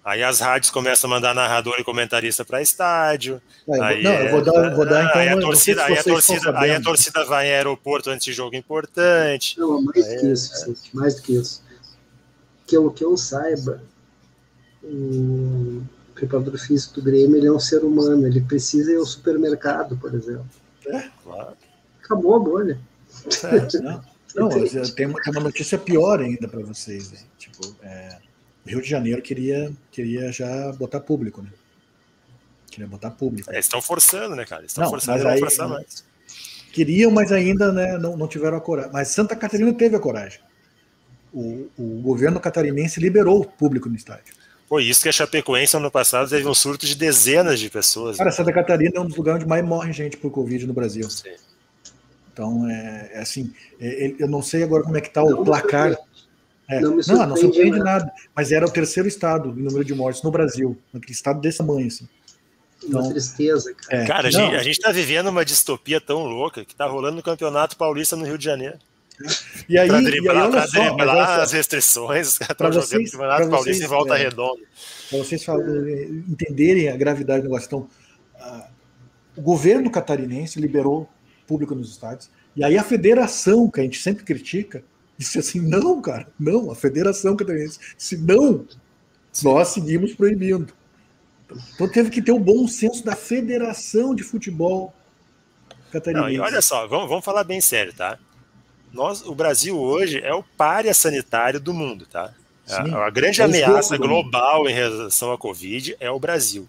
Speaker 1: Aí as rádios começam a mandar narrador e comentarista para estádio.
Speaker 2: É,
Speaker 1: aí
Speaker 2: não, eu vou dar, vou dar então.
Speaker 1: Aí a torcida, aí a torcida, aí a torcida vai em aeroporto antes de jogo importante.
Speaker 6: Não, mais do que isso, é. mais do que isso. Que eu, que eu saiba, o preparador físico do Grêmio ele é um ser humano, ele precisa ir ao supermercado, por exemplo.
Speaker 1: É, claro.
Speaker 6: Acabou a bolha.
Speaker 2: É, não, não tem, uma, notícia pior ainda para vocês. Né? Tipo, é, Rio de Janeiro queria, queria já botar público, né? Queria botar público.
Speaker 1: É, eles estão forçando, né, cara? Eles estão forçando, mas aí, forçar mais.
Speaker 2: Queriam, mas ainda né, não, não tiveram a coragem. Mas Santa Catarina teve a coragem. O, o governo catarinense liberou o público no estádio.
Speaker 1: Pô, isso que a Chapecoense ano passado teve um surto de dezenas de pessoas.
Speaker 2: Cara, né? Santa Catarina é um dos lugares onde mais morre gente por Covid no Brasil. Sim. Então, é, é assim, é, eu não sei agora como é que está o placar. É, não, não, não surpreende nada. Mas era o terceiro estado em número de mortes no Brasil, naquele estado desse tamanho, assim.
Speaker 6: Então, uma tristeza, cara.
Speaker 1: É, cara, a gente, a gente tá vivendo uma distopia tão louca que tá rolando no Campeonato Paulista no Rio de Janeiro.
Speaker 2: E aí, pra driblar,
Speaker 1: e aí, pra só, driblar as restrições, os caras jogando o Campeonato Paulista em volta é, redonda.
Speaker 2: Para vocês entenderem a gravidade do negócio. Então, uh, o governo catarinense liberou público nos estádios, e aí a federação, que a gente sempre critica, disse assim: não, cara, não, a federação catarinense disse: não, nós seguimos proibindo. Então teve que ter o bom senso da federação de futebol catarinense.
Speaker 1: Não, e olha só, vamos, vamos falar bem sério, tá? Nós, o Brasil hoje é o párea sanitário do mundo, tá? Sim, a, a grande é ameaça global em relação à Covid é o Brasil.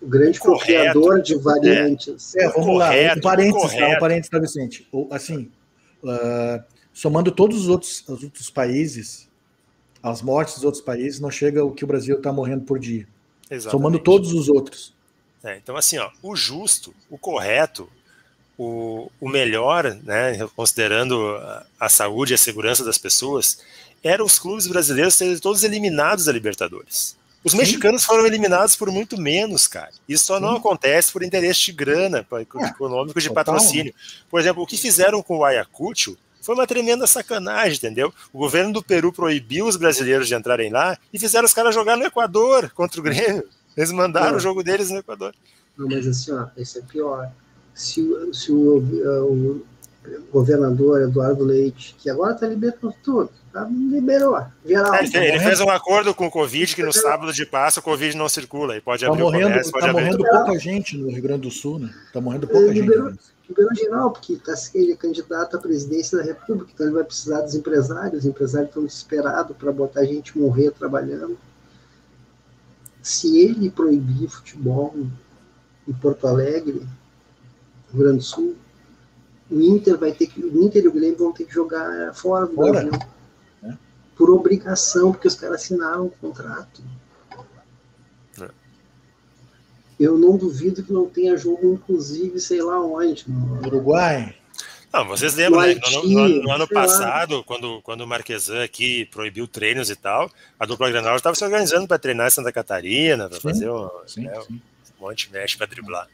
Speaker 6: O grande o correto, de variantes.
Speaker 2: É, é vamos correto, lá, um parênteses, tá, um parênteses, tá, Vicente? Assim, uh, somando todos os outros, os outros países, as mortes dos outros países, não chega o que o Brasil está morrendo por dia. Exatamente. Somando todos os outros.
Speaker 1: É, então, assim, ó, o justo, o correto, o, o melhor, né, considerando a, saúde e a segurança das pessoas, eram os clubes brasileiros serem todos eliminados da Libertadores. Os Sim. mexicanos foram eliminados por muito menos, cara. Isso só Sim. não acontece por interesse de grana, é, econômico, de total. patrocínio. Por exemplo, o que fizeram com o Ayacucho foi uma tremenda sacanagem, entendeu? O governo do Peru proibiu os brasileiros de entrarem lá e fizeram os caras jogar no Equador contra o Grêmio. Eles mandaram o jogo deles no Equador.
Speaker 6: Não, mas assim, ó, esse é pior se, se o, o, governador Eduardo Leite, que agora está liberando tudo, tá, liberou. Geral,
Speaker 1: é, ele, fez um acordo com o Covid que no sábado de Páscoa o Covid não circula e pode
Speaker 2: tá
Speaker 1: abrir
Speaker 2: morrendo,
Speaker 1: o comércio,
Speaker 2: tá
Speaker 1: abrir
Speaker 2: morrendo pouca gente no Rio Grande do Sul, né? Tá morrendo pouca ele gente.
Speaker 6: Liberou, liberou geral, porque tá, ele é candidato à presidência da República, então ele vai precisar dos empresários, os empresários estão desesperados para botar a gente morrer trabalhando. Se ele proibir futebol em Porto Alegre, Rio Grande do Sul, o Inter vai ter que. O Inter e o Grêmio vão ter que jogar fora do fora. Brasil. É. Por obrigação, porque os caras assinaram o contrato. É. Eu não duvido que não tenha jogo, inclusive, sei lá onde.
Speaker 2: No Uruguai.
Speaker 1: Não, vocês lembram, né? No, no, no, ano passado, quando, quando o Marquesan aqui proibiu treinos e tal, a dupla Granal estava se organizando para treinar em Santa Catarina, para fazer um, sim, né, sim. um monte de mexe para driblar.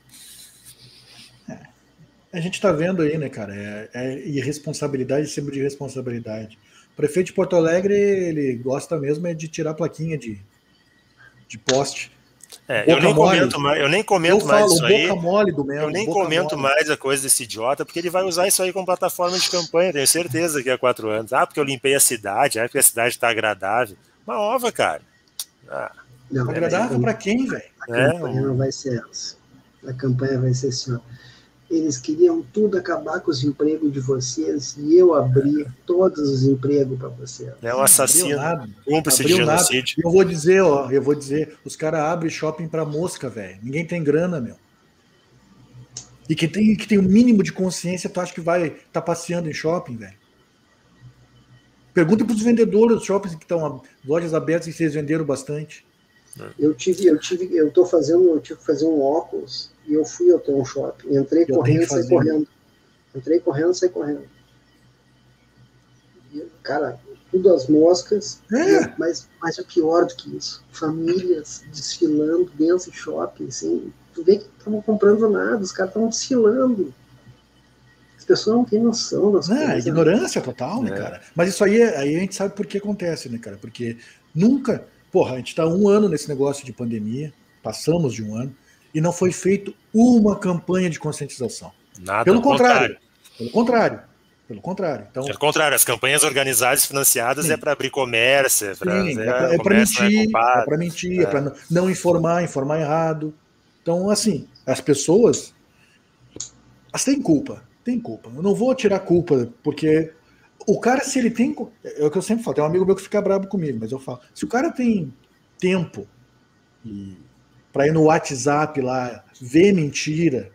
Speaker 2: A gente está vendo aí, né, cara? É, é irresponsabilidade em cima de irresponsabilidade. O prefeito de Porto Alegre, ele gosta mesmo é de tirar a plaquinha de, de poste.
Speaker 1: É, eu nem comento mais, eu nem comento eu mais
Speaker 2: falo,
Speaker 1: isso aí.
Speaker 2: Mole do mesmo,
Speaker 1: eu nem comento mole. mais a coisa desse idiota, porque ele vai usar isso aí como plataforma de campanha, tenho certeza que há quatro anos. Ah, porque eu limpei a cidade, ah, porque a cidade está agradável. Uma ova, cara.
Speaker 2: Ah, não, agradável para quem, velho?
Speaker 6: A é, campanha não vai ser essa. A campanha vai ser assim, ó eles queriam tudo acabar com os empregos de vocês e eu abri todos os empregos para vocês.
Speaker 1: É um assassino,
Speaker 2: cúmplice de genocídio. Eu vou dizer, ó, eu vou dizer, os caras abrem shopping para mosca, velho. Ninguém tem grana, meu. E que tem que tem o um mínimo de consciência, tu acha que vai estar tá passeando em shopping, velho? Pergunta para os vendedores dos shoppings que estão lojas abertas e vocês venderam bastante.
Speaker 6: Eu tive, eu tive, eu tô fazendo, eu tive que fazer um óculos e eu fui até um shopping. Entrei eu correndo, saí correndo. Entrei correndo, saí correndo. E, cara, tudo as moscas, é. mas, mas o pior do que isso, famílias desfilando dentro do shopping, assim, tu vê que não estavam comprando nada, os caras estavam desfilando. As pessoas não têm noção das
Speaker 2: é, coisas. Né? Ignorância total, né, é. cara? Mas isso aí, aí a gente sabe por que acontece, né, cara? Porque nunca, porra, a gente está um ano nesse negócio de pandemia, passamos de um ano, e não foi feito uma campanha de conscientização.
Speaker 1: Nada,
Speaker 2: pelo contrário, contrário. Pelo contrário. Pelo contrário. Então,
Speaker 1: pelo contrário, as campanhas organizadas financiadas sim. é para abrir comércio, é para
Speaker 2: é, é, mentir, é, é para mentir, é, é para não informar, informar errado. Então, assim, as pessoas elas têm culpa, tem culpa. Eu não vou tirar culpa, porque o cara, se ele tem. É o que eu sempre falo, tem um amigo meu que fica bravo comigo, mas eu falo, se o cara tem tempo e para ir no WhatsApp lá, ver mentira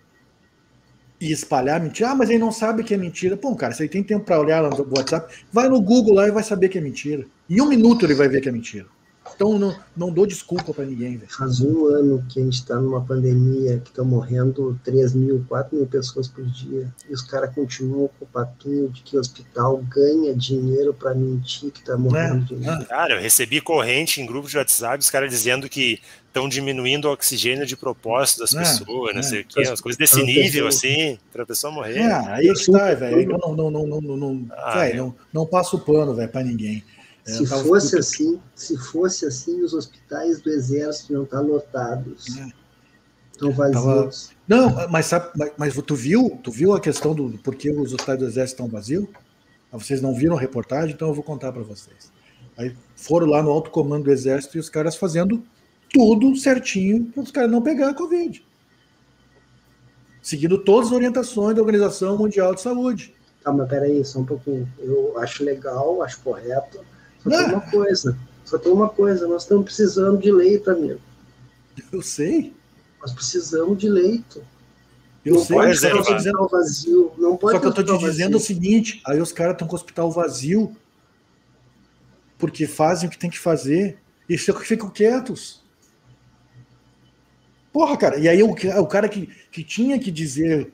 Speaker 2: e espalhar mentira. Ah, mas ele não sabe que é mentira. Pô, cara, se ele tem tempo para olhar lá no WhatsApp, vai no Google lá e vai saber que é mentira. Em um minuto ele vai ver que é mentira. Então não, não dou desculpa para ninguém. Véio.
Speaker 6: Faz um ano que a gente está numa pandemia que estão morrendo 3 mil, 4 mil pessoas por dia. E os caras continuam com o papinho de que o hospital ganha dinheiro para mentir que está morrendo
Speaker 1: é. Cara, eu recebi corrente em grupos de WhatsApp, os caras dizendo que estão diminuindo o oxigênio de propósito das é, pessoas, é, não sei o quê, as coisas desse nível, pessoa... assim, para a pessoa morrer.
Speaker 2: É, aí está, velho. Não, não, não, não, não, não, ah, véio, não, não passa o pano, velho, para ninguém.
Speaker 6: É, se fosse assim, se fosse assim, os hospitais do exército iam estar lotados. Estão é. vazios.
Speaker 2: Tava... Não, mas, sabe, mas, mas, tu viu, tu viu a questão do porquê os hospitais do exército estão vazios? Vocês não viram a reportagem, então eu vou contar para vocês. Aí foram lá no alto comando do exército e os caras fazendo tudo certinho para os caras não pegar a Covid. Seguindo todas as orientações da Organização Mundial de Saúde.
Speaker 6: Tá, mas peraí, só um pouquinho. Eu acho legal, acho correto, só tem uma coisa, só tem uma coisa, nós estamos precisando de leito, amigo.
Speaker 2: Eu sei.
Speaker 6: Nós precisamos de leito.
Speaker 2: Eu
Speaker 6: não
Speaker 2: sei,
Speaker 6: pode
Speaker 2: tô dizendo,
Speaker 6: hospital vazio. Não pode
Speaker 2: só que eu
Speaker 6: ter
Speaker 2: te
Speaker 6: hospital
Speaker 2: dizendo o
Speaker 6: vazio.
Speaker 2: seguinte, aí os caras estão com o hospital vazio porque fazem o que tem que fazer e ficam quietos. Porra, cara, e aí o, o cara que, que tinha que dizer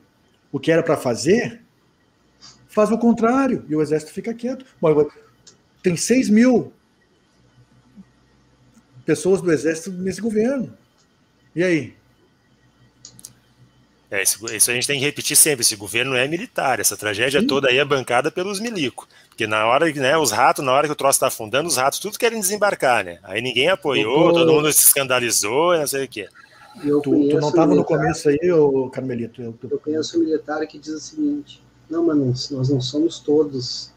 Speaker 2: o que era para fazer faz o contrário e o exército fica quieto. Mas tem 6 mil pessoas do exército nesse governo. E aí?
Speaker 1: É, isso, isso a gente tem que repetir sempre. Esse governo é militar. Essa tragédia toda aí é bancada pelos milico. Porque na hora que, né, os ratos, na hora que o troço está afundando, os ratos tudo querem desembarcar, né? Aí ninguém apoiou,
Speaker 2: tô-
Speaker 1: todo mundo se escandalizou, não sei o quê.
Speaker 6: Eu
Speaker 2: Tu, tu não estava no começo aí, ô Carmelito? Eu,
Speaker 6: Eu conheço um militar que diz o seguinte: não, mas nós não somos todos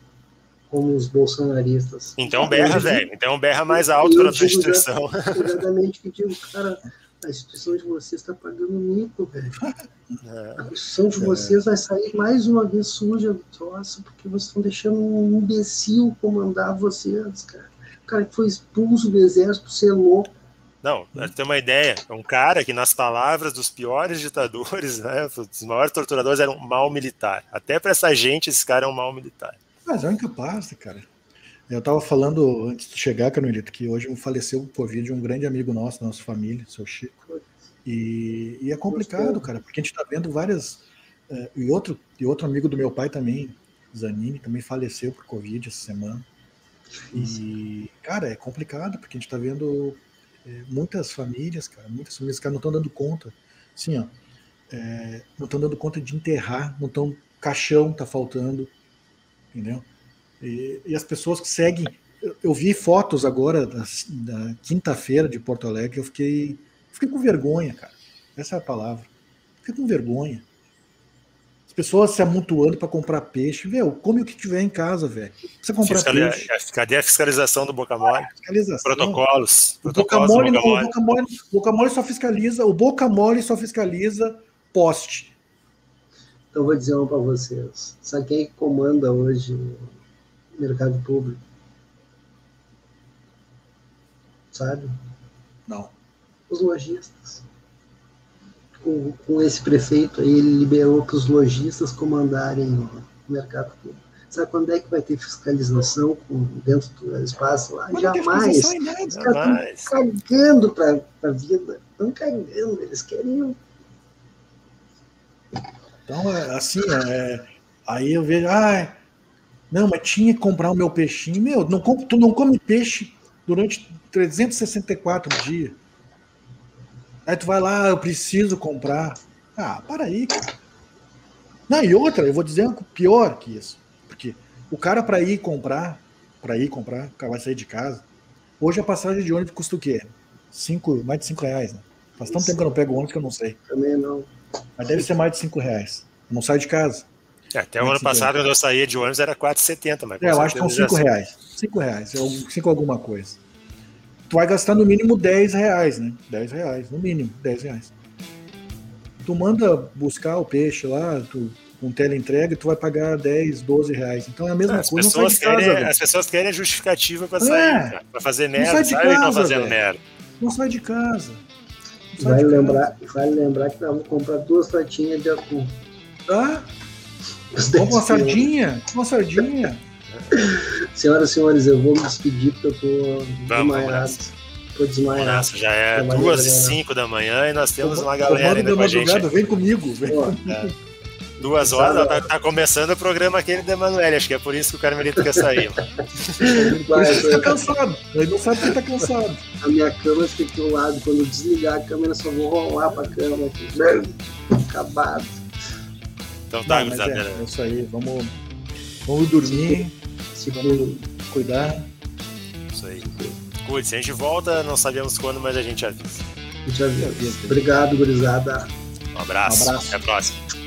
Speaker 6: como os bolsonaristas.
Speaker 1: Então berra, velho. Então berra mais alto para a tua instituição.
Speaker 6: Exatamente que digo, cara, a instituição de vocês está pagando mico, velho.
Speaker 1: É.
Speaker 6: A instituição de vocês vai sair mais uma vez suja do troço, porque vocês estão deixando um imbecil comandar vocês, cara. O cara que foi expulso do exército por ser louco.
Speaker 1: Não, pra ter uma ideia, é um cara que, nas palavras dos piores ditadores, né, dos maiores torturadores, era um mal militar. Até para essa gente, esse cara é um mal militar.
Speaker 2: Mas é um incapaz, cara. Eu estava falando antes de chegar, Carmelito, que hoje faleceu por Covid um grande amigo nosso, da nossa família, seu Chico. E, e é complicado, cara, porque a gente está vendo várias. eh, e, outro, e outro amigo do meu pai também, Zanini, também faleceu por Covid essa semana. E, cara, é complicado, porque a gente está vendo eh, muitas famílias, cara, muitas famílias, cara, não estão dando conta. Assim, ó, eh, não estão dando conta de enterrar, não estão. Caixão tá faltando, entendeu? E, e as pessoas que seguem. Eu, eu vi fotos agora da, da quinta-feira de Porto Alegre, eu fiquei, fiquei com vergonha, cara. Essa é a palavra. Fiquei com vergonha. As pessoas se amontoando para comprar peixe. Meu, come o que tiver em casa, velho. Precisa comprar
Speaker 1: Fiscali-
Speaker 2: peixe.
Speaker 1: Cadê a fiscalização do Boca Mole?
Speaker 2: Fiscalização.
Speaker 1: Protocolos.
Speaker 2: O
Speaker 1: Protocolos do
Speaker 2: não, o. Boca Mole, o Boca Mole só fiscaliza, o Boca Mole só fiscaliza poste.
Speaker 6: Então vou dizer uma para vocês. Sabe quem é comanda hoje o mercado público? Sabe?
Speaker 2: Não.
Speaker 6: Os lojistas. Com, com esse prefeito aí, ele liberou para os lojistas comandarem o mercado público. Sabe quando é que vai ter fiscalização com, dentro do espaço lá?
Speaker 2: Não tem
Speaker 6: Jamais. Os caras
Speaker 1: Jamais.
Speaker 6: estão cagando para a vida. Estão cagando. Eles querem
Speaker 2: Então, é, assim, é, aí eu vejo, ah, não, mas tinha que comprar o meu peixinho. Meu, não, tu não come peixe durante 364 dias. Aí tu vai lá, eu preciso comprar. Ah, para aí, cara. Não, e outra, eu vou dizer pior que isso. Porque o cara para ir comprar, para ir comprar, o cara vai sair de casa. Hoje a passagem de ônibus custa o quê? Cinco, mais de 5 reais, né? Faz tanto tempo que eu não pego ônibus que eu não sei.
Speaker 6: também não.
Speaker 2: Mas deve ser mais de 5 reais. Eu não saio de casa.
Speaker 1: É, Até o ano passado, quando eu saía de ônibus, era 4,70. Mas
Speaker 2: É, eu acho que são
Speaker 1: certeza
Speaker 2: 5
Speaker 1: já-
Speaker 2: reais. 5 reais, é algum- 5 alguma coisa. Tu vai gastar no mínimo 10 reais, né? 10 reais, no mínimo, 10 reais. Tu manda buscar o peixe lá, tu, com teleentrega, tu vai pagar 10, 12 reais. Então é a mesma
Speaker 1: As
Speaker 2: coisa, não sai
Speaker 1: pessoas,
Speaker 2: casa,
Speaker 1: querem,
Speaker 2: velho.
Speaker 1: as pessoas querem a justificativa pra
Speaker 2: É.
Speaker 1: sair, cara, pra fazer
Speaker 2: Não
Speaker 1: merda.
Speaker 2: sai de casa,
Speaker 1: fazendo
Speaker 2: velho.
Speaker 1: merda.
Speaker 2: Não sai de casa.
Speaker 6: Vale lembrar, vale lembrar que nós vamos comprar duas latinhas de atum.
Speaker 2: com uma
Speaker 6: 10
Speaker 2: sardinha? Uma sardinha.
Speaker 6: Senhoras e senhores, eu vou me despedir porque eu tô
Speaker 1: Vamos,
Speaker 6: desmaiado. Tô desmaiado.
Speaker 1: Nossa, já é duas e cinco da manhã e nós temos uma galera ainda
Speaker 2: da
Speaker 1: com a gente.
Speaker 2: madrugada, vem comigo. Vem.
Speaker 6: Pô,
Speaker 1: Duas horas, tá, tá começando o programa aquele da Emanuele. Acho que é por isso que o Carmelito quer sair.
Speaker 2: Por isso que tá cansado. Ele não sabe que tá cansado.
Speaker 6: a minha cama fica aqui ao lado. Quando eu desligar a câmera, eu só vou rolar pra cama aqui. Acabado.
Speaker 1: Então tá,
Speaker 2: Não, mas
Speaker 1: gurizada.
Speaker 2: é, é isso aí. Vamos, vamos dormir,
Speaker 6: Se
Speaker 2: vamos cuidar.
Speaker 1: Isso aí. Cuide-se, a gente volta, não sabemos quando, mas a gente avisa.
Speaker 6: já viu. Obrigado, gurizada.
Speaker 1: Um abraço.
Speaker 2: Um abraço.
Speaker 1: Até a próxima.